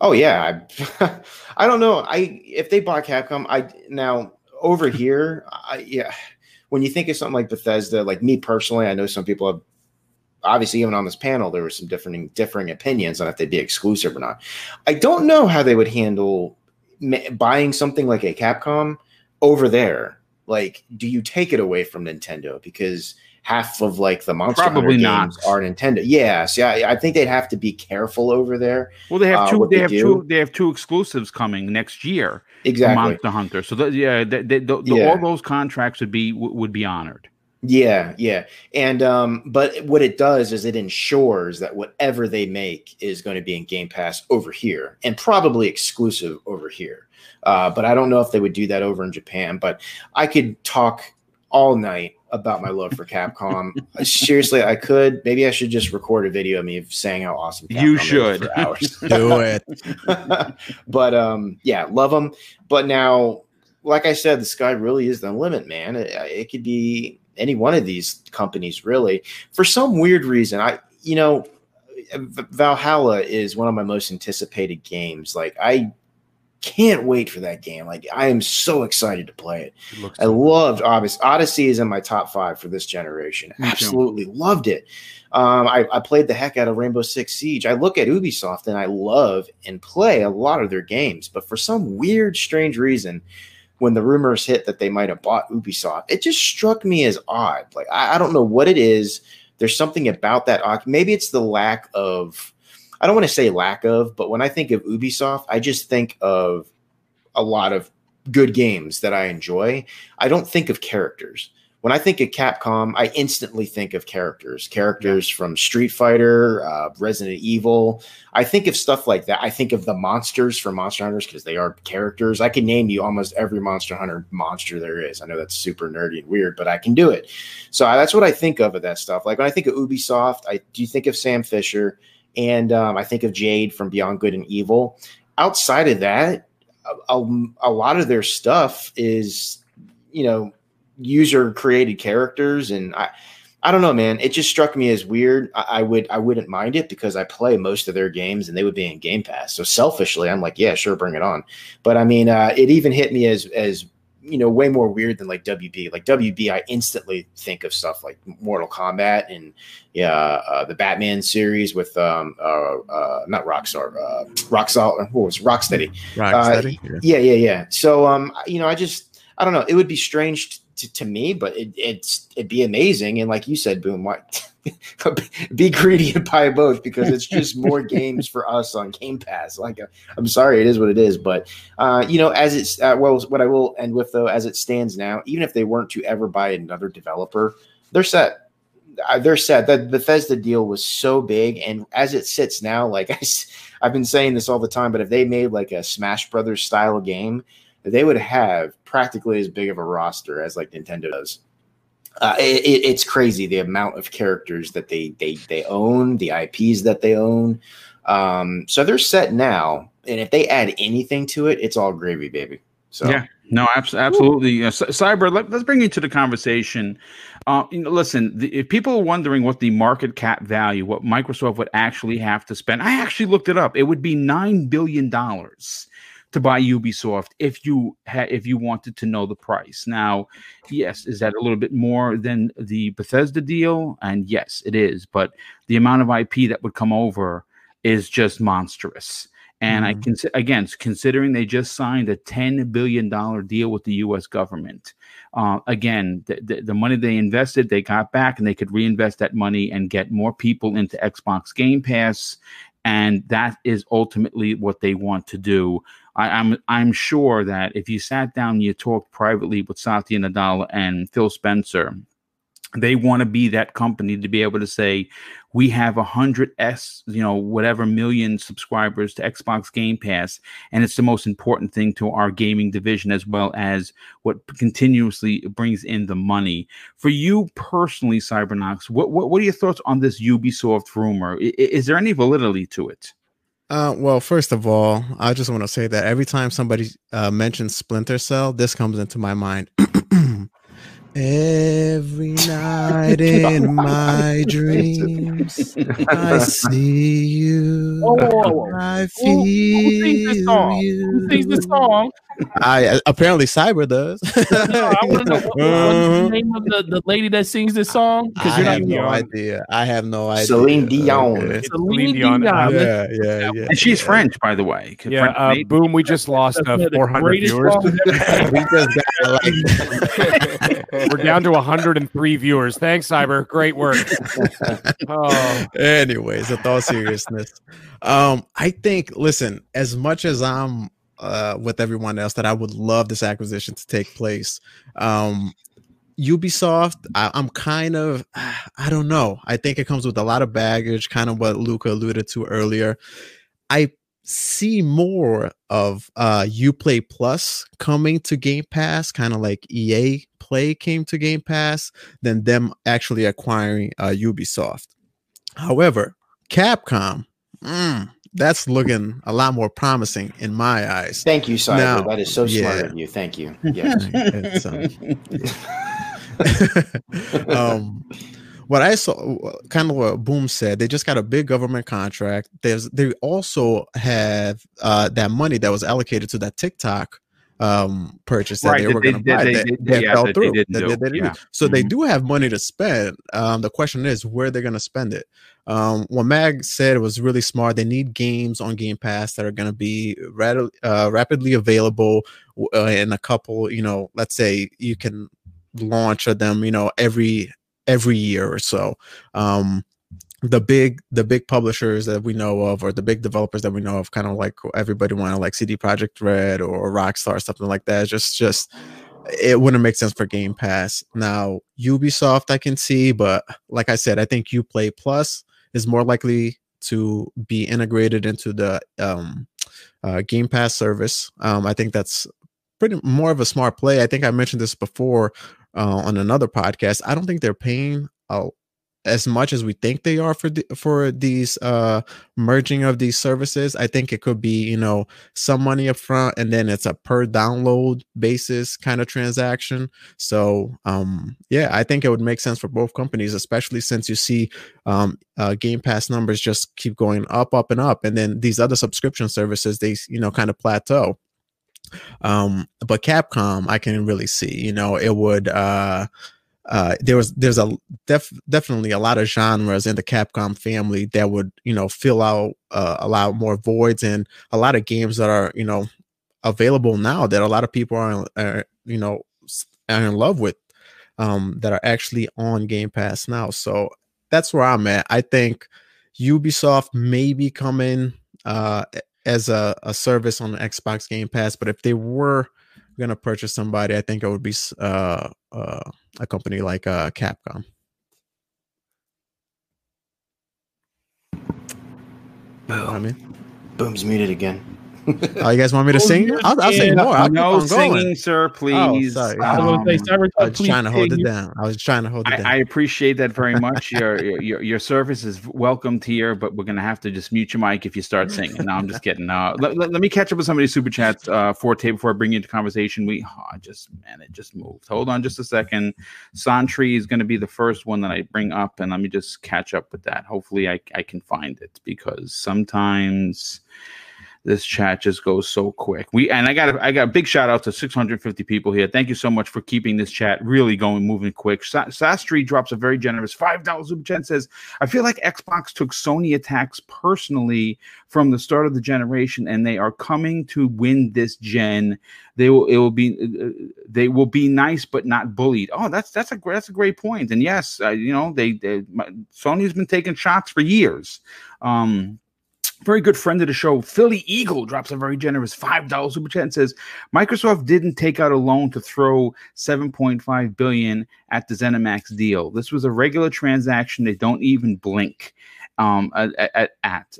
Oh yeah, I, I don't know. I if they bought Capcom, I now over here, I, yeah. When you think of something like Bethesda, like me personally, I know some people have obviously even on this panel there were some differing differing opinions on if they'd be exclusive or not. I don't know how they would handle buying something like a Capcom over there. Like, do you take it away from Nintendo because half of like the Monster Probably Hunter games not. are Nintendo? Yes, yeah, I think they'd have to be careful over there. Well, they have uh, two. they, they have do. two. They have two exclusives coming next year. Exactly, Monster Hunter. So the, yeah, the, the, the, yeah, all those contracts would be would be honored. Yeah, yeah. And um, but what it does is it ensures that whatever they make is going to be in Game Pass over here and probably exclusive over here. Uh, but I don't know if they would do that over in Japan. But I could talk all night about my love for Capcom. Seriously, I could. Maybe I should just record a video of me saying how awesome Capcom you should for hours. do it. but um, yeah, love them. But now, like I said, the sky really is the limit, man. It, it could be any one of these companies really. For some weird reason i you know valhalla is one of my most anticipated games. Like i can't wait for that game. Like i am so excited to play it, it i loved odyssey. Odyssey is in my top five for this generation. Absolutely loved it. Um, I, I, played the heck out of Rainbow Six Siege. I look at Ubisoft and I love and play a lot of their games, but for some weird, strange reason, when the rumors hit that they might have bought Ubisoft, it just struck me as odd. Like I, I don't know what it is. There's something about that. Maybe it's the lack of. I don't want to say lack of, but when I think of Ubisoft, I just think of a lot of good games that I enjoy. I don't think of characters. When I think of Capcom, I instantly think of characters, characters from Street Fighter, uh, Resident Evil. I think of stuff like that. I think of the monsters from Monster Hunters because they are characters. I can name you almost every Monster Hunter monster there is. I know that's super nerdy and weird, but I can do it. So I, that's what I think of of that stuff. Like when I think of Ubisoft, I do think of Sam Fisher and um, I think of Jade from Beyond Good and Evil. Outside of that, a, a, a lot of their stuff is, you know, user created characters and I I don't know, man. It just struck me as weird. I, I, would I wouldn't mind it because I play most of their games and they would be in Game Pass. So selfishly, I'm like, yeah, sure, bring it on. But I mean, uh, it even hit me as as you know way more weird than like WB. Like WB, I instantly think of stuff like Mortal Kombat and yeah, uh, the Batman series with um uh, uh not Rockstar, uh Rockstar, what was? Rocksteady? Rocksteady. Uh, yeah. yeah, yeah, yeah. So um, you know, I just I don't know. It would be strange to, to me, but it, it's it'd be amazing. And like you said, boom, what be greedy and buy both because it's just more games for us on Game Pass. Like, uh, I'm sorry, it is what it is. But uh, you know, as it's uh, well, what I will end with though, as it stands now, even if they weren't to ever buy another developer, they're set. Uh, they're set. That Bethesda deal was so big, and as it sits now, like I, I've been saying this all the time, but if they made like a Smash Brothers style game, they would have practically as big of a roster as like Nintendo does. Uh, it, it's crazy the amount of characters that they they they own, the IPs that they own. Um, so they're set now, and if they add anything to it, it's all gravy, baby. So yeah, no, absolutely. Uh, Cyber, let, us bring you to the conversation. Uh, you know, listen, the, if people are wondering what the market cap value, what Microsoft would actually have to spend, I actually looked it up. It would be nine billion dollars to buy Ubisoft if you had if you wanted to know the price. Now, yes, is that a little bit more than the Bethesda deal? And yes, it is. But the amount of IP that would come over is just monstrous. And mm-hmm. I can again, considering they just signed a ten billion dollar deal with the U.S. government, uh, again, the, the, the, money they invested, they got back, and they could reinvest that money and get more people into Xbox Game Pass, and that is ultimately what they want to do. I, am I'm, I'm sure that if you sat down and you talked privately with Satya Nadella and Phil Spencer, they want to be that company to be able to say we have a hundred s you know whatever million subscribers to xbox game pass and it's the most important thing to our gaming division as well as what continuously brings in the money. For you personally cybernox what, what, what are your thoughts on this ubisoft rumor? Is, is there any validity to it uh, well, first of all, I just want to say that every time somebody uh, mentions Splinter Cell, this comes into my mind. Every night in my dreams, I see you. I feel who, who sings this song? you. Who sings this song? I apparently Cyber does. no, I want to know what, what's the uh-huh. name of the, the lady that sings this song. Because you have no idea. I have no idea. Celine Dion. Okay. Celine Dion. Yeah, yeah, yeah, yeah. And she's yeah. French, by the way. Yeah. Uh, boom. We just lost uh, 400 viewers. we just got like. We're down to 103 viewers. Thanks, Cyber. Great work. oh. Anyways, with all seriousness, um, I think. Listen, as much as I'm uh, with everyone else that I would love this acquisition to take place. Um, Ubisoft, I, am kind of, I don't know. I think it comes with a lot of baggage, kind of what Luca alluded to earlier. I see more of uh Uplay Plus coming to Game Pass, kind of like EA Play came to Game Pass, than them actually acquiring uh, Ubisoft. However, Capcom, mm, that's looking a lot more promising in my eyes. Thank you, Cyber. Now, that is so smart yeah. of you. Thank you. Yes. um, um, what I saw, kind of what Boom said, they just got a big government contract. There's they also have uh, that money that was allocated to that TikTok um purchase that right, they were going to buy they, that, they, yeah, fell that through. That yeah. So mm-hmm. they do have money to spend. Um, the question is where they're going to spend it. Um, what Mag said was really smart. They need games on Game Pass that are going to be rad- uh, rapidly available uh, in a couple. You know, let's say you can launch them. You know, every every year or so. Um, the big the big publishers that we know of or the big developers that we know of kind of like everybody want to like CD Projekt Red or rockstar something like that just just it wouldn't make sense for Game Pass. Now, Ubisoft, I can see, but like I said, I think Uplay Plus is more likely to be integrated into the um, uh, Game Pass service. Um, I think that's pretty more of a smart play. I think I mentioned this before uh, on another podcast. I don't think they're paying a as much as we think they are for the, for these uh merging of these services i think it could be you know some money up front and then it's a per download basis kind of transaction. So um yeah i think it would make sense for both companies especially since you see um uh, game pass numbers just keep going up up and up and then these other subscription services they you know kind of plateau. Um but capcom i can really see you know it would uh uh, there was there's a def, definitely a lot of genres in the Capcom family that would you know fill out uh, a lot more voids and a lot of games that are you know available now that a lot of people are, are you know are in love with um, that are actually on Game Pass now. So that's where I'm at. I think Ubisoft may be coming uh, as a, a service on Xbox Game Pass, but if they were gonna purchase somebody, I think it would be uh, uh, a company like uh, Capcom. Boom. I mean, Boom's muted again. Oh, you guys want me to sing? I'll, I'll sing more. I'll no singing, sir, oh, please. Oh, sorry. Um, I was trying to hold it down. I was trying to hold it down. I, I appreciate that very much. your, your your service is welcomed here, but we're gonna have to just mute your mic if you start singing. No, I'm just kidding. Uh, let, let, let, me catch up with some of these super chats uh, for tape before I bring you into conversation. We oh, just man, it just moved. Hold on just a second. Santry is gonna be the first one that I bring up, and let me just catch up with that. Hopefully, I I can find it because sometimes this chat just goes so quick. We and I got a, I got a big shout out to 650 people here. Thank you so much for keeping this chat really going, moving quick. Sa- Sastry drops a very generous five dollars super chat. Says, "I feel like Xbox took Sony attacks personally from the start of the generation, and they are coming to win this gen. They will it will be uh, they will be nice but not bullied. Oh, that's that's a that's a great point. And yes, uh, you know they, they Sony's been taking shots for years." Um, very good friend of the show, Philly Eagle, drops a very generous $5 super chat and says Microsoft didn't take out a loan to throw 7.5 billion at the ZeniMax deal. This was a regular transaction. They don't even blink um, at, at, at.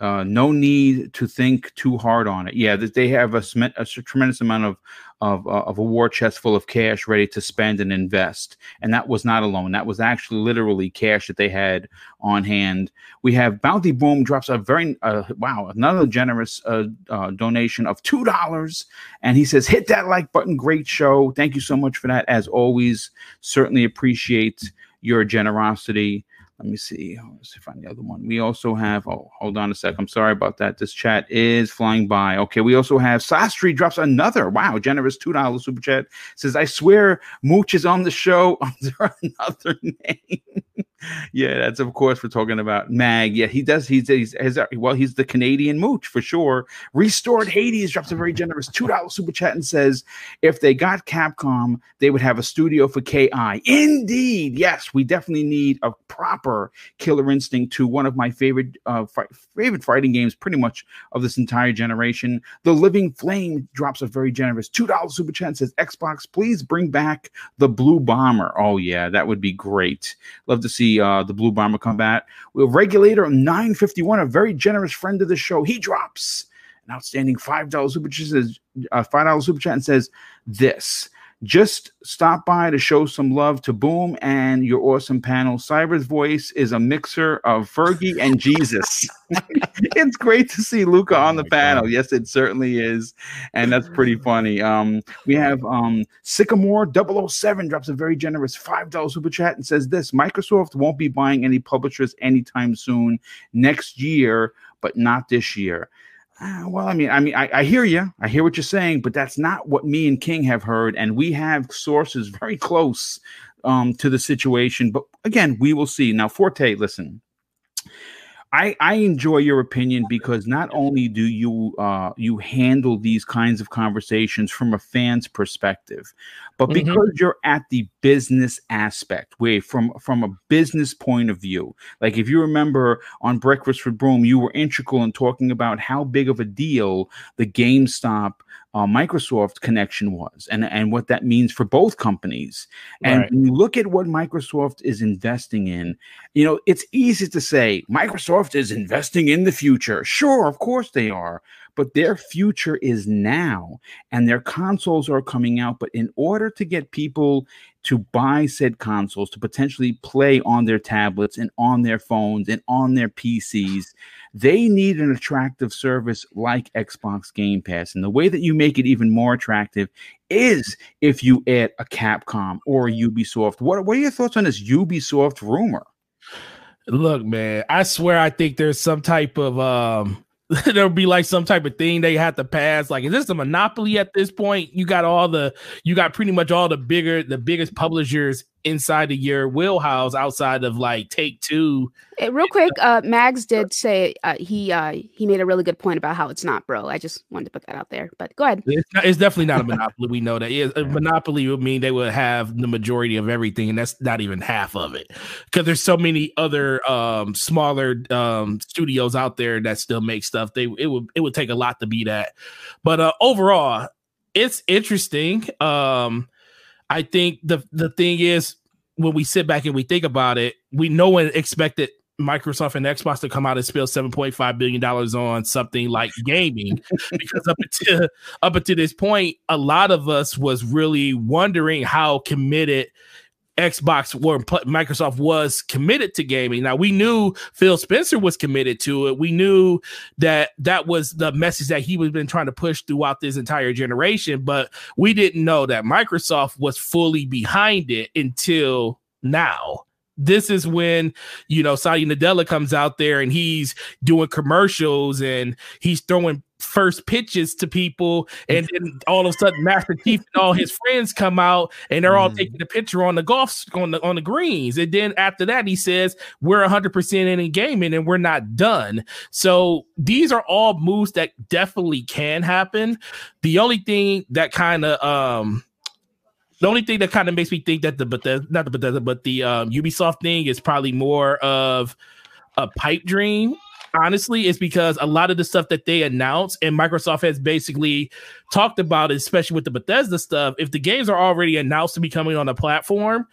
Uh, no need to think too hard on it. Yeah, that they have a, a tremendous amount of of, uh, of a war chest full of cash ready to spend and invest, and that was not a loan. That was actually literally cash that they had on hand. We have Bounty Boom drops a very uh, wow another generous uh, uh, donation of two dollars, and he says hit that like button. Great show. Thank you so much for that. As always, certainly appreciate your generosity. Let me see. Let's find the other one. We also have. Oh, hold on a sec. I'm sorry about that. This chat is flying by. Okay. We also have Sastry drops another. Wow, generous two dollars super chat. Says, "I swear, Mooch is on the show under another name." Yeah, that's of course we're talking about Mag. Yeah, he does. He's he's, he's well, he's the Canadian Mooch for sure. Restored Hades drops a very generous two dollars super chat and says, "If they got Capcom, they would have a studio for Ki." Indeed, yes, we definitely need a proper Killer Instinct to one of my favorite uh, fi- favorite fighting games, pretty much of this entire generation. The Living Flame drops a very generous two dollars super chat and says, "Xbox, please bring back the Blue Bomber." Oh yeah, that would be great. Love to see uh, the Blue Bomber combat. We have Regulator 951, a very generous friend of the show. He drops an outstanding $5 super chat, says, uh, $5 super chat and says this. Just stop by to show some love to Boom and your awesome panel. Cyber's voice is a mixer of Fergie and Jesus. it's great to see Luca oh on the panel. God. Yes, it certainly is. And that's pretty funny. Um, we have um, Sycamore 007 drops a very generous $5 super chat and says this Microsoft won't be buying any publishers anytime soon next year, but not this year. Uh, well, I mean, I mean, I, I, hear you. I hear what you're saying, but that's not what me and King have heard, and we have sources very close um, to the situation. But again, we will see. Now, Forte, listen, I, I enjoy your opinion because not only do you uh, you handle these kinds of conversations from a fan's perspective, but mm-hmm. because you're at the business aspect, where from from a business point of view, like if you remember on Breakfast with Boom, you were integral in talking about how big of a deal the GameStop uh, Microsoft connection was and, and what that means for both companies. And Right. look at what Microsoft is investing in, you know, it's easy to say Microsoft is investing in the future. Sure, of course they are, but their future is now and their consoles are coming out. But in order to get people to buy said consoles to potentially play on their tablets and on their phones and on their PCs, they need an attractive service like Xbox Game Pass. And the way that you make it even more attractive is if you add a Capcom or a Ubisoft. What, what are your thoughts on this Ubisoft rumor? Look, man, I swear I think there's some type of um there'll be like some type of thing they have to pass. Like, is this a monopoly at this point? You got all the you got pretty much all the bigger the biggest publishers inside of your wheelhouse outside of like take two. Eh, real quick, uh, Mags did say uh, he uh, he made a really good point about how it's not, bro. I just wanted to put that out there. But go ahead. It's, not, it's definitely not a monopoly. We know that. Yeah, a monopoly would mean they would have the majority of everything, and that's not even half of it. Because there's so many other um, smaller um, studios out there that still make stuff. They it would it would take a lot to be that. But uh, overall, it's interesting. Um, I think the the thing is when we sit back and we think about it, we no one expected Microsoft and Xbox to come out and spill seven point five billion dollars on something like gaming, because up until up until this point, a lot of us was really wondering how committed Xbox or Microsoft was committed to gaming. Now we knew Phil Spencer was committed to it. We knew that that was the message that he was been trying to push throughout this entire generation, but we didn't know that Microsoft was fully behind it until now. This is when you know Satya Nadella comes out there and he's doing commercials and he's throwing first pitches to people, and then all of a sudden Master Chief and all his friends come out and they're all Mhm. taking the picture on the golf on the on the greens. And then after that, he says we're 100 percent in gaming and we're not done. So these are all moves that definitely can happen. The only thing that kind of um the only thing that kind of makes me think that the Bethesda, not the Bethesda, but the um, Ubisoft thing is probably more of a pipe dream. Honestly, is because a lot of the stuff that they announced and Microsoft has basically talked about, especially with the Bethesda stuff, if the games are already announced to be coming on the platform,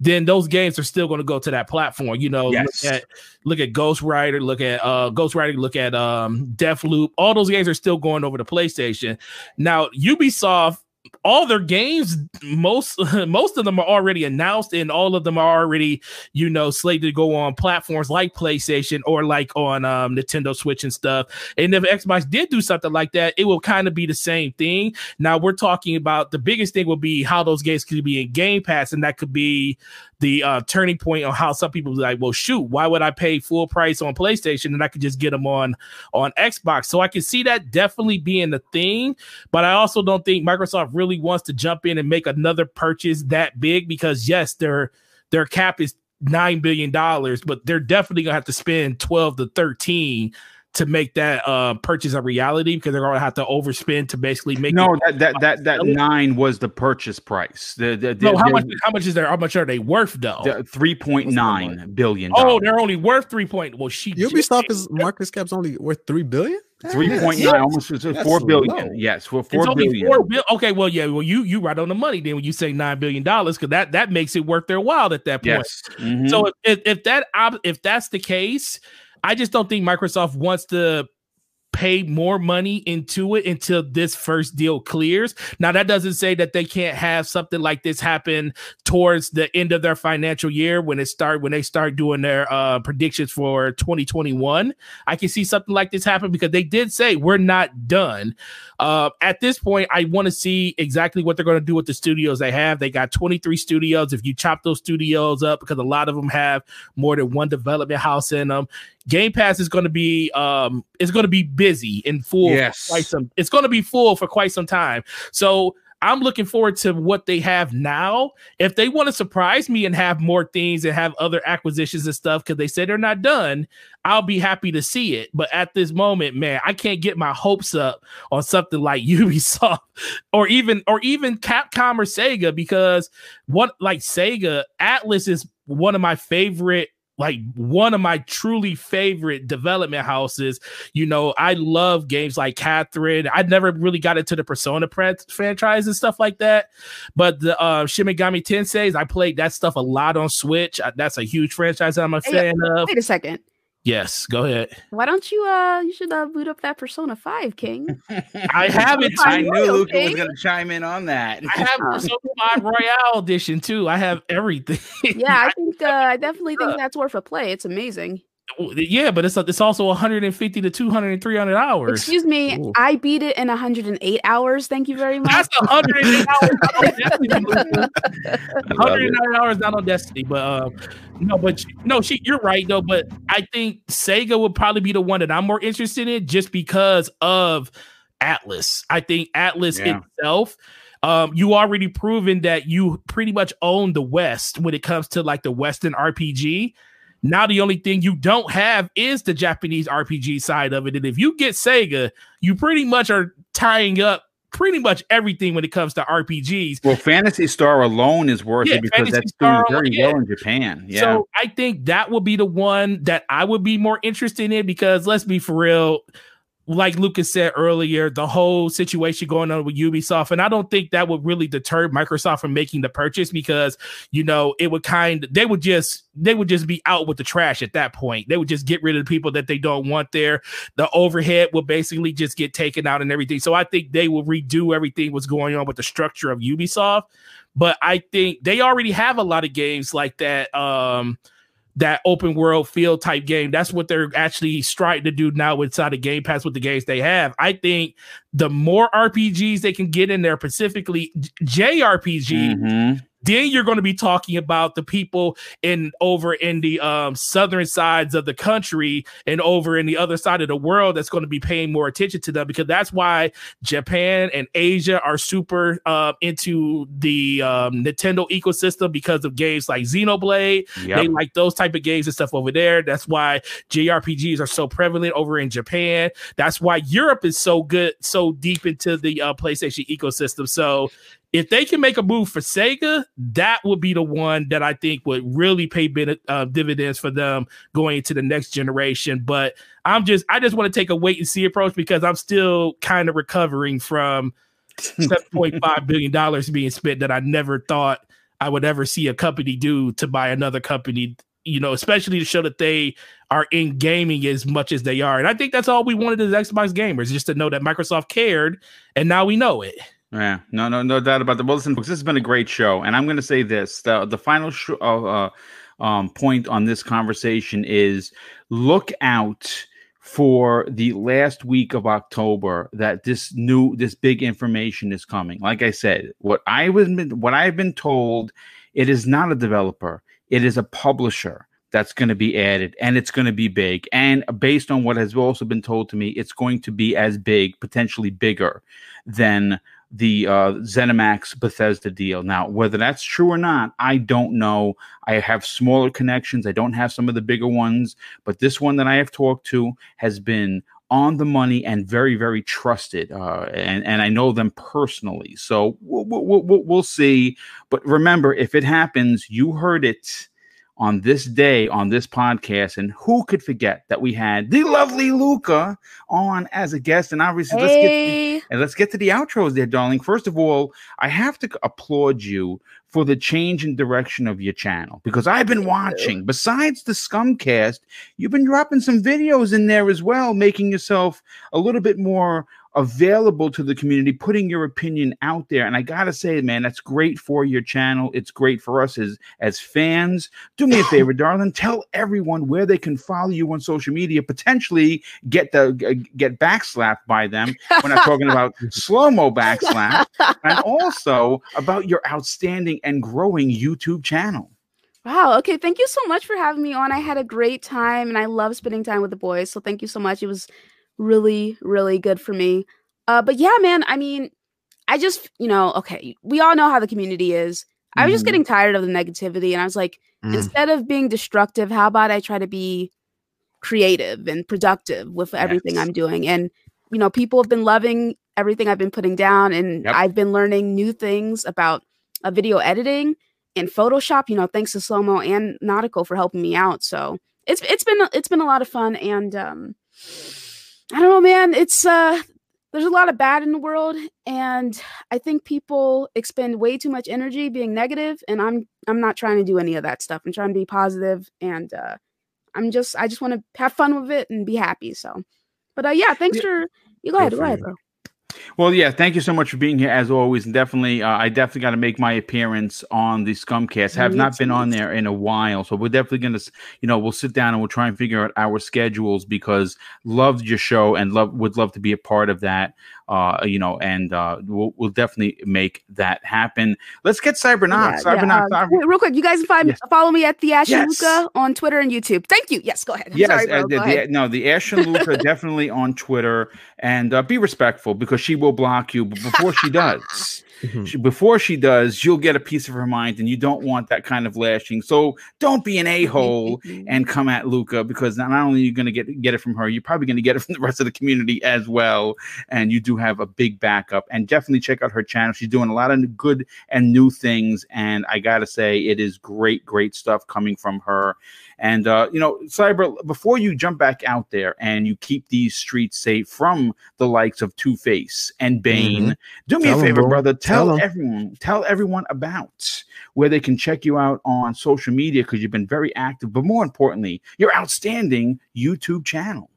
then those games are still going to go to that platform. You know, Yes. look at look at Ghostwire, look at uh Ghostwire, look at um Deathloop. All those games are still going over to PlayStation. Now, Ubisoft, all their games, most most of them are already announced, and all of them are already, you know, slated to go on platforms like PlayStation or like on um, Nintendo Switch and stuff. And if Xbox did do something like that, it will kind of be the same thing. Now we're talking about the biggest thing will be how those games could be in Game Pass, and that could be the uh, turning point on how some people be like, well, shoot, why would I pay full price on PlayStation and I could just get them on on Xbox? So I can see that definitely being the thing, but I also don't think Microsoft really wants to jump in and make another purchase that big because yes, their their cap is nine billion dollars, but they're definitely gonna have to spend twelve to thirteen to make that uh purchase a reality because they're gonna have to overspend to basically make No, it. that that that that nine was the purchase price. The, the, No, how much? How much is there? How much are they worth though? The three point nine billion. Oh, they're only worth three point. Well, she Ubisoft is market cap's only worth three billion. three point nine, almost it's That's four billion. low. Yes, for It's four only billion. four bill. Okay, well, yeah, well, you you right on the money then when you say nine billion dollars because that that makes it worth their while at that point. Yes. Mhm. So if, if if that if that's the case, I just don't think Microsoft wants to pay more money into it until this first deal clears. Now that doesn't say that they can't have something like this happen towards the end of their financial year when it start when they start doing their uh predictions for 2021. I can see something like this happen because they did say we're not done. Uh, at this point, I want to see exactly what they're going to do with the studios they have. They got 23 studios. If you chop those studios up, because a lot of them have more than one development house in them, Game Pass is going to be um is going to be busy and full. Yes. For quite some, it's going to be full for quite some time. So I'm looking forward to what they have now. If they want to surprise me and have more things and have other acquisitions and stuff, because they said they're not done, I'll be happy to see it. But at this moment, man, I can't get my hopes up on something like Ubisoft or even or even Capcom or Sega because what like Sega Atlus is one of my favorite like one of my truly favorite development houses. You know, I love games like Catherine. I never really got into the Persona pre- franchise and stuff like that, but the uh, Shin Megami Tensei's, I played that stuff a lot on Switch. That's a huge franchise that I'm a Hey, fan of. Wait a second. Yes, go ahead. Why don't you uh you should uh boot up that Persona 5, King? I have it. I I knew know, Luca was going to chime in on that. I have Persona 5 Royal edition too. I have everything. Yeah, I think uh, I definitely think that's worth a play. It's amazing. Yeah, but it's it's also 150 to 200 and 300 hours. Excuse me, Ooh. I beat it in 108 hours. Thank you very much. That's 108 hours not on Destiny. 109 hours not on Destiny, but um, no, but no, she, you're right though. But I think Sega would probably be the one that I'm more interested in, just because of Atlus. I think Atlus Yeah. itself. Um, you already proven that you pretty much own the West when it comes to like the Western RPG. Now the only thing you don't have is the Japanese RPG side of it. And if you get Sega, you pretty much are tying up pretty much everything when it comes to RPGs. Well, Phantasy Star alone is worth Yeah, it because Phantasy that's Star doing very well in Japan. Yeah. So I think that would be the one that I would be more interested in because let's be for real. Like Lucas said earlier, the whole situation going on with Ubisoft, and I don't think that would really deter Microsoft from making the purchase because you know it would kind they would just they would just be out with the trash at that point. They would just get rid of the people that they don't want there. The overhead will basically just get taken out and everything. So I think they will redo everything what's going on with the structure of Ubisoft. But I think they already have a lot of games like that. Um, that open world field type game. That's what they're actually striving to do now inside of Game Pass with the games they have. I think the more RPGs they can get in there, specifically JRPG, Mhm. Then you're going to be talking about the people in over in the um, southern sides of the country and over in the other side of the world that's going to be paying more attention to them because that's why Japan and Asia are super uh, into the um, Nintendo ecosystem because of games like Xenoblade. Yep. They like those type of games and stuff over there. That's why JRPGs are so prevalent over in Japan. That's why Europe is so good, so deep into the uh, PlayStation ecosystem. So if they can make a move for Sega, that would be the one that I think would really pay bene- uh, dividends for them going into the next generation. But I'm just, I just want to take a wait and see approach because I'm still kind of recovering from 7.5 billion dollars being spent that I never thought I would ever see a company do to buy another company. You know, especially to show that they are in gaming as much as they are, and I think that's all we wanted as Xbox gamers, just to know that Microsoft cared, and now we know it. Yeah, no, no, no doubt about that. Well, listen, folks, this has been a great show, and I'm going to say this: the the final sh- uh, uh, um, point on this conversation is look out for the last week of October that this new this big information is coming. Like I said, what I was what I've been told, it is not a developer, it is a publisher that's going to be added and it's going to be big and based on what has also been told to me it's going to be as big potentially bigger than the uh, ZeniMax Bethesda deal. Now, whether that's true or not, I don't know. I have smaller connections. I don't have some of the bigger ones, but this one that I have talked to has been on the money and very, very trusted. Uh, and and I know them personally, so we'll, we'll, we'll, we'll see. But remember, if it happens, you heard it on this day on this podcast, and who could forget that we had the lovely Luca on as a guest? And obviously, let's get. Hey, And let's get to the outros there, darling. First of all, I have to applaud you for the change in direction of your channel because I've been watching, besides the Scumcast, you've been dropping some videos in there as well, making yourself a little bit more available to the community, putting your opinion out there. And I gotta say, man, that's great for your channel. It's great for us as as fans. Do me a favor, darling. Tell everyone where they can follow you on social media, potentially get the get backslapped by them. We're not talking about slow mo backslap, and also about your outstanding and growing YouTube channel. Wow. Okay. Thank you so much for having me on. I had a great time and I love spending time with the boys. So thank you so much. It was really, really good for me. Uh, but yeah, man, I mean, I just, you know, okay, we all know how the community is. I was just Mhm. getting tired of the negativity and I was like, Mm. instead of being destructive, how about I try to be creative and productive with everything Yes. I'm doing? And, you know, people have been loving everything I've been putting down and Yep. I've been learning new things about uh, video editing and Photoshop. You know, thanks to Slomo and Nautical for helping me out. So it's it's been it's been a lot of fun, and um, I don't know, man. It's uh, there's a lot of bad in the world, and I think people expend way too much energy being negative, and I'm I'm not trying to do any of that stuff. I'm trying to be positive, and uh, I'm just I just want to have fun with it and be happy. So, but uh, yeah, thanks Yeah. for you go ahead, go ahead, bro. Well, yeah, thank you so much for being here as always, and definitely, uh, I definitely got to make my appearance on the Scumcast. Have Me not been on there in a while, so we're definitely gonna, you know, we'll sit down and we'll try and figure out our schedules because loved your show and love would love to be a part of that. Uh, you know, and uh, we'll, we'll definitely make that happen. Let's get Cybernox. Yeah, yeah, um, real quick, you guys can find, Yes. follow me at the Ash and Yes. Luca on Twitter and YouTube. Thank you. Yes, go ahead. I'm Yes, sorry, bro. uh, the, the- no, the Ash and Luca definitely on Twitter, and uh, be respectful because she will block you. Before she does, Mhm. she, before she does, you'll get a piece of her mind, and you don't want that kind of lashing. So don't be an a hole and come at Luca because not only are you going to get get it from her, you're probably going to get it from the rest of the community as well. And you do have a big backup. And definitely check out her channel. She's doing a lot of good and new things. And I gotta say, it is great, great stuff coming from her. And uh, you know, Cyber, before you jump back out there and you keep these streets safe from the likes of Two Face and Bane, do me Tell a 'em, favor, bro. brother. Tell, Tell 'em. everyone, tell everyone about where they can check you out on social media because you've been very active, but more importantly, your outstanding YouTube channel.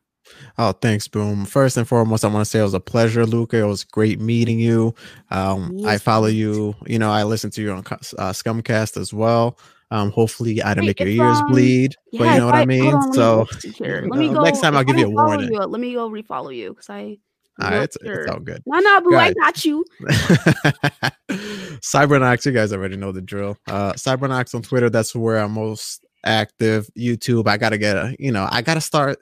Oh, thanks, Boom. First and foremost, I want to say it was a pleasure, Luca. It was great meeting you. Um, I follow you. You know, I listen to you on uh, Scumcast as well. Um, hopefully, I didn't make your ears um, bleed, but Yeah, you know what I hold mean. on, So, go see here. Let me uh, go. next time I'll give you a warning. You, let me go refollow you because I. All right, I'm it's, sure. it's all good. No, no, boo, I got you. Cybernox, you guys already know the drill. Uh, Cybernox on Twitter, that's where I'm most active. YouTube, I gotta get a, you know, I gotta start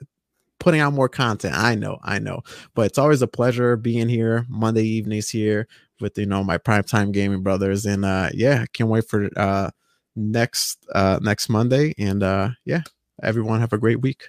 putting out more content. I know, I know, but it's always a pleasure being here Monday evenings here with you know my primetime gaming brothers, and uh, yeah, I can't wait for uh next uh next Monday, and uh yeah, everyone have a great week.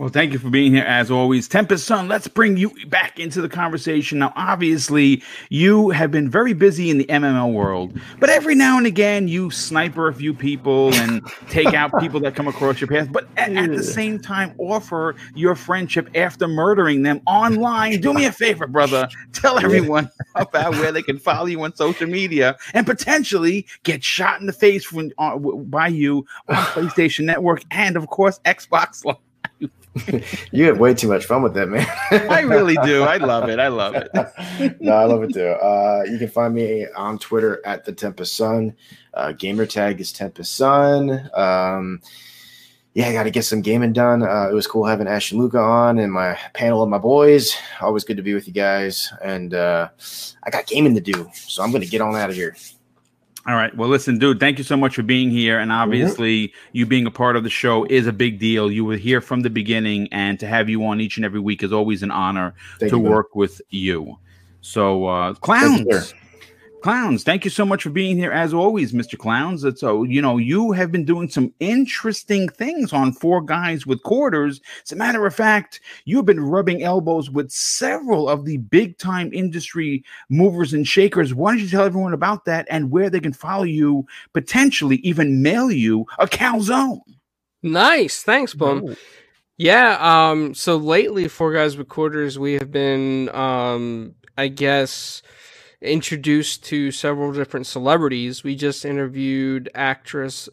Well, thank you for being here as always. Tempest Sun, let's bring you back into the conversation. Now, obviously, you have been very busy in the MML world, but every now and again, you sniper a few people and take out people that come across your path, but at, at the same time, offer your friendship after murdering them online. Do me a favor, brother. Tell everyone about where they can follow you on social media and potentially get shot in the face from, uh, by you on PlayStation Network and, of course, Xbox Live. You have way too much fun with that, man. I really do. I love it. I love it. no, I love it too. Uh, you can find me on Twitter at the Tempest Sun. Uh, gamer tag is Tempest Sun. Um, yeah, I got to get some gaming done. Uh, it was cool having Ash and Luca on and my panel of my boys. Always good to be with you guys. And uh, I got gaming to do, so I'm going to get on out of here. All right. Well, listen, dude, thank you so much for being here. And obviously, you being a part of the show is a big deal. You were here from the beginning, and to have you on each and every week is always an honor Thank to you, man. work with you. So, uh, clowns. Clowns, thank you so much for being here as always, Mr. Clowns. It's, So, you know, you have been doing some interesting things on Four Guys with Quarters. As a matter of fact, you've been rubbing elbows with several of the big time industry movers and shakers. Why don't you tell everyone about that and where they can follow you, potentially even mail you a calzone? Nice. Thanks, Boom. Yeah, um, so lately, Four Guys with Quarters, we have been, um, I guess, introduced to several different celebrities. We just interviewed actress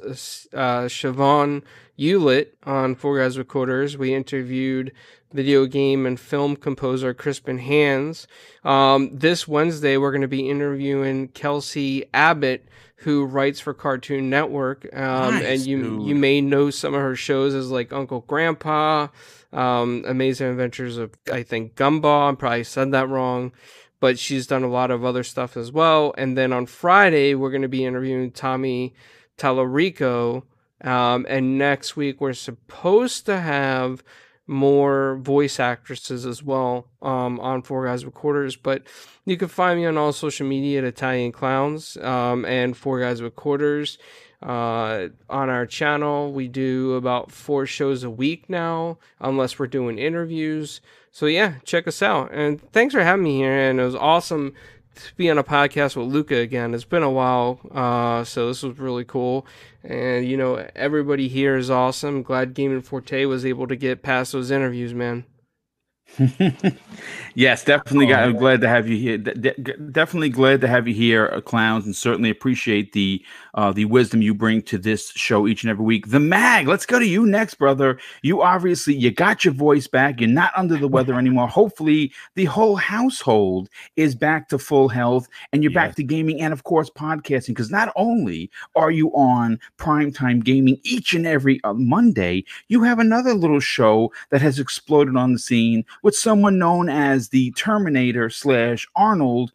uh, Siobhan Hewlett on Four Guys Quarters. We interviewed video game and film composer Crispin Hands. Um, this Wednesday, we're going to be interviewing Kelsey Abbott, who writes for Cartoon Network. Um, Nice, and you dude. you may know some of her shows as like Uncle Grandpa, um, Amazing Adventures of I think Gumball. I probably said that wrong, but she's done a lot of other stuff as well. And then on Friday, we're going to be interviewing Tommy Tallarico. Um, and next week, we're supposed to have more voice actresses as well um, on Four Guys with Quarters. But you can find me on all social media at Italian Clowns um, and Four Guys with Quarters. Uh, on our channel, we do about four shows a week now, unless we're doing interviews. So yeah, check us out. And thanks for having me here. And it was awesome to be on a podcast with Luca again. It's been a while, uh, so this was really cool. And you know, everybody here is awesome. Glad Gaming Forte was able to get past those interviews, man. yes, definitely. Oh, I'm glad to have you here. De- de- definitely glad to have you here, uh, clowns, and certainly appreciate the uh, the wisdom you bring to this show each and every week. The Mag, let's go to you next, brother. You obviously you got your voice back. You're not under the weather anymore. Hopefully, the whole household is back to full health, and you're yes. back to gaming and of course podcasting. Because not only are you on primetime gaming each and every uh, Monday, you have another little show that has exploded on the scene with someone known as the Terminator slash Arnold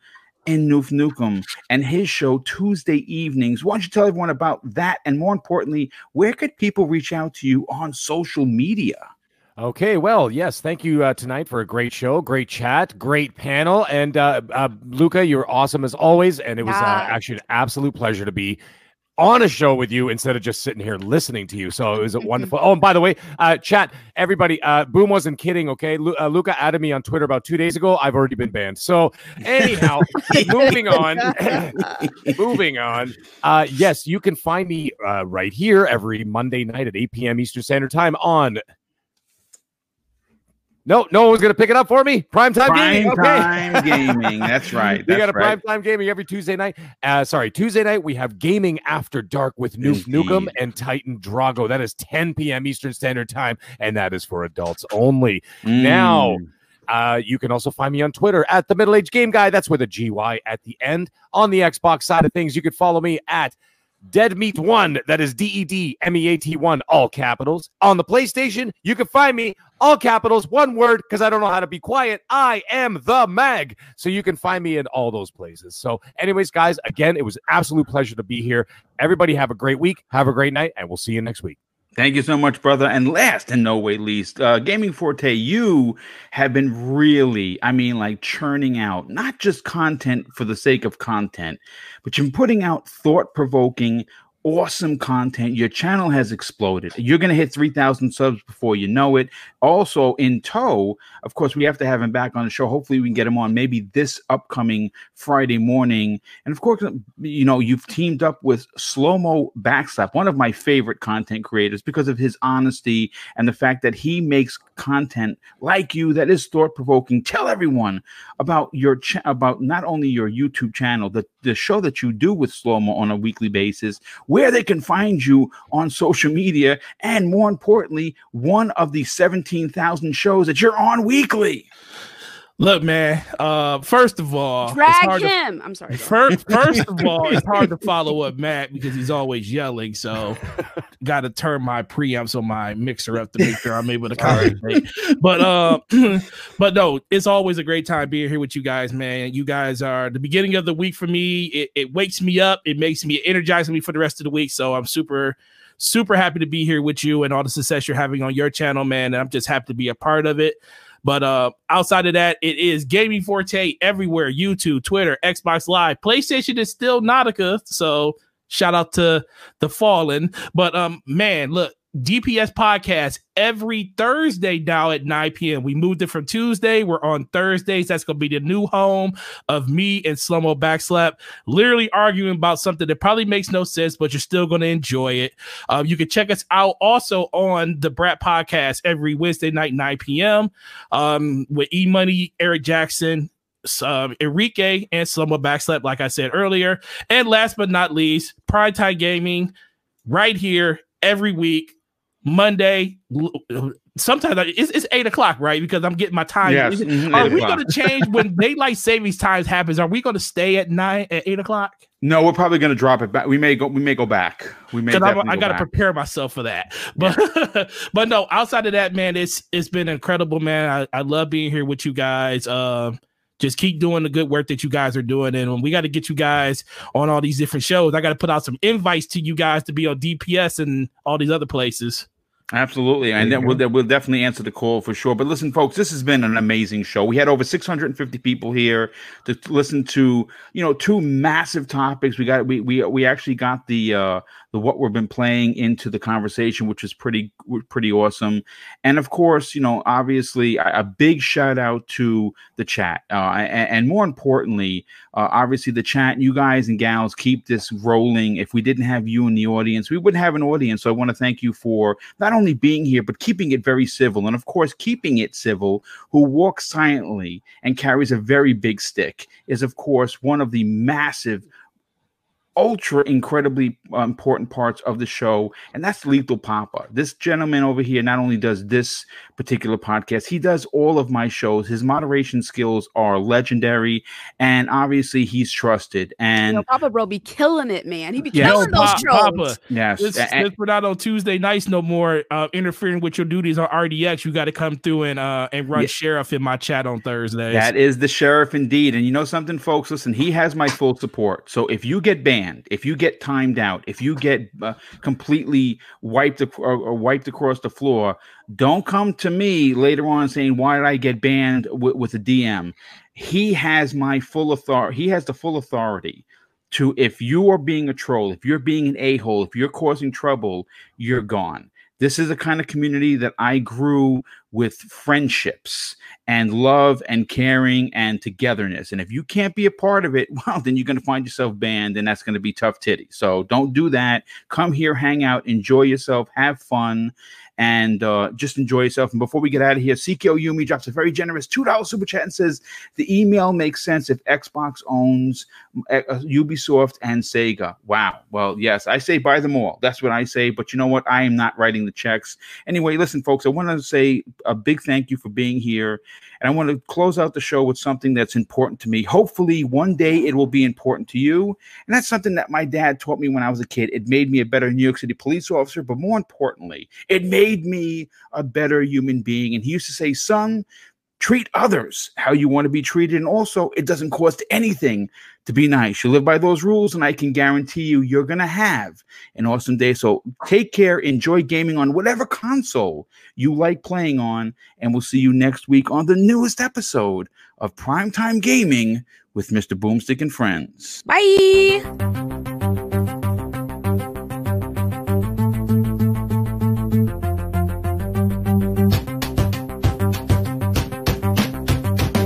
in Noof Nukem and his show Tuesday evenings. Why don't you tell everyone about that? And more importantly, where could people reach out to you on social media? Okay, well, yes, thank you uh, tonight for a great show, great chat, great panel, and uh, uh, Luca, you're awesome as always, and it was uh, actually an absolute pleasure to be on a show with you instead of just sitting here listening to you. So it was a wonderful. Oh, and by the way, uh, chat, everybody, uh, Boom wasn't kidding. Okay, Lu- uh, Luca added me on Twitter about two days ago. I've already been banned. So anyhow, moving on, moving on. Uh, yes, you can find me uh, right here every Monday night at 8 p.m. Eastern Standard Time on no, no one's going to pick it up for me. Prime time gaming. Okay. Time gaming. That's right. we got a prime time gaming every Tuesday night. Uh, sorry, Tuesday night we have gaming after dark with Noof Nukem and Titan Drago. That is 10 p.m. Eastern Standard Time, and that is for adults only. Mm. Now. Uh, you can also find me on Twitter at the Middle Age Game Guy. That's with a GY at the end. On the Xbox side of things, you can follow me at Dead Meat One. That is D E D M E A T One, all capitals. On the PlayStation, you can find me all capitals, one word, because I don't know how to be quiet. I am the Mag. So you can find me in all those places. So, anyways, guys, again, it was an absolute pleasure to be here. Everybody have a great week, have a great night, and we'll see you next week. Thank you so much, brother. And last and no way least, uh, Gaming Forte, you have been really, I mean, like churning out not just content for the sake of content, but you're putting out thought provoking, awesome content. Your channel has exploded. You're going to hit 3,000 subs before you know it. Also, in tow, of course, we have to have him back on the show. Hopefully, we can get him on maybe this upcoming Friday morning. And of course, you know, you've teamed up with Slow Mo Backslap, one of my favorite content creators, because of his honesty and the fact that he makes content like you that is thought provoking. Tell everyone about your cha- about not only your YouTube channel, the the show that you do with Slow Mo on a weekly basis, where they can find you on social media, and more importantly, one of the seventeen thousand shows that you're on weekly. Look, man. Uh, first of all, drag him. To, I'm sorry. First, first of all, it's hard to follow up Matt because he's always yelling. So, got to turn my preamps on my mixer up to make sure I'm able to concentrate. but, uh, but no, it's always a great time being here with you guys, man. You guys are the beginning of the week for me. It, it wakes me up. It makes me energizing me for the rest of the week. So I'm super super happy to be here with you and all the success you're having on your channel, man. And I'm just happy to be a part of it. But uh, outside of that, it is Gaming Forte everywhere YouTube, Twitter, Xbox Live. PlayStation is still Nautica. So shout out to the Fallen. But um, man, look, DPS podcast every Thursday now at 9 p.m. We moved it from Tuesday. We're on Thursdays. That's going to be the new home of me and Slomo Backslap, literally arguing about something that probably makes no sense, but you're still going to enjoy it. Um, you can check us out also on the Brat podcast every Wednesday night, 9 p.m. Um, with E Money, Eric Jackson, um, Enrique, and Slomo Backslap, like I said earlier. And last but not least, Pride Time Gaming right here every week Monday. Sometimes it's, it's eight o'clock, right? Because I'm getting my time. Yes. Mm-hmm, are we going to change when daylight savings times happens? Are we going to stay at nine at eight o'clock? No, we're probably going to drop it back. We may go. We may go back. We may. I got to prepare myself for that. But yeah. but no. Outside of that, man, it's it's been incredible, man. I, I love being here with you guys. Um, just keep doing the good work that you guys are doing. And we got to get you guys on all these different shows. I got to put out some invites to you guys to be on DPS and all these other places. Absolutely. And then we'll, we'll definitely answer the call for sure. But listen, folks, this has been an amazing show. We had over 650 people here to listen to, you know, two massive topics. We got, we, we, we actually got the, uh, the what we've been playing into the conversation, which is pretty pretty awesome. And of course, you know, obviously, a, big shout out to the chat, uh, and, and, more importantly, uh, obviously the chat. You guys and gals keep this rolling. If we didn't have you in the audience, we wouldn't have an audience. So I want to thank you for not only being here but keeping it very civil, and of course, keeping it civil. Who walks silently and carries a very big stick is, of course, one of the massive ultra incredibly uh, important parts of the show, and that's Lethal Papa. This gentleman over here not only does this particular podcast, he does all of my shows. His moderation skills are legendary, and obviously he's trusted. And you know, Papa Bro be killing it, man. He be yeah, killing no, those pa- shows. Papa, yes, this, and, this we're not on Tuesday nights no more. Uh, interfering with your duties on RDX, you got to come through and uh, and run yeah. sheriff in my chat on Thursdays. That is the sheriff indeed. And you know something, folks? Listen, he has my full support. So if you get banned banned, if you get timed out, if you get uh, completely wiped ac- or, or, wiped across the floor, don't come to me later on saying why did I get banned w- with a DM. He has my full authority. He has the full authority to if you are being a troll, if you're being an a hole, if you're causing trouble, you're gone. This is a kind of community that I grew with friendships and love and caring and togetherness. And if you can't be a part of it, well, then you're going to find yourself banned, and that's going to be tough titty. So don't do that. Come here, hang out, enjoy yourself, have fun, and uh, just enjoy yourself. And before we get out of here, CKO Yumi drops a very generous $2 super chat and says the email makes sense if Xbox owns Eh, uh, Ubisoft and Sega. Wow. Well, yes, I say buy them all. That's what I say. But you know what? I am not writing the checks. Anyway, listen, folks, I want to say a big thank you for being here. And I want to close out the show with something that's important to me. Hopefully, one day it will be important to you. And that's something that my dad taught me when I was a kid. It made me a better New York City police officer, but more importantly, it made me a better human being. And he used to say, son, treat others how you want to be treated. And also, it doesn't cost anything to be nice. You live by those rules, and I can guarantee you, you're going to have an awesome day. So take care, enjoy gaming on whatever console you like playing on, and we'll see you next week on the newest episode of Primetime Gaming with Mr. Boomstick and Friends. Bye.